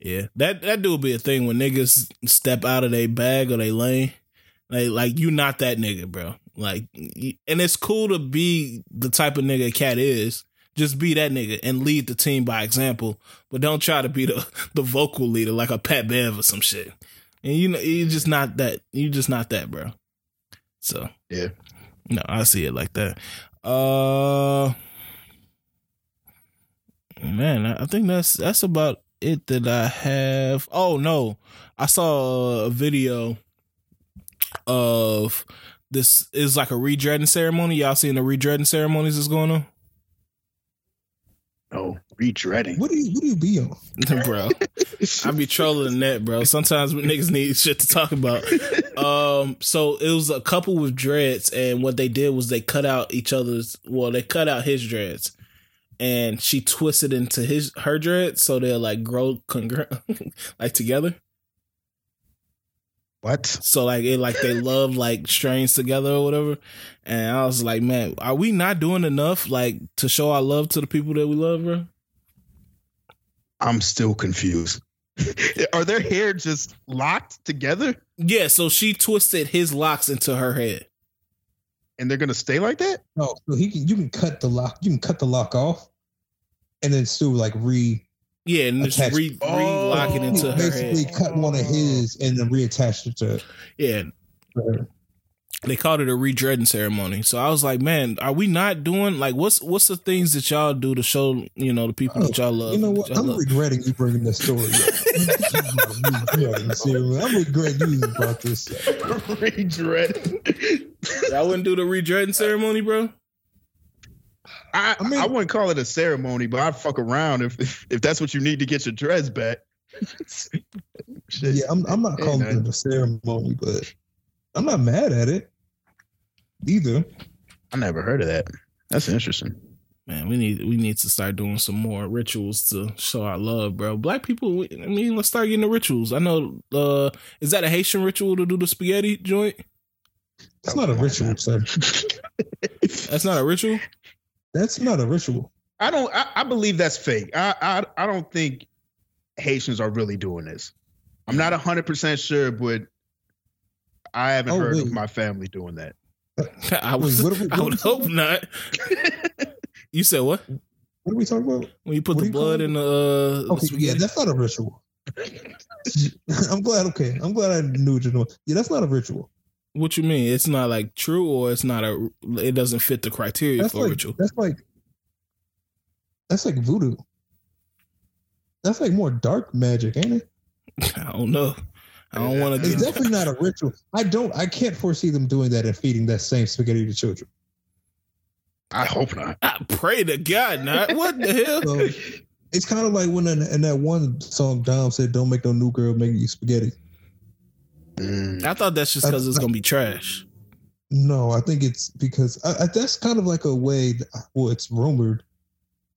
S1: Yeah, that that do be a thing when niggas step out of their bag or they lane. Like, like you not that nigga, bro. Like, and it's cool to be the type of nigga KAT is. Just be that nigga and lead the team by example, but don't try to be the <laughs> the vocal leader like a Pat Bev or some shit. And you know, you're just not that. You're just not that, bro. So
S3: Yeah.
S1: no, I see it like that. Uh, Man, I think that's that's about it that I have. Oh no, I saw a video of this is like a redreading ceremony. Y'all seen the redreading ceremonies that's going on,
S3: Oh, retreading.
S2: What do you what do you be on? <laughs>
S1: bro? I be trolling the net, bro. Sometimes when niggas need shit to talk about. Um, so it was a couple with dreads, and what they did was they cut out each other's. Well, they cut out his dreads, and she twisted into his her dreads, so they'll like grow congr- <laughs> like together.
S3: What?
S1: So like it like they love like strains together or whatever. And I was like, man, are we not doing enough like to show our love to the people that we love, bro?
S3: I'm still confused. <laughs> Are their hair just locked together
S1: Yeah, so she twisted his locks into her head.
S3: and they're gonna stay like that?
S2: No, so he can you can cut the lock, you can cut the lock off, and then still like re
S1: Yeah, and just
S2: Attach-
S1: re
S3: oh, Oh.
S1: re-lock it into her
S2: basically
S1: head.
S2: cut one of his and then reattach it to it.
S1: Yeah,
S2: her.
S1: they called it a redreading ceremony. So I was like, man, are we not doing like what's what's the things that y'all do to show you know the people that y'all love?
S2: You know what? I'm
S1: love?
S2: regretting you bringing this story. up. Yeah, <laughs> seriously, I'm regretting you brought this. up.
S3: Retreading.
S1: Y'all wouldn't do the redreading ceremony, bro.
S3: I,
S2: I mean-
S3: I wouldn't call it a ceremony, but I'd fuck around if if, if that's what you need to get your dreads back. Shit.
S2: Yeah, I'm, I'm not calling
S3: man.
S2: it a ceremony, but I'm not mad at it either.
S3: I never heard of that. That's interesting.
S1: Man, we need we need to start doing some more rituals to show our love, bro. Black people, we- I mean, let's start getting the rituals. I know, uh, is that a Haitian ritual to do the spaghetti joint?
S2: That's not a ritual, sir. <laughs>
S1: That's not a ritual.
S2: That's not a ritual.
S3: I don't. I, I believe that's fake. I, I I don't think Haitians are really doing this. I'm not hundred percent sure, but I haven't
S2: Oh,
S3: heard of my family doing that. <laughs>
S1: I was,
S2: what are we-
S1: I would
S2: what are we
S1: hope not. <laughs> You said what?
S2: What are we talking about?
S1: When you put
S2: What
S1: the
S2: do you call
S1: blood in the, uh, the
S2: Okay, yeah, that's not a ritual. <laughs> I'm glad. Okay, I'm glad I knew what you're doing. Yeah, that's not a ritual.
S1: what you mean? It's not like true, or it's not a. It doesn't fit the criteria
S2: That's
S1: for a
S2: like
S1: ritual.
S2: that's like that's like voodoo. That's like more dark magic, ain't it? <laughs>
S1: I don't know. I don't want to
S2: It's
S1: get.
S2: definitely not a ritual. I don't. I can't foresee them doing that and feeding that same spaghetti to children.
S3: I hope not.
S1: I pray to God not. What the hell?
S2: So it's kind of like when in, in that one song Dom said, "Don't make no new girl make you spaghetti."
S3: Mm.
S1: I thought that's just because it's gonna be trash.
S2: No, I think it's because I, I, that's kind of like a way. Well, it's rumored.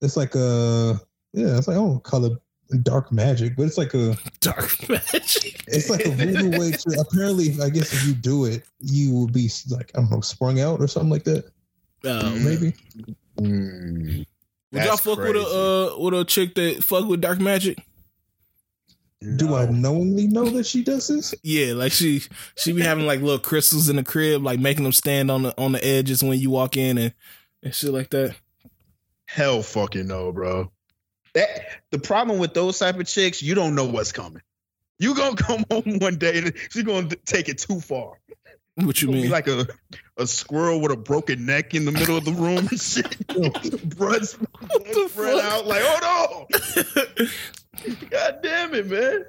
S2: It's like a yeah. It's like I don't call it dark magic, but it's like a <laughs>
S1: Dark magic.
S2: it's like a voodoo way to. Apparently, I guess if you do it, you will be like I don't know, sprung out or something like that.
S1: Um,
S2: Maybe.
S3: Mm.
S1: would y'all
S3: That's
S1: fuck with a uh, with a chick that fuck with dark magic?
S2: Do I knowingly know that she does this? <laughs>
S1: Yeah, like she she be having like little crystals in the crib, like making them stand on the on the edges when you walk in and and shit like that.
S3: Hell fucking no, bro. That the problem with those type of chicks, you don't know what's coming. You gonna <laughs> come home one day and she's gonna take it too far.
S1: What you mean?
S3: like a, a squirrel with a broken neck in the middle of the room and shit. <laughs> blood, spread out. Like, oh <laughs> no! God damn it, man.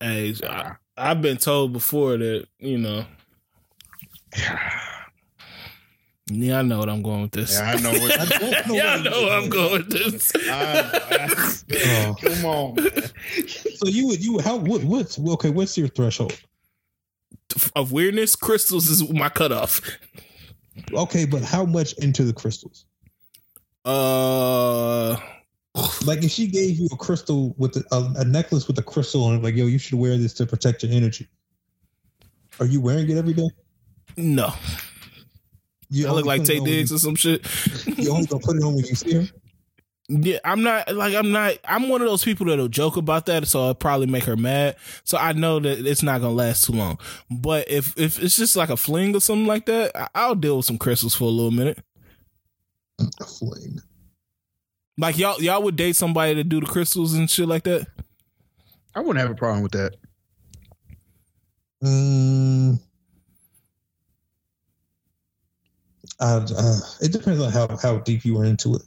S1: hey, I, I've been told before that you know. <sighs> Yeah, I know what I'm going with this.
S3: Yeah, I know what. <laughs>
S2: I don't know
S1: yeah, I know where I'm going with this. <laughs>
S3: I-
S2: Oh.
S3: come on, man.
S2: So you would you how what what's okay? What's your threshold?
S1: of weirdness, crystals is my cutoff.
S2: Okay, but how much into the crystals?
S1: Uh,
S2: Like if she gave you a crystal with a, a, a necklace with a crystal on it, like yo, you should wear this to protect your energy. Are you wearing it every day?
S1: no,
S2: You
S1: I look like
S2: put it
S1: Tay
S2: on when
S1: Diggs or some shit.
S2: You, <laughs> you only gonna put it on when you see her.
S1: Yeah, I'm not like I'm not. I'm one of those people that'll joke about that, so it'll probably make her mad. So I know that it's not gonna last too long. But if if it's just like a fling or something like that, I- I'll deal with some crystals for a little minute.
S2: A fling.
S1: Like y'all, y'all would date somebody to do the crystals and shit like that.
S3: I wouldn't have a problem with that.
S2: Mm, uh, uh, it depends on how how deep you were into it.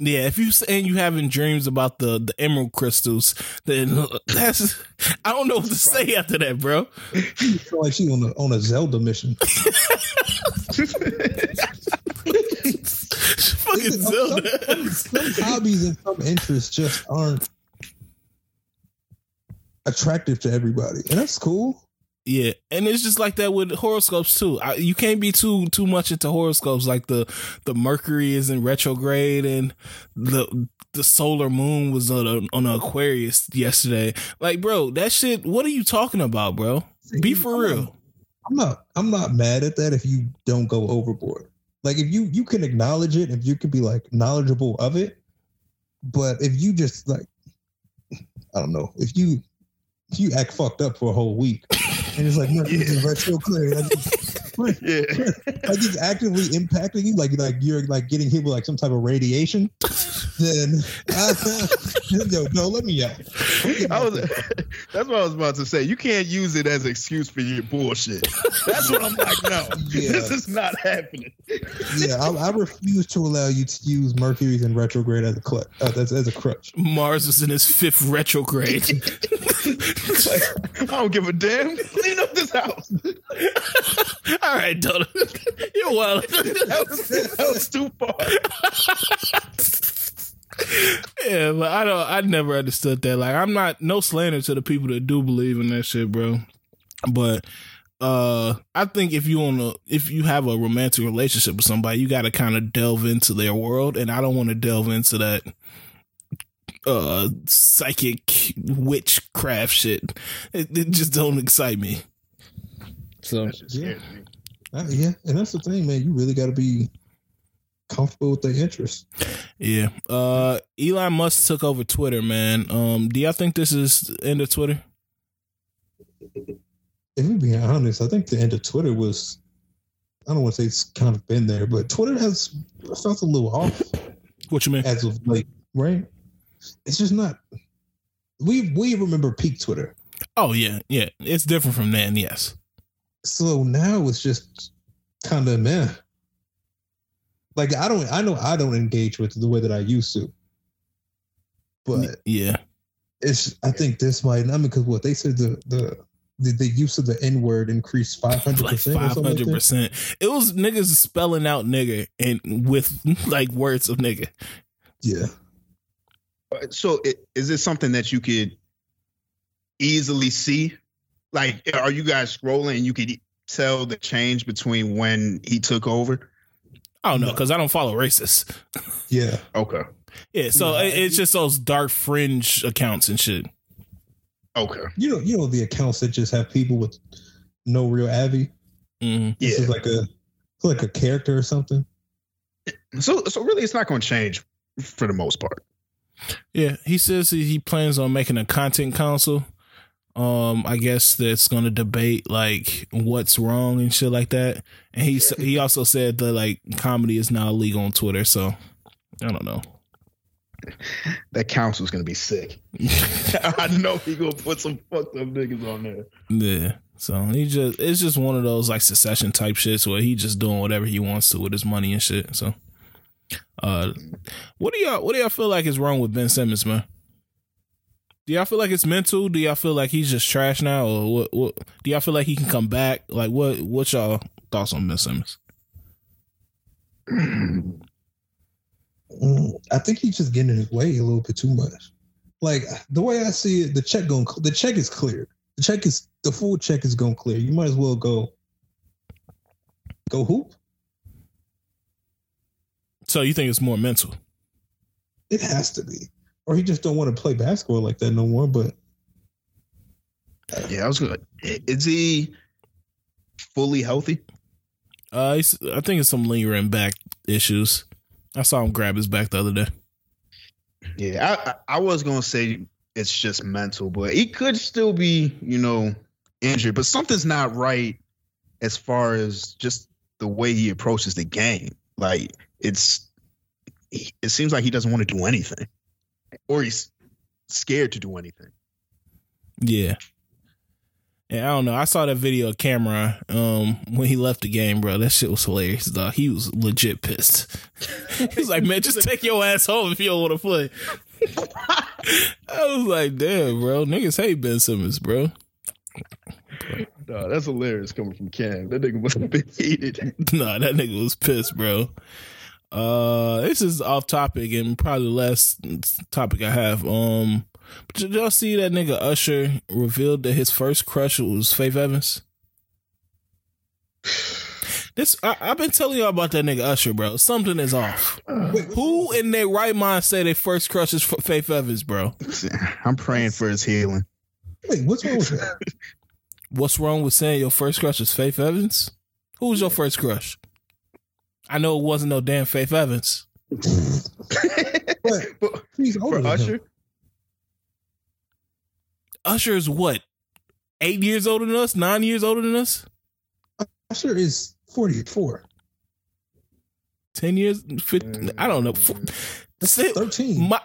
S1: Yeah, if you saying you having dreams about the the emerald crystals, then <laughs> that's I don't know what to say after that, bro.
S2: Feel like she on a on a Zelda mission. <laughs> <laughs>
S1: Fucking
S2: Some,
S1: Zelda.
S2: some, some hobbies and some interests just aren't attractive to everybody, and that's cool.
S1: Yeah, and it's just like that with horoscopes too. I, you can't be too too much into horoscopes. Like the the Mercury is in retrograde, and the the solar moon was on a, on an Aquarius yesterday. Like, bro, that shit. What are you talking about, bro? Be for
S2: I'm
S1: real.
S2: Not, I'm not. I'm not mad at that if you don't go overboard. Like if you you can acknowledge it, if you can be like knowledgeable of it, but if you just like, I don't know, if you if you act fucked up for a whole week and it's like Mercury is retrograde, like, it's- <laughs>
S3: yeah.
S2: like it's actively impacting you, like like you're like getting hit with like some type of radiation, then yo, no, let me out.
S3: I was, that's what I was about to say. You can't use it as an excuse for your bullshit. That's what I'm like. No,
S2: Yeah.
S3: this is not happening.
S2: Yeah, I, I refuse to allow you to use Mercury's in retrograde as a clutch, uh, as, as a crutch.
S1: Mars is in his fifth retrograde. <laughs>
S3: Like, I don't give a damn. Clean up this house. <laughs> <laughs>
S1: All right, Donna, <laughs> you're wild. <laughs>
S3: That was, that was too far.
S1: yeah, but I don't. I never understood that. Like, I'm not no slander to the people that do believe in that shit, bro. But uh I think if you want to, if you have a romantic relationship with somebody, you got to kind of delve into their world, and I don't want to delve into that uh psychic witchcraft shit. It, it just don't excite me. So
S3: That shit.
S2: Uh, yeah, and that's the thing, man. You really got to be comfortable with their interests.
S1: yeah, uh Elon Musk took over Twitter, man. Um, do y'all think this is the end of Twitter?
S2: If we being honest, I think the end of Twitter was. I don't want to say it's kind of been there, but Twitter has felt a little off
S1: What you mean?
S2: as of late, right? It's just not. We we remember peak Twitter,
S1: Oh yeah, yeah. It's different from then. Yes.
S2: So now it's just kind of meh. Like I don't, I know I don't engage with it the way that I used to, but
S1: Yeah.
S2: it's I think this might not because what they said the the the, the use of the N word increased five hundred
S1: Like
S2: percent.
S1: five hundred percent. It was niggas spelling out nigga and with <laughs> like words of nigga.
S2: Yeah,
S3: So, it, is this something that you could easily see? Like, are you guys scrolling and you could tell the change between when he took over?
S1: I don't know because I don't follow racists.
S2: yeah.
S3: Okay.
S1: Yeah, so
S2: Yeah.
S1: it- it's just those dark fringe accounts and shit.
S3: Okay.
S2: You know, you know the accounts that just have people with no real avi.
S1: hmm
S2: This
S3: Yeah.
S2: is like a like a character or something.
S3: So, so really, it's not going to change for the most part.
S1: Yeah, he says he he plans on making a content council. Um, I guess that's going to debate like what's wrong and shit like that. And he he also said that like comedy is now illegal on Twitter. So I don't know. <laughs>
S3: That council's going to be sick. <laughs> <laughs> I know he going to put some fucked up niggas on there.
S1: Yeah. So he just it's just one of those like secession type shits where he just doing whatever he wants to with his money and shit. So uh what do y'all what do y'all feel like is wrong with Ben Simmons, man? Do y'all feel like it's mental? Do y'all feel like he's just trash now or what what do y'all feel like he can come back? Like what what y'all thoughts on Ben Simmons?
S2: Mm, <clears throat> I think he's just getting in his way a little bit too much. Like the way I see it, the check going the check is cleared. The check is the full check is going clear. You might as well go go hoop.
S1: So you think it's more mental?
S2: It has to be, or he just don't want to play basketball like that no more. But
S3: Yeah, I was good. Is he fully healthy?
S1: Uh he's, I think it's some lingering back issues. I saw him grab his back the other day.
S3: Yeah, I, I I was gonna say it's just mental, but he could still be, you know, injured. But something's not right as far as just the way he approaches the game. Like it's, it seems like he doesn't want to do anything, or he's scared to do anything.
S1: Yeah. And I don't know. I saw that video of Cameron um, when he left the game, bro. That shit was hilarious, dog. He was legit pissed. <laughs> He's like, man, just take your ass home if you don't want to play. <laughs> I was like, damn, bro. Niggas hate Ben Simmons, bro.
S3: No, that's hilarious coming from Cam. That nigga must have been heated. <laughs>
S1: nah, that nigga was pissed, bro. Uh, this is off topic and probably the last topic I have. Um, did y'all see that nigga Usher revealed that his first crush was Faith Evans? This I, have been telling y'all about that nigga Usher, bro. Something is off. Who in their right mind say their first crush is Faith Evans, bro?
S3: I'm praying for his healing.
S2: Wait, what's wrong with that?
S1: What's wrong with saying your first crush is Faith Evans? Who was your first crush? I know it wasn't no damn Faith Evans.
S2: but he's older
S3: for Usher.
S2: Him.
S1: Usher is what? Eight years older than us? Nine years older than us?
S2: Usher is 44.
S1: 10 years? 15, I don't know.
S2: That's 13.
S1: My,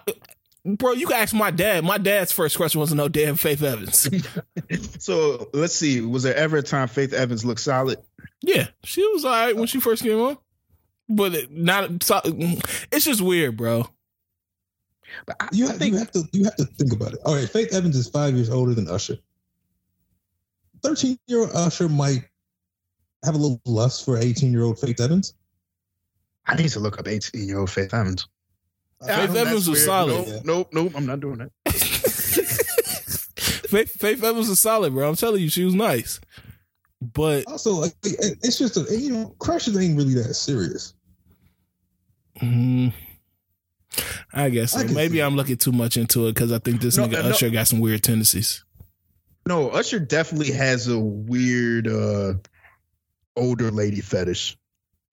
S1: bro, you can ask my dad. My dad's first question wasn't no damn Faith Evans. <laughs>
S3: so let's see. Was there ever a time Faith Evans looked solid?
S1: Yeah, she was all right when she first came on. But not it's just weird, bro.
S2: But I, you, I think, you have to you have to think about it. All right, Faith Evans is five years older than Usher. Thirteen year old Usher might have a little lust for eighteen year old Faith Evans.
S3: I need to look up eighteen year old Faith Evans.
S1: Uh, Faith Evans was solid.
S3: Nope, nope, nope, I'm not doing that. <laughs> <laughs>
S1: Faith, Faith Evans was solid, bro. I'm telling you, she was nice. But
S2: also, like, it's just a you know, crushes ain't really that serious.
S1: Mm, I guess so. I Maybe I'm looking too much into it because I think this no, nigga no, Usher got some weird tendencies.
S3: No, Usher definitely has a weird uh older lady fetish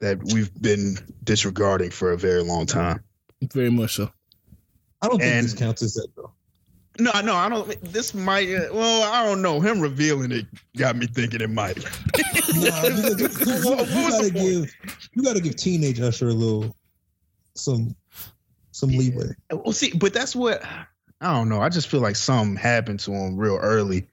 S3: that we've been disregarding for a very long time.
S1: Very much so.
S2: I don't think and, this counts as that though.
S3: No, no, I don't. This might. Uh, well, I don't know. Him revealing it got me thinking it might. nah, you, <laughs>
S2: you, you, you gotta give. You gotta give teenage Usher a little, some, some leeway.
S3: Well, see, but that's what I don't know. I just feel like something happened to him real early.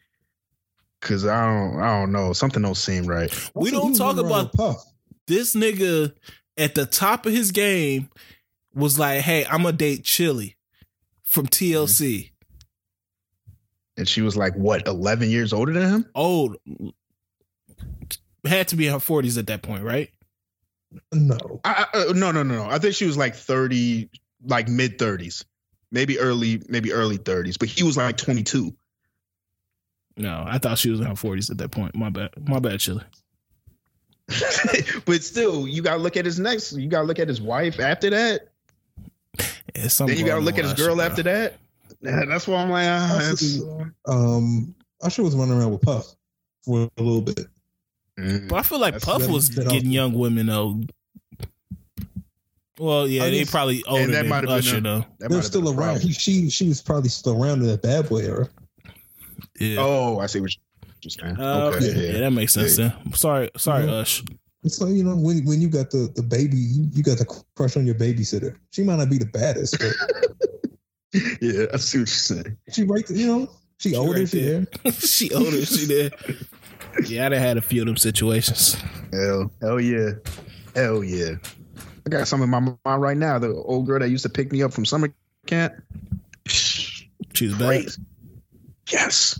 S3: Cause I don't, I don't know. Something don't seem right.
S1: We don't talk about Puff. This nigga at the top of his game was like, "Hey, I'm gonna date Chili from TLC."
S3: And she was like what 11 years older than him?
S1: Old. Had to be in her 40s at that point right?
S2: No.
S3: I, I, uh, no no no no. I think she was like 30 like mid 30s maybe early maybe early 30s but he was like 22
S1: no i thought she was in her 40s at that point. My bad. My bad chili. <laughs>
S3: But still you gotta look at his next you gotta look at his wife after that.
S1: Yeah,
S3: then you gotta look at his girl after that yeah, that's why I'm like, uh,
S2: um, Usher was running around with Puff for a little bit.
S1: Mm, but I feel like that's, Puff was getting young women though. Well, yeah, they probably older that than Usher a, though.
S2: They're still around. He, she she was probably still around in that bad boy era.
S3: Yeah. Oh, I see what you're saying. Uh,
S1: okay, yeah, yeah, that makes sense. Yeah. Then. Sorry, sorry,
S2: yeah.
S1: Ush.
S2: It's like you know when when you got the the baby, you, you got the crush on your babysitter. She might not be the baddest, but <laughs> <laughs>
S3: yeah, I see what you're saying.
S2: She right, you know, she, she older, right she there. there. <laughs>
S1: she older, she there. Yeah, I done had a few of them situations.
S3: Hell, hell yeah, hell yeah. I got some in my mind right now. The old girl that used to pick me up from summer camp.
S1: She's back.
S2: Yes.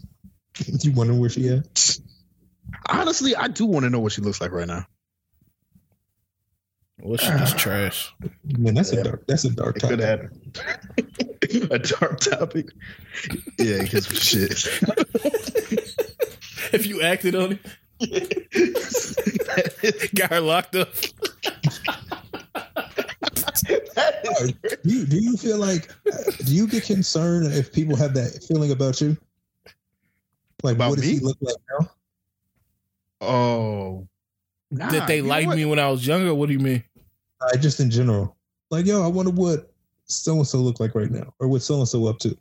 S2: You wonder where she at?
S3: Honestly, I do want to know what she looks like right now.
S1: Well, she just trash.
S2: Man, that's yeah. a dark. That's a dark
S3: it topic. Could happen. <laughs> a dark topic. Yeah, because shit. <laughs>
S1: if you acted on it, <laughs> got her locked up.
S2: do you do you feel like do you get concerned if people have that feeling about you? Like about what does me? he look like now?
S3: Oh,
S1: nah, that they liked me when I was younger. What do you mean?
S2: Uh, just in general, like yo, I wonder what so and so look like right now, or what so and so up to.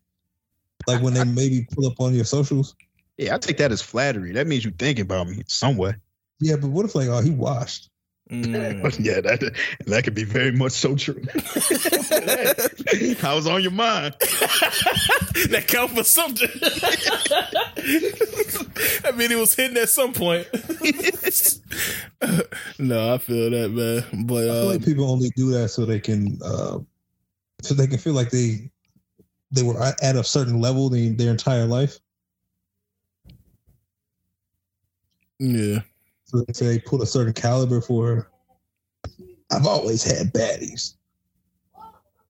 S2: Like when they maybe pull up on your socials.
S3: Yeah, I take that as flattery. That means you thinking about me some way.
S2: Yeah, but what if like, oh, he washed?
S1: Mm. <laughs>
S3: yeah, that that could be very much so true. <laughs> I was on your mind. <laughs>
S1: that count for something. I mean, it was hidden at some point. no, I feel that, man. But
S2: I feel
S1: uh,
S2: like people only do that so they can, uh, so they can feel like they they were at at a certain level the, their entire life.
S1: yeah,
S2: So they say put a certain caliber for. I've always had baddies. <laughs>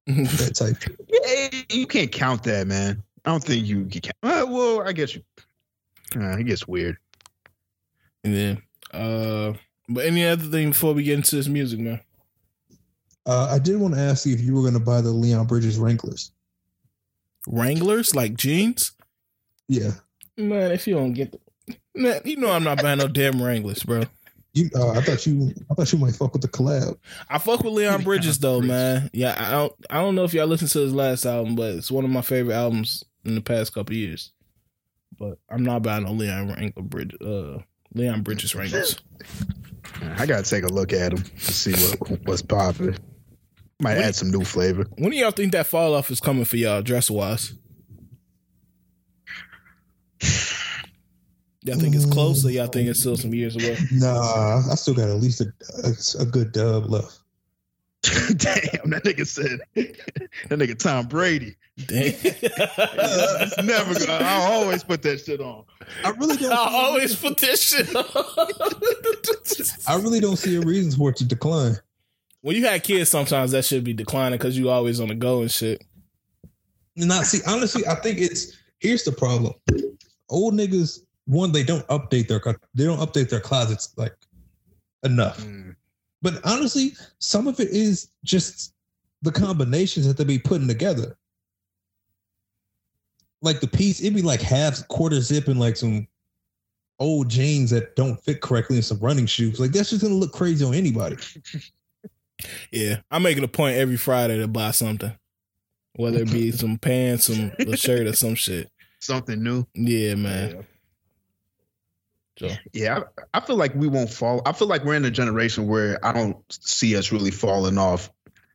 S2: That type.
S3: Yeah, you can't count that, man. I don't think you can count. Uh, well, I guess you. Uh, it gets weird.
S1: yeah. Uh, but any other thing before we get into this music, man?
S2: Uh, I did want to ask you if you were going to buy the Leon Bridges Wranglers.
S1: Wranglers like jeans,
S2: Yeah.
S1: man. If you don't get the, man, you know I'm not buying no damn Wranglers, bro.
S2: You, uh, I thought you, I thought you might fuck with the collab.
S1: I fuck with Leon Bridges though, man. Yeah, I don't I don't know if y'all listened to his last album, but it's one of my favorite albums in the past couple years. But I'm not buying no Leon Wrangler Bridge uh Leon Bridges Wranglers.
S3: I gotta take a look at them to see what what's popping. Might add some new flavor.
S1: When do y'all think that fall off is coming for y'all dress wise? <sighs> Y'all think it's close or y'all think it's still some years away? <sighs>
S2: Nah, I still got at least a, a, a good dub left. <laughs>
S3: Damn, that nigga said <laughs> that nigga Tom Brady.
S1: Damn. <laughs>
S3: It's never gonna. I always put that shit on.
S2: I really don't.
S1: I always put this shit on.
S2: I really don't see a reason for it to decline.
S1: When you had kids, sometimes that should be declining because you always on the go and shit.
S2: Not see, honestly, I think it's here's the problem. Old niggas, one, they don't update their they don't update their closets like enough. Hmm. But honestly, some of it is just the combinations that they be putting together. Like the piece, it'd be like half quarter zip and like some old jeans that don't fit correctly and some running shoes. Like that's just gonna look crazy on anybody. <laughs>
S1: Yeah, I make it a point every Friday to buy something, whether it be <laughs> some pants, some a shirt, or some shit.
S3: Something new.
S1: Yeah, man. So
S3: Yeah, I, I feel like we won't fall. I feel like we're in a generation where I don't see us really falling off,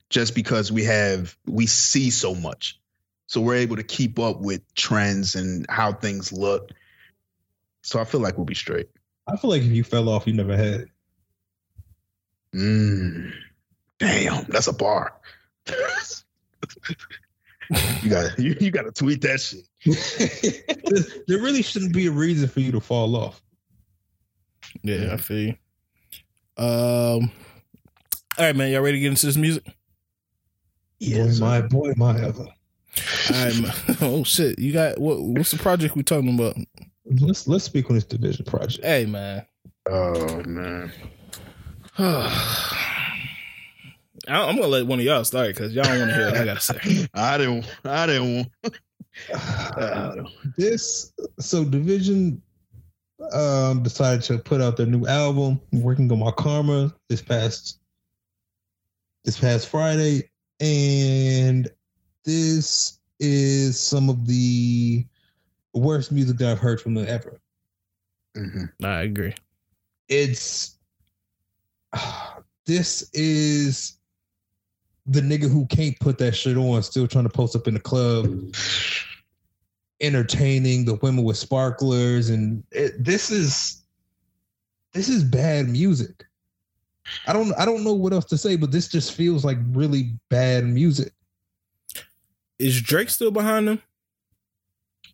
S3: just because we have we see so much, so we're able to keep up with trends and how things look. So I feel like we'll be straight.
S2: I feel like if you fell off, you never had it.
S3: Mm. Damn, that's a bar. <laughs> you got you, you got to tweet that shit.
S2: there, there really shouldn't be a reason for you to fall off.
S1: yeah, I feel you. Um, all right, man. Y'all ready to get into this music?
S2: boy, my boy, my ever.
S1: All right, man. <laughs> Oh shit, you got what? What's the project we talking about?
S2: Let's let's speak on this DVSN project.
S1: Hey, man.
S3: Oh man. <sighs> <sighs> <sighs>
S1: I- I'm gonna let one of y'all start because y'all don't want to hear what I gotta say. <laughs>
S3: I didn't. I didn't want. <sighs> I
S2: this so DVSN um decided to put out their new album working on my karma this past this past friday and this is some of the worst music that i've heard from them ever
S3: Mhm.
S1: I agree.
S2: it's <sighs> this is the nigga who can't put that shit on still trying to post up in the club entertaining the women with sparklers and it, this is this is bad music i don't i don't know what else to say but this just feels like really bad music
S1: Is Drake still behind them?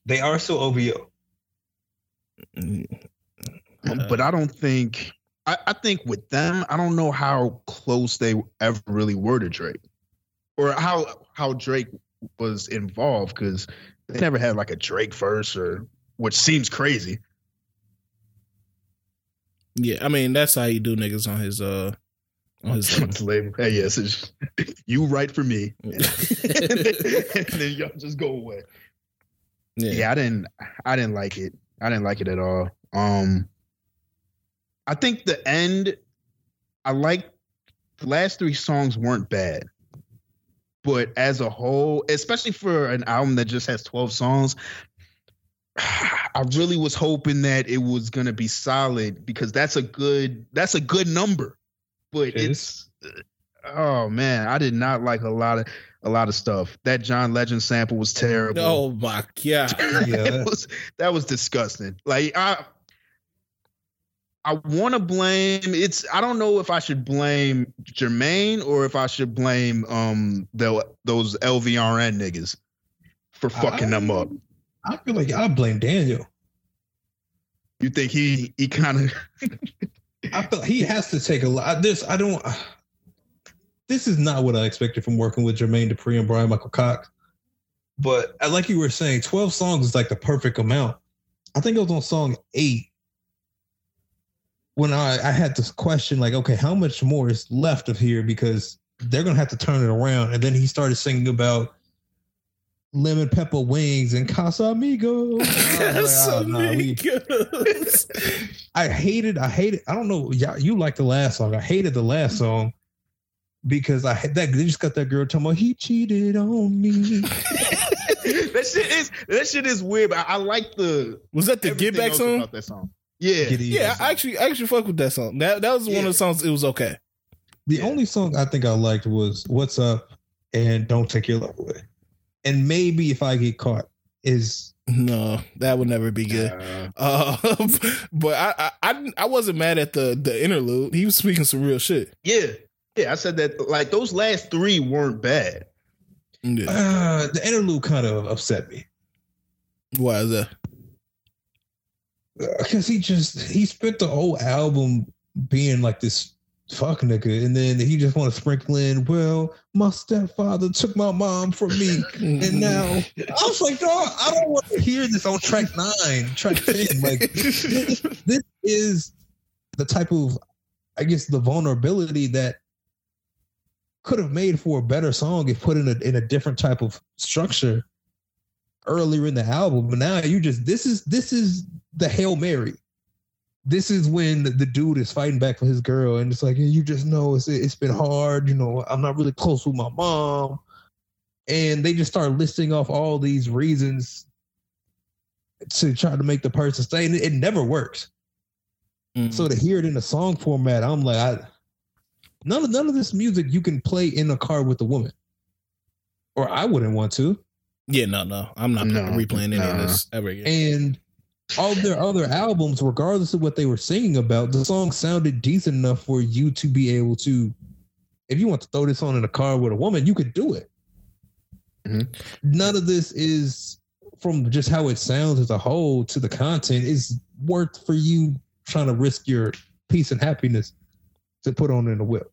S2: they are still ovo
S3: Um, but I don't think. I, I think with them, I don't know how close they ever really were to Drake, or how how Drake was involved because they never had like a Drake verse or which seems crazy.
S1: Yeah, I mean that's how you do niggas on his uh on his <laughs>
S3: label. Hey, yes, it's, <laughs> you write for me, <laughs> and then y'all just go away.
S1: yeah.
S3: yeah i didn't i didn't like it i didn't like it at all um i think the end i like the last three songs weren't bad but as a whole especially for an album that just has 12 songs <sighs> i really was hoping that it was going to be solid because that's a good that's a good number but it's uh, oh man, I did not like a lot of a lot of stuff. That John Legend sample was terrible.
S1: Oh my god, <laughs>
S2: Yeah.
S3: that was that was disgusting. Like I I want to blame it's I don't know if I should blame Jermaine or if I should blame um the those LVRN niggas for fucking them up.
S2: I feel like I blame Daniel.
S3: You think he he kind of
S2: I feel he has to take a lot. This I don't. This is not what I expected from working with Jermaine Dupri and Brian Michael Cox. But uh, like you were saying, twelve songs is like the perfect amount. I think it was on song eight when I I had this question like, okay, how much more is left of here because they're gonna have to turn it around. And then he started singing about lemon pepper wings and Casamigos. I was like, <laughs> oh, nah, we-
S1: Casamigos. <laughs>
S2: I hated, I hated, I don't know, y'all, you like the last song. I hated the last song because I had that they just got that girl talking about he cheated on me. <laughs>
S3: that shit is that shit is weird. But I, I like the
S1: Was that the
S3: everything
S1: Get Back song?
S3: about that song. Yeah,
S2: Get Even
S1: Yeah. I actually, I actually fuck with that song. That that was one of the songs. It was okay.
S2: The only song I think I liked was "What's Up" and "Don't Take Your Love Away," and maybe if I get caught is
S1: No, that would never be good.
S3: Uh,
S1: Uh, <laughs> but I, I, I, I wasn't mad at the the interlude. He was speaking some real shit.
S3: yeah, yeah. I said that like those last three weren't bad.
S1: Yeah.
S2: uh, the interlude kind of upset me
S1: Why is that?
S2: Uh, because he just he spent the whole album being like this fuck nigga, and then he just want to sprinkle in, well, my stepfather took my mom from me. And mm-hmm. now I was like, dog, I don't want to hear this on track nine, track ten. Like this, <laughs> this is the type of, I guess, the vulnerability that could have made for a better song if put in a in a different type of structure earlier in the album. But now you just this is this is the hail mary. This is when the dude is fighting back for his girl, and it's like you just know it's it's been hard. You know, I'm not really close with my mom and they just start listing off all these reasons to try to make the person stay and it, it never works
S1: Mm.
S2: so to hear it in a song format i'm like i none of none of this music you can play in a car with a woman or i wouldn't want to
S1: yeah, no, no, I'm not
S3: No,
S1: replaying any of this ever again.
S2: and all their other albums regardless of what they were singing about the song sounded decent enough for you to be able to if you want to throw this on in a car with a woman you could do it
S3: Mhm.
S2: none of this is from just how it sounds as a whole to the content is worth for you trying to risk your peace and happiness to put on in a whip.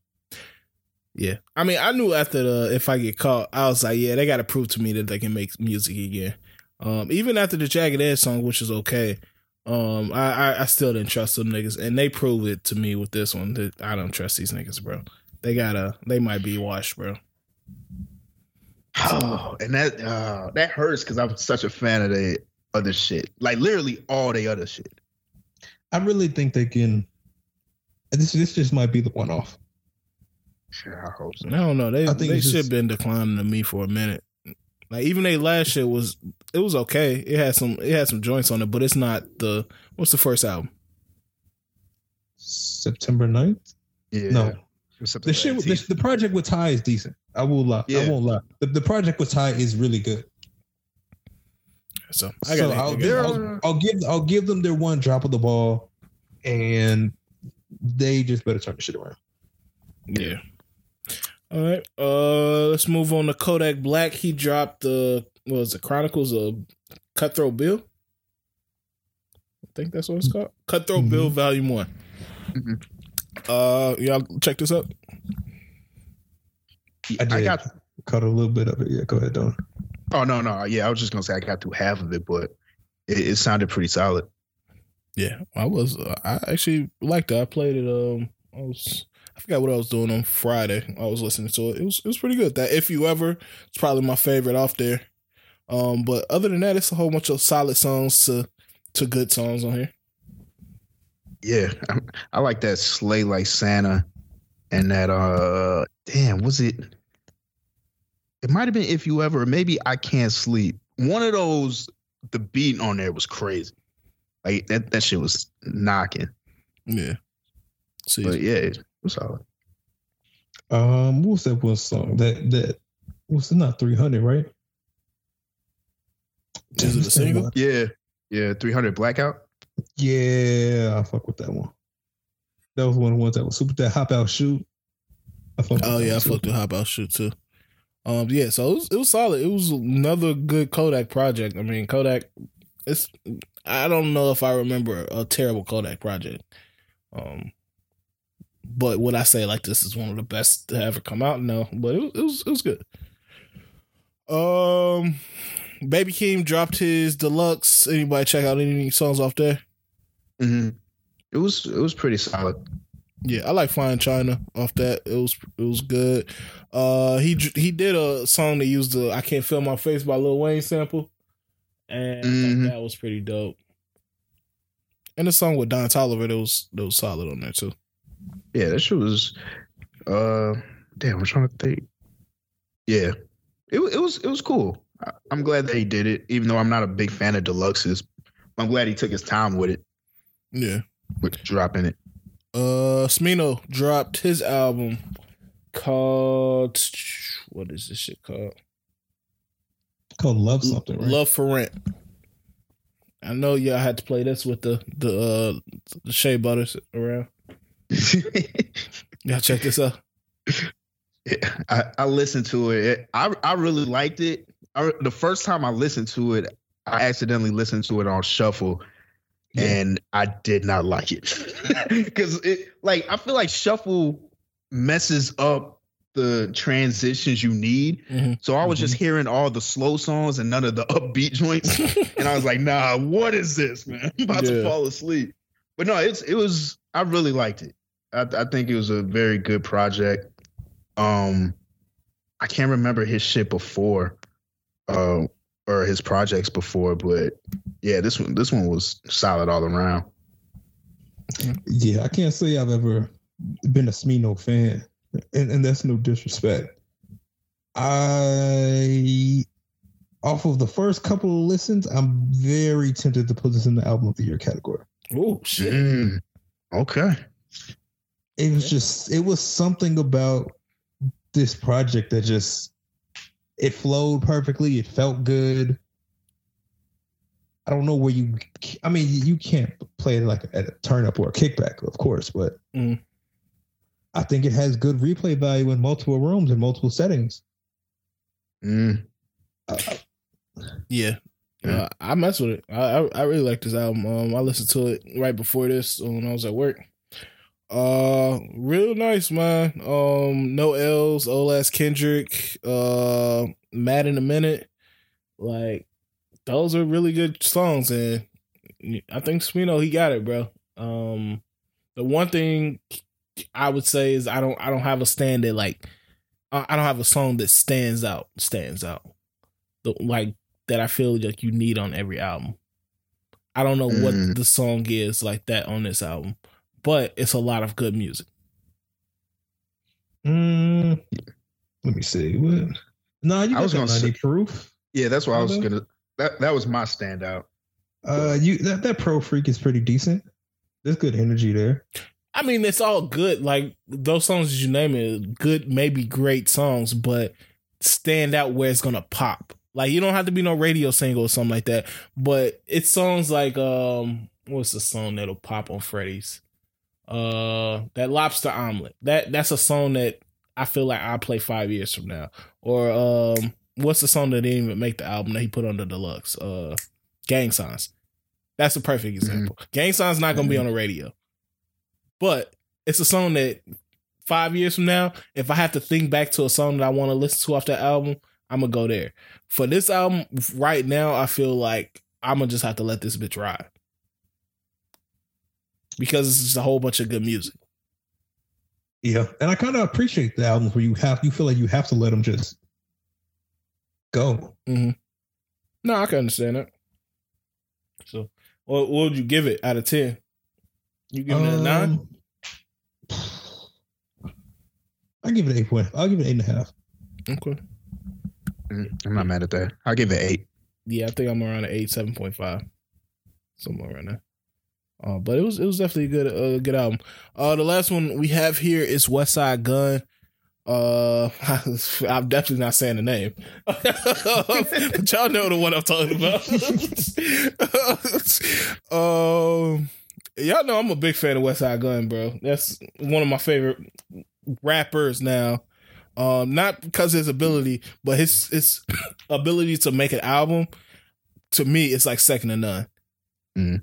S1: Yeah, I mean, I knew after the if I get caught, I was like, yeah, they got to prove to me that they can make music again. Um, even after the Jagged Edge song, which is okay, um, I, I I still didn't trust them niggas, and they proved it to me with this one that I don't trust these niggas, bro. They gotta, they might be washed, bro.
S3: Oh, <sighs> and that uh, that hurts because I'm such a fan of the other shit. Like literally all the other shit.
S2: I really think they can. This this just might be the one off.
S3: Sure, I hope so.
S1: I don't know. They
S2: I think
S1: they
S2: it's
S1: should
S2: just-
S1: been declining to me for a minute. Like even they last shit was it was okay. It had some it had some joints on it, but it's not the what's the first album?
S2: September 9th?
S3: Yeah.
S2: No. The shit the, the project with Ty is decent. I will lie. I won't lie. The, the project with Ty is really good.
S1: So I
S2: so
S1: got
S2: I'll, give, I'll, I'll give I'll give them their one drop of the ball, and they just better turn the shit around.
S1: Yeah. All right. Uh let's move on to Kodak Black. He dropped the what was it, Chronicles of Cutthroat Bill? I think that's what it's called. Cutthroat
S2: Mhm.
S1: Bill Volume One.
S3: Mhm.
S1: Uh y'all check this out.
S2: I did.
S3: I got.
S2: Caught a little bit of it. Yeah, go ahead, Don.
S3: Oh no, no. Yeah, I was just gonna say I got through half of it, but it, it sounded pretty solid.
S1: Yeah, I was. Uh, I actually liked it. I played it. Um, I was. I forgot what I was doing on Friday. I was listening to it. It was. It was pretty good. That if you ever, it's probably my favorite off there. Um, but other than that, it's a whole bunch of solid songs to to good songs on here.
S3: Yeah, I, I like that Slay Like Santa, and that uh, damn, was it? It might have been if you ever, maybe I can't sleep. One of those, the beat on there was crazy. Like that, that shit was knocking.
S1: Yeah. See,
S3: But yeah, it was solid.
S2: Um, what's that one song? That that what's it not three hundred, right?
S1: Is it a single?
S3: Yeah, yeah. Three hundred blackout.
S2: Yeah, I fuck with that one. That was one of the ones that was super. That hop out shoot.
S1: I fuck oh yeah, I fucked with hop out shoot too. Um, yeah, so it was it was solid. It was another good Kodak project. I mean, Kodak. It's I don't know if I remember a terrible Kodak project. Um, but would I say like this is one of the best to ever come out? No, but it, it was it was good. Um, Baby Keem dropped his deluxe. Anybody check out any songs off there?
S3: Mm-hmm. It was it was pretty solid.
S1: Yeah, I like Flying China off that. It was it was good. Uh, he he did a song that used the "I Can't Feel My Face" by Lil Wayne sample, and mm-hmm. that was pretty dope. And the song with Don Toliver that was that was solid on there too.
S3: Yeah, that shit was. Uh, damn, I'm trying to think. Yeah, it it was it was cool. I, I'm glad that he did it, even though I'm not a big fan of deluxes. I'm glad he took his time with it.
S1: Yeah,
S3: with dropping it.
S1: Uh, Smino dropped his album called what is this shit called?
S2: Called Love Something. Right?
S1: Love for Rent. I know y'all had to play this with the the uh the Shea Butters around. <laughs> y'all check this out.
S3: I, I listened to it. I I really liked it. I, the first time I listened to it, I accidentally listened to it on shuffle, yeah. and I did not like it <laughs> because it like I feel like shuffle messes up the transitions you need. Mm-hmm. So I was mm-hmm. just hearing all the slow songs and none of the upbeat joints, <laughs> and I was like, "Nah, what is this, man? I'm about yeah. to fall asleep." But no, it's it was. I really liked it. I, I think it was a very good project. Um, I can't remember his shit before, uh, or his projects before, but yeah, this one this one was solid all around.
S2: Yeah, I can't say I've ever been a Smino fan, and, and that's no disrespect. I off of the first couple of listens, I'm very tempted to put this in the album of the year category.
S1: Oh shit!
S3: Mm, okay.
S2: It was just it was something about this project that just it flowed perfectly. It felt good. I don't know where you. I mean, you can't play it like at a turn up or a kickback, of course, but mm. I think it has good replay value in multiple rooms and multiple settings.
S3: Mm.
S1: Uh, yeah, uh, I mess with it. I, I, I really like this album. Um, I listened to it right before this when I was at work. Uh, real nice, man. Um, no L's, old ass Kendrick. Uh, Mad in a minute. Like those are really good songs, and I think Smino he got it, bro. Um, the one thing I would say is I don't I don't have a stand that like I don't have a song that stands out stands out. The, like that I feel like you need on every album. I don't know mm. what the song is like that on this album, but it's a lot of good music.
S2: Mm, let me see. What? No, you I was gonna say proof.
S3: Yeah, that's what I was gonna. That that was my standout.
S2: Uh, you that that pro freak is pretty decent. There's good energy there.
S1: I mean, it's all good. Like those songs you name it, good, maybe great songs, but stand out where it's gonna pop. Like you don't have to be no radio single or something like that. But it's songs like um, what's the song that'll pop on Freddie's? Uh, that lobster omelet. That that's a song that I feel like I'll play five years from now. Or um, what's the song that didn't even make the album that he put on the deluxe? Uh, Gang Signs. That's a perfect mm-hmm. example. Mm-hmm. Gang Signs not gonna mm-hmm. be on the radio. But it's a song that five years from now, if I have to think back to a song that I want to listen to off that album, I'm gonna go there. For this album, right now, I feel like I'm gonna just have to let this bitch ride because it's just a whole bunch of good music.
S2: Yeah, and I kind of appreciate the albums where you have you feel like you have to let them just go.
S1: Mm-hmm. No, I can understand that. So, what, what would you give it out of ten? You give it a nine?
S2: Um, I give it eight point. I'll give it eight and a half.
S1: Okay.
S3: Mm, I'm not mad at that. I'll give it eight.
S1: Yeah, I think I'm around an eight, seven point five, somewhere right now. Uh, but it was it was definitely a good uh, good album. Uh, the last one we have here is Westside Gunn. Uh, <laughs> I'm definitely not saying the name, <laughs> but y'all know the one I'm talking about. <laughs> um, y'all know I'm a big fan of Westside Gunn, bro. That's one of my favorite rappers now. Um, not because his ability, but his his <clears throat> ability to make an album. To me, it's like second to none.
S3: Mhm.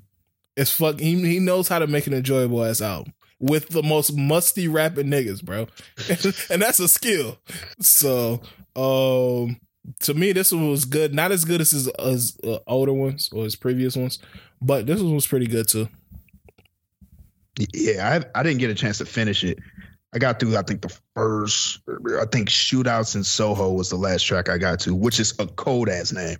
S1: It's fuck. He he knows how to make an enjoyable ass album with the most musty rapping niggas, bro, <laughs> and that's a skill. So, um, to me, this one was good. Not as good as his as uh, older ones or his previous ones, but this one was pretty good too.
S3: Yeah, I I didn't get a chance to finish it. I got through, I think the first, I think Shootouts in Soho was the last track I got to, which is a cold ass name.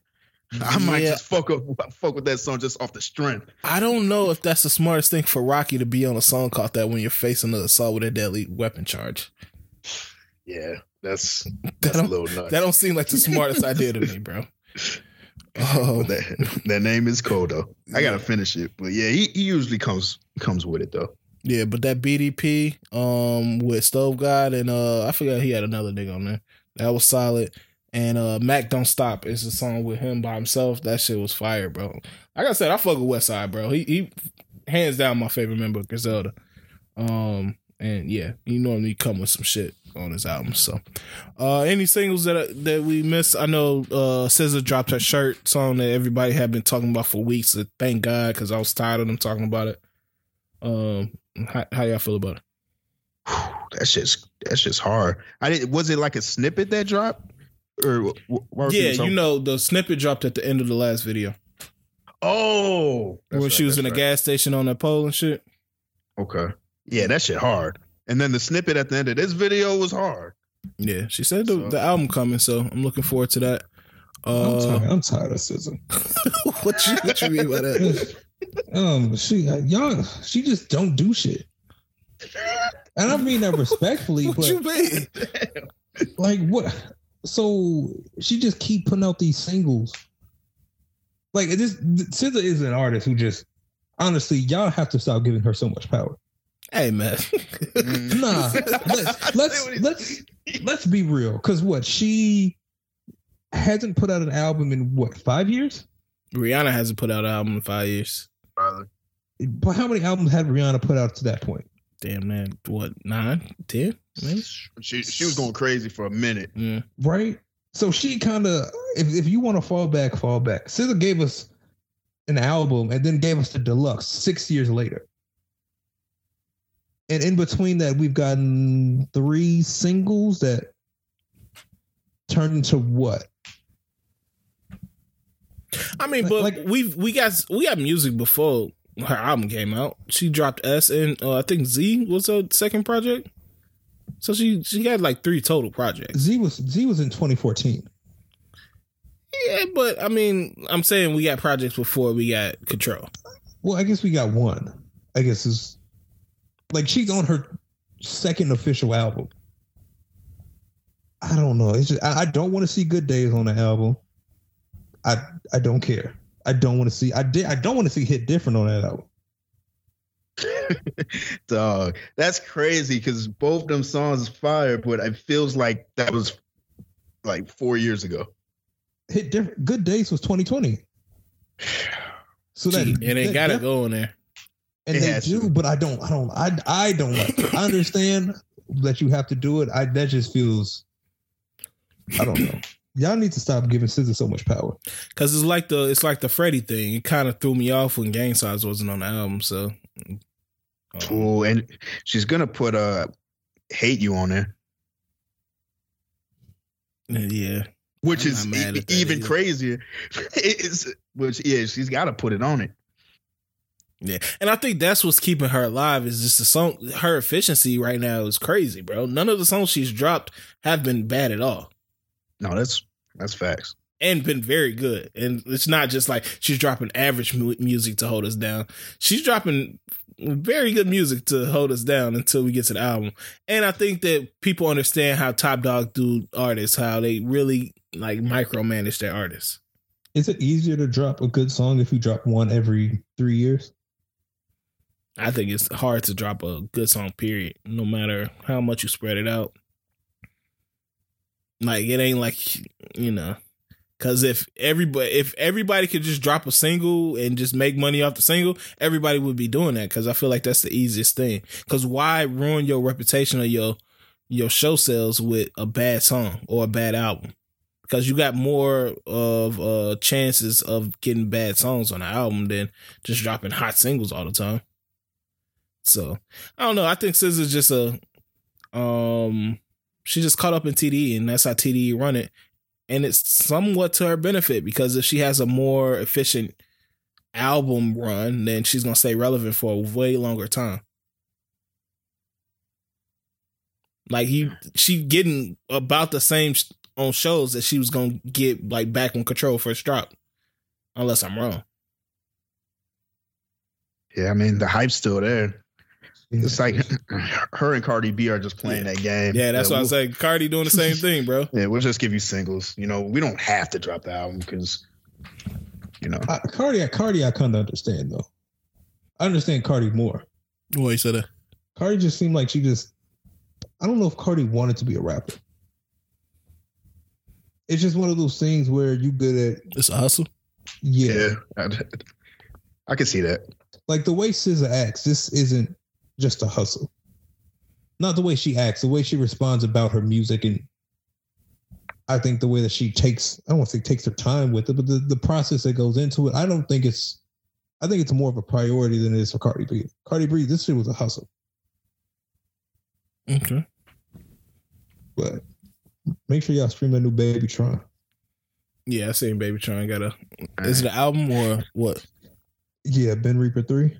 S3: I might
S1: Yeah.
S3: just fuck up, <laughs> fuck with that song just off the strength.
S1: I don't know if that's the smartest thing for Rocky to be on a song called that when you're facing an assault with a deadly weapon charge.
S3: Yeah, that's <laughs>
S1: That
S3: that's a little nuts.
S1: that don't seem like the smartest idea to me, bro. <laughs> Oh,
S3: that, that name is cold though. I gotta finish it, but yeah, he, he usually comes comes with it though.
S1: yeah, but that BDP um with Stove God and uh I forgot he had another nigga on there. That was solid. And uh Mac Don't Stop is a song with him by himself. That shit was fire, bro. Like I said, I fuck with Westside, bro. He he hands down my favorite member of Griselda. Um and yeah, he normally come with some shit on his album. So uh any singles that that we missed, I know uh dropped her shirt song that everybody had been talking about for weeks. So thank God, because I was tired of them talking about it. Um how, how y'all feel about it?
S3: That shit's that shit's hard. I did. Was it like a snippet that dropped, or wh- wh-
S1: Yeah, you know the snippet dropped at the end of the last video
S3: Oh,
S1: when
S3: right,
S1: she was in
S3: that's
S1: the
S3: right.
S1: gas station on that pole and shit.
S3: Okay. Yeah, that shit hard. And then the snippet at the end of this video was hard.
S1: Yeah, she said the,
S3: So-
S1: the album coming, so I'm looking forward to that.
S2: I'm,
S1: Uh,
S2: tired, I'm tired of SZA. <laughs>
S1: what you what you mean by that? <laughs>
S2: um, she uh, y'all, she just don't do shit. And I mean that <laughs> respectfully,
S1: What
S2: but
S1: you mean?
S2: like what? So she just keep putting out these singles. Like this, just SZA is an artist who just honestly, y'all have to stop giving her so much power.
S1: Hey man,
S2: Nah, <laughs> let's let's let's let's be real. Cause what she hasn't put out an album in what five years?
S1: Rihanna hasn't put out an album in five years.
S3: Brother.
S2: But how many albums had Rihanna put out to that point?
S1: Damn man, what nine, ten? Maybe?
S3: She she was going crazy for a minute.
S1: Yeah.
S2: right? So she kind of, if, if you want to fall back, fall back. SZA gave us an album and then gave us the deluxe six years later. And in between that, we've gotten three singles that turned into what?
S1: I mean,
S2: Like-
S1: but
S2: like-
S1: we've we got we got music before her album came out. She dropped S and uh, I think Z was her second project. So she she had like three total projects.
S2: Z was Z was in 2014.
S1: Yeah, but I mean, I'm saying we got projects before we got Control.
S2: Well, I guess we got one. I guess is like she's on her second official album. I don't know. It's just I, I don't want to see Good Days on the album. I I don't care. I don't want to see. I did. I don't want to see Hit Different on that album. <laughs>
S3: Dog, that's crazy because both them songs is fire, but it feels like that was like four years ago.
S2: Hit Different. Good Days was 2020. So that
S1: and they
S2: that-
S1: got to
S2: that-
S1: go in there.
S2: and
S3: It
S2: they do,
S3: to.
S2: but I don't. I don't. I I don't like. It. I understand that you have to do it. I that just feels. I don't know. Y'all need to stop giving SZA so much power.
S1: Cause it's like the it's like the Freddie thing. It kind of threw me off when Gang Signs wasn't on the album. So, um,
S3: Oh, and she's gonna put uh hate you on there,
S1: yeah,
S3: which
S1: I'm
S3: is e- even
S1: either.
S3: crazier. <laughs> It's which yeah, she's got to put it on it.
S1: yeah, and I think that's what's keeping her alive. Is just the song. Her efficiency right now is crazy, bro. None of the songs she's dropped have been bad at all.
S3: No, that's that's facts.
S1: And been very good. And it's not just like she's dropping average mu- music to hold us down. She's dropping very good music to hold us down until we get to the album. And I think that people understand how Top Dawg do artists, how they really like micromanage their artists.
S2: Is it easier to drop a good song if you drop one every three years?
S1: I think it's hard to drop a good song, period, no matter how much you spread it out. Like it ain't like you know, because if everybody if everybody could just drop a single and just make money off the single, everybody would be doing that. Because I feel like that's the easiest thing. Because why ruin your reputation or your your show sales with a bad song or a bad album? Because you got more of uh chances of getting bad songs on an album than just dropping hot singles all the time. So I don't know. I think SZA's just a um she just caught up in TDE and that's how TDE run it. And it's somewhat to her benefit because if she has a more efficient album run, then she's gonna stay relevant for a way longer time. Like he, she getting about the same on shows that she was gonna get like back on control first drop, unless I'm wrong.
S3: Yeah, I mean the hype's still there. It's like <laughs> her and Cardi B are just playing that game.
S1: Yeah, that's
S3: yeah,
S1: why I
S3: we'll,
S1: say Cardi doing the same thing, bro. <laughs>
S3: Yeah, we'll just give you singles. You know, we don't have to drop the album because, you know,
S2: I, Cardi, Cardi, I kind of understand though. I understand Cardi more.
S1: What you said that?
S2: Cardi just seemed like she just. I don't know if Cardi wanted to be a rapper. It's just one of those things where you good at.
S1: It's a hustle.
S2: Yeah,
S3: yeah, I, I can see that.
S2: like the way SZA acts. This isn't just a hustle. Not the way she acts, the way she responds about her music, and I think the way that she takes. I don't want to say takes her time with it, but the the process that goes into it. I don't think it's. I think it's more of a priority than it is for Cardi B. Cardi B, this shit was a hustle.
S1: Okay.
S2: But make sure y'all stream that new Baby Tron.
S1: Yeah, I seen Baby Tron got a. Is it an album or what?
S2: Yeah, Bin Reaper three.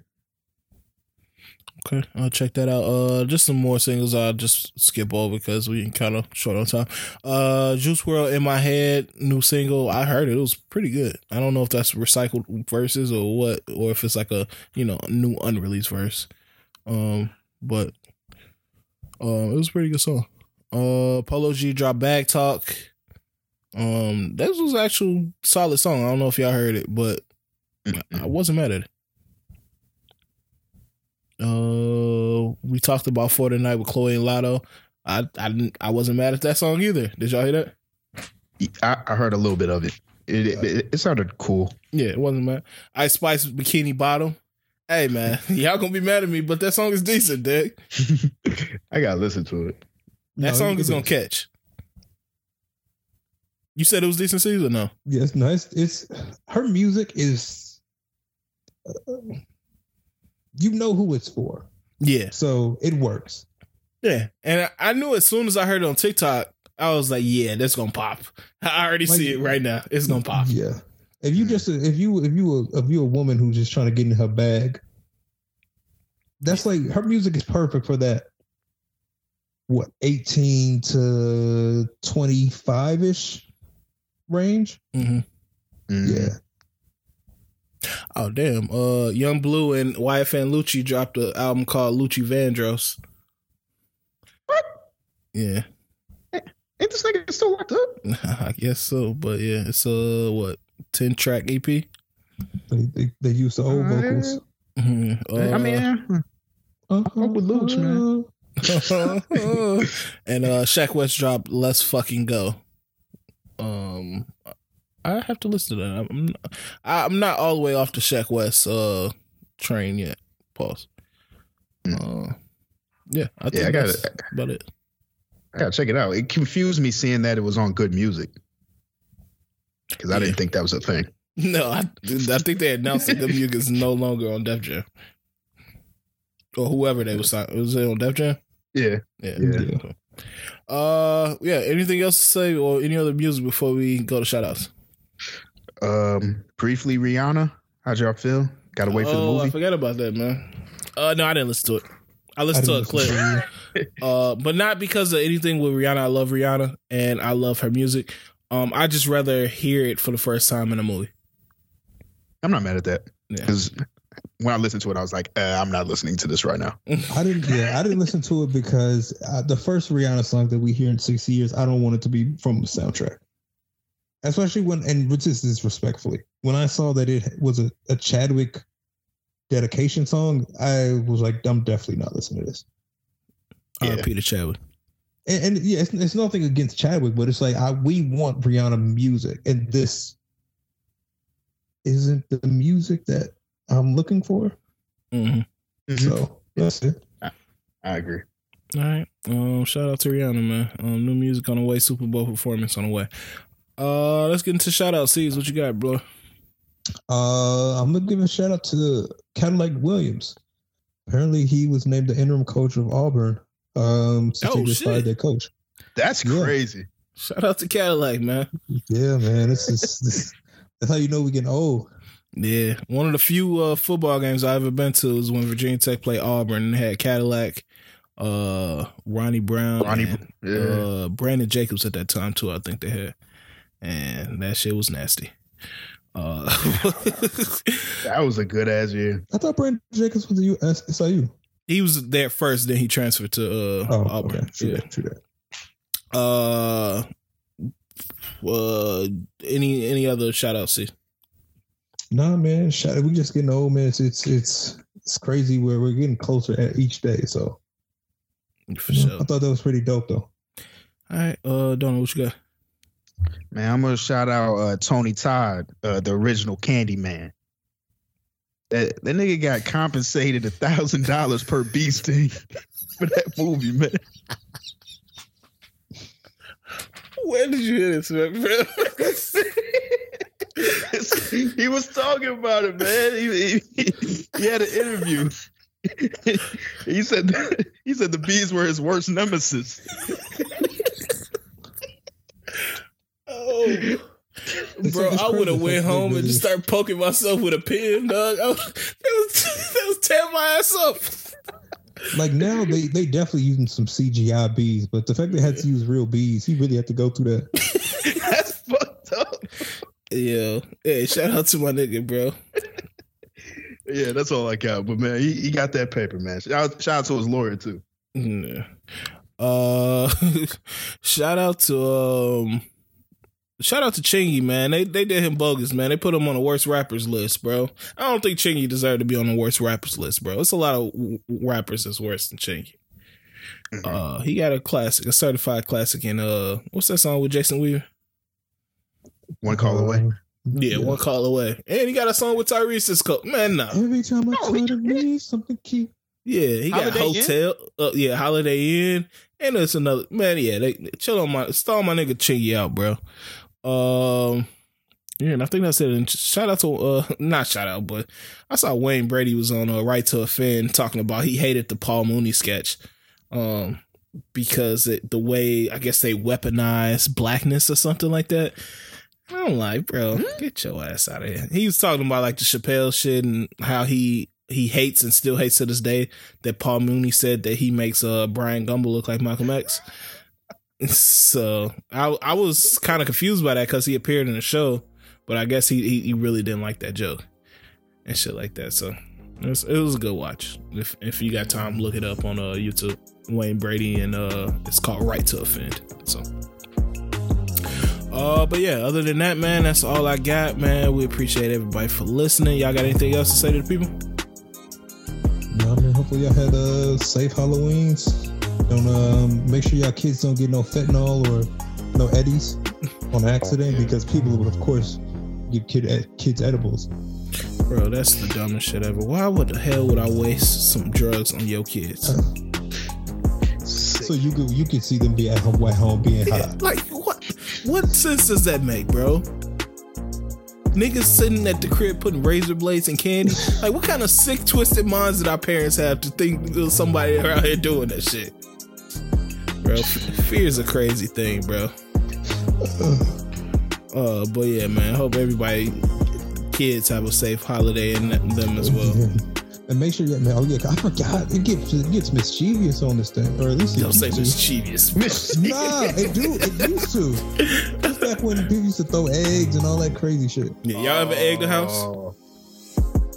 S1: Okay, I'll check that out. Uh, just some more singles. I'll just skip over because we kind of short on time. Uh, Juice WRLD in my head, new single. I heard it. It was pretty good. I don't know if that's recycled verses or what, or if it's like a you know new unreleased verse. Um, but um, it was a pretty good song. Uh, Polo G dropped Bag Talk. Um, that was actual solid song. I don't know if y'all heard it, but I wasn't mad at it. Uh, we talked about for tonight with Chloe and Latto. I I didn't, I wasn't mad at that song either. Did y'all hear that?
S3: I, I heard a little bit of it. It, it, it, it sounded cool.
S1: Yeah, it wasn't mad. Ice Spice Bikini Bottom. Hey man, <laughs> y'all gonna be mad at me, but that song is decent, Dick. <laughs>
S3: I gotta listen to it.
S1: That
S2: No,
S1: song is gonna catch. You said it was decent season, no?
S2: Yes, nice. It's her music is. uh, you know who it's for,
S1: Yeah,
S2: so it works.
S1: yeah. And I, knew as soon as I heard it on TikTok, I was like, yeah, that's gonna pop. <laughs> I already
S2: Like-
S1: see it right now. It's gonna pop.
S2: Yeah. If you just if you if you a, if you a woman who's just trying to get in her bag, that's like her music is perfect for that. What eighteen to twenty five ish range?
S1: Mm-hmm.
S3: Mm.
S2: Yeah.
S1: Oh damn! Uh, Yung Bleu and YFN Lucci dropped an album called Lucci Vandross.
S3: What?
S1: Yeah,
S3: Ain't this nigga still locked up? <laughs>
S1: I guess so. But yeah, it's a what ten track EP.
S2: They they, they use the old
S3: Uh,
S2: vocals.
S1: Mhm.
S3: I
S1: Uh,
S3: mean, fuck with Luch, man. <laughs>
S1: and uh, Sheck Wes dropped "Let's Fucking Go." Um, I have to listen to that. I'm I'm not all the way off the Sheck Wes uh train yet. Pause. Uh, yeah, I think
S3: Yeah, I got
S1: that's
S3: it.
S1: about it.
S3: I gotta check it out. It confused me seeing that it was on Good Music because I
S1: Yeah.
S3: didn't think that was a thing. <laughs>
S1: No, I, I think they announced that the music is no longer on Def Jam. Or whoever they was signing. Was it on Def Jam?
S3: Yeah,
S1: Yeah.
S3: Yeah.
S1: Uh yeah, anything else to say or any other music before we go to shout outs?
S3: Um, briefly, Rihanna. How'd y'all feel? Got to wait for the movie.
S1: Oh, I
S3: movie.
S1: forgot about that, man. Uh no, I didn't listen to it. I
S2: I
S1: listened to a
S2: didn't
S1: clip.
S2: to <laughs> <laughs>
S1: Uh but not because of anything with Rihanna. I love Rihanna and I love her music. Um I just rather hear it for the first time in a movie.
S3: I'm not mad at that
S1: Yeah.
S3: because when I listened to it, I was like, uh, I'm not listening to this right now. <laughs>
S2: I didn't. Yeah, I didn't listen to it because uh, the first Rihanna song that we hear in six years, I don't want it to be from the soundtrack. Especially when, and which is disrespectfully, when I saw that it was a, a Chadwick dedication song, I was like, I'm definitely not listening to this.
S1: Uh,
S2: Yeah.
S1: Peter Chadwick.
S2: and, and yeah, it's, it's nothing against Chadwick, but it's like I we want Rihanna music, and this isn't the music that I'm looking for.
S1: Mm-hmm.
S2: So that's it.
S3: I agree.
S1: All right. Um, shout out to Rihanna, man. Um, new music on the way, Super Bowl performance on the way. Uh, let's get into shout out. Sees what you got, bro.
S2: Uh, I'm gonna give a shout out to Cadillac Williams. Apparently, he was named the interim coach of Auburn. Um, since
S1: Oh,
S2: he just fired their coach.
S3: That's
S2: Yeah.
S3: crazy.
S1: Shout out to Cadillac, man.
S2: Yeah, man, this is this, that's how you know we getting old.
S1: Yeah, one of the few uh, football games I ever been to was when Virginia Tech played Auburn and had Cadillac, uh, Ronnie Brown,
S3: Ronnie,
S1: and,
S3: yeah.
S1: uh, Brandon Jacobs at that time too. I think they had, and that shit was nasty. Uh, <laughs>
S3: that was a good ass year.
S2: I thought Brandon Jacobs was the US SIU.
S1: he was there first, then he transferred to uh,
S2: Oh,
S1: Auburn.
S2: okay, true
S1: Yeah.
S2: that, true that.
S1: Uh, uh, any any other shout outs? See,
S2: Nah, man, shout, we just getting old, man. It's it's it's, it's crazy where we're getting closer at each day. So
S1: for
S2: you know,
S1: sure.
S2: I thought that was pretty dope, though.
S1: All right, uh, Donald, what you got?
S3: Man, I'm gonna shout out uh, Tony Todd, uh, the original Candyman. That that nigga got compensated a thousand dollars per bee sting <laughs> for that movie, man.
S1: Where did you hear this, man? <laughs> <laughs>
S3: he was talking about it, man. He, he, he had an interview. he said he said the bees were his worst nemesis.
S2: It's
S1: bro,
S2: like
S1: I would have went home and just started poking myself with a pin, dog. I was, <laughs> that was <laughs> that was tearing my ass up.
S2: Like now, they they definitely using some CGI bees, but the fact they had to use real bees, he really had to go through that. <laughs>
S3: That's fucked up.
S1: Yeah, hey, shout out to my nigga, bro.
S3: Yeah, that's all I got. But man, he, he got that paper, man. Shout out, shout out to his lawyer too.
S1: Yeah. Uh, shout out to um, shout out to Chingy, man. They they did him bogus, man. They put him on the worst rappers list, bro. I don't think Chingy deserved to be on the worst rappers list, bro. It's a lot of w- rappers that's worse than Chingy. Uh, he got a classic, a certified classic in uh, what's that song with Jason Weaver?
S3: One call away.
S2: Uh,
S1: Yeah, one call away, and he got a song with Tyrese. It's called man, nah.
S2: Every time I
S3: No,
S2: try
S3: he-
S2: to read something cute.
S1: Yeah, he got
S3: Holiday Inn?
S1: hotel. Uh, yeah, Holiday Inn, and it's another man. Yeah, they chill on my stall my nigga Chingy out, bro. Um, yeah, and I think that's it. And shout out to uh, <laughs> not shout out, but I saw Wayne Brady was on uh, Right to Offend talking about he hated the Paul Mooney sketch, um, because it, the way I guess they weaponize blackness or something like that. I'm like, bro, get your ass out of here. He was talking about like the Chappelle shit and how he he hates and still hates to this day that Paul Mooney said that he makes uh Bryant Gumbel look like Malcolm X. <laughs> So I I was kind of confused by that because he appeared in the show, but I guess he, he he really didn't like that joke and shit like that. So it was, it was a good watch. If if you got time, look it up on uh YouTube. Wayne Brady and uh it's called Right to Offend. So. Uh, but yeah, other than that, man, that's all I got, man. We appreciate everybody for listening. Y'all got anything else to say to the people?
S2: No, man. Hopefully y'all had uh, safe Halloweens. Don't um, make sure y'all kids don't get no fentanyl or no eddies on accident because people would, of course, give kid kids edibles.
S1: Bro, that's the dumbest shit ever. Why would the hell would I waste some drugs on your kids?
S2: So you could you could see them be at home, at home being high.
S1: Like what? What sense does that make, bro? Niggas sitting at the crib putting razor blades and candy. <laughs> Like, what kind of sick, twisted minds did our parents have to think somebody <laughs> out here doing that shit? Bro, fear is a crazy thing, bro. <clears throat> Uh, but yeah, man. Hope everybody, kids, have a safe holiday and them as well. <laughs>
S2: And make sure you man, oh yeah, I forgot it gets it gets mischievous on this thing, or at least it
S1: Don't say
S2: used to.
S1: mischievous.
S2: Nah, it do it used to. That's back when people used to throw eggs and all that crazy shit.
S1: Yeah, y'all ever egg the house?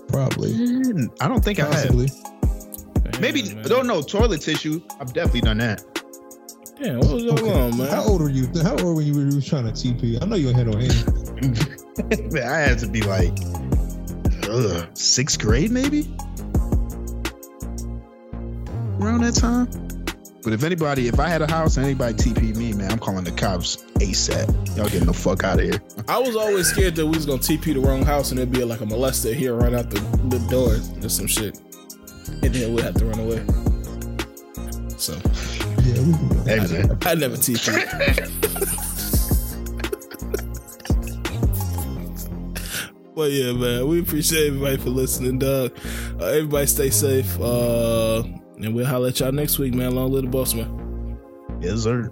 S2: Probably, mm,
S3: I don't think I have.
S2: possibly.
S3: Maybe
S1: Damn, man.
S3: don't know toilet tissue. I've definitely done that.
S1: Damn, what was going on, man?
S2: How old were you? How old were you when you was trying to TP? I know you had no hand. <laughs>
S3: Man, I had to be like ugh, sixth grade, maybe around that time. But if anybody, if I had a house and anybody TP me, man, I'm calling the cops ASAP. Y'all getting the fuck out of here. <laughs>
S1: I was always scared that we was gonna TP the wrong house and it'd be like a molester here right out the, the door or some shit, and then we'd have to run away. So
S2: Yeah, we can go.
S3: Hey, man.
S1: I never TP. <laughs> But yeah, man, we appreciate everybody for listening, dog. Uh, everybody stay safe. Uh, and we'll holler at y'all next week, man. Long live the boss, man.
S3: Yes, sir.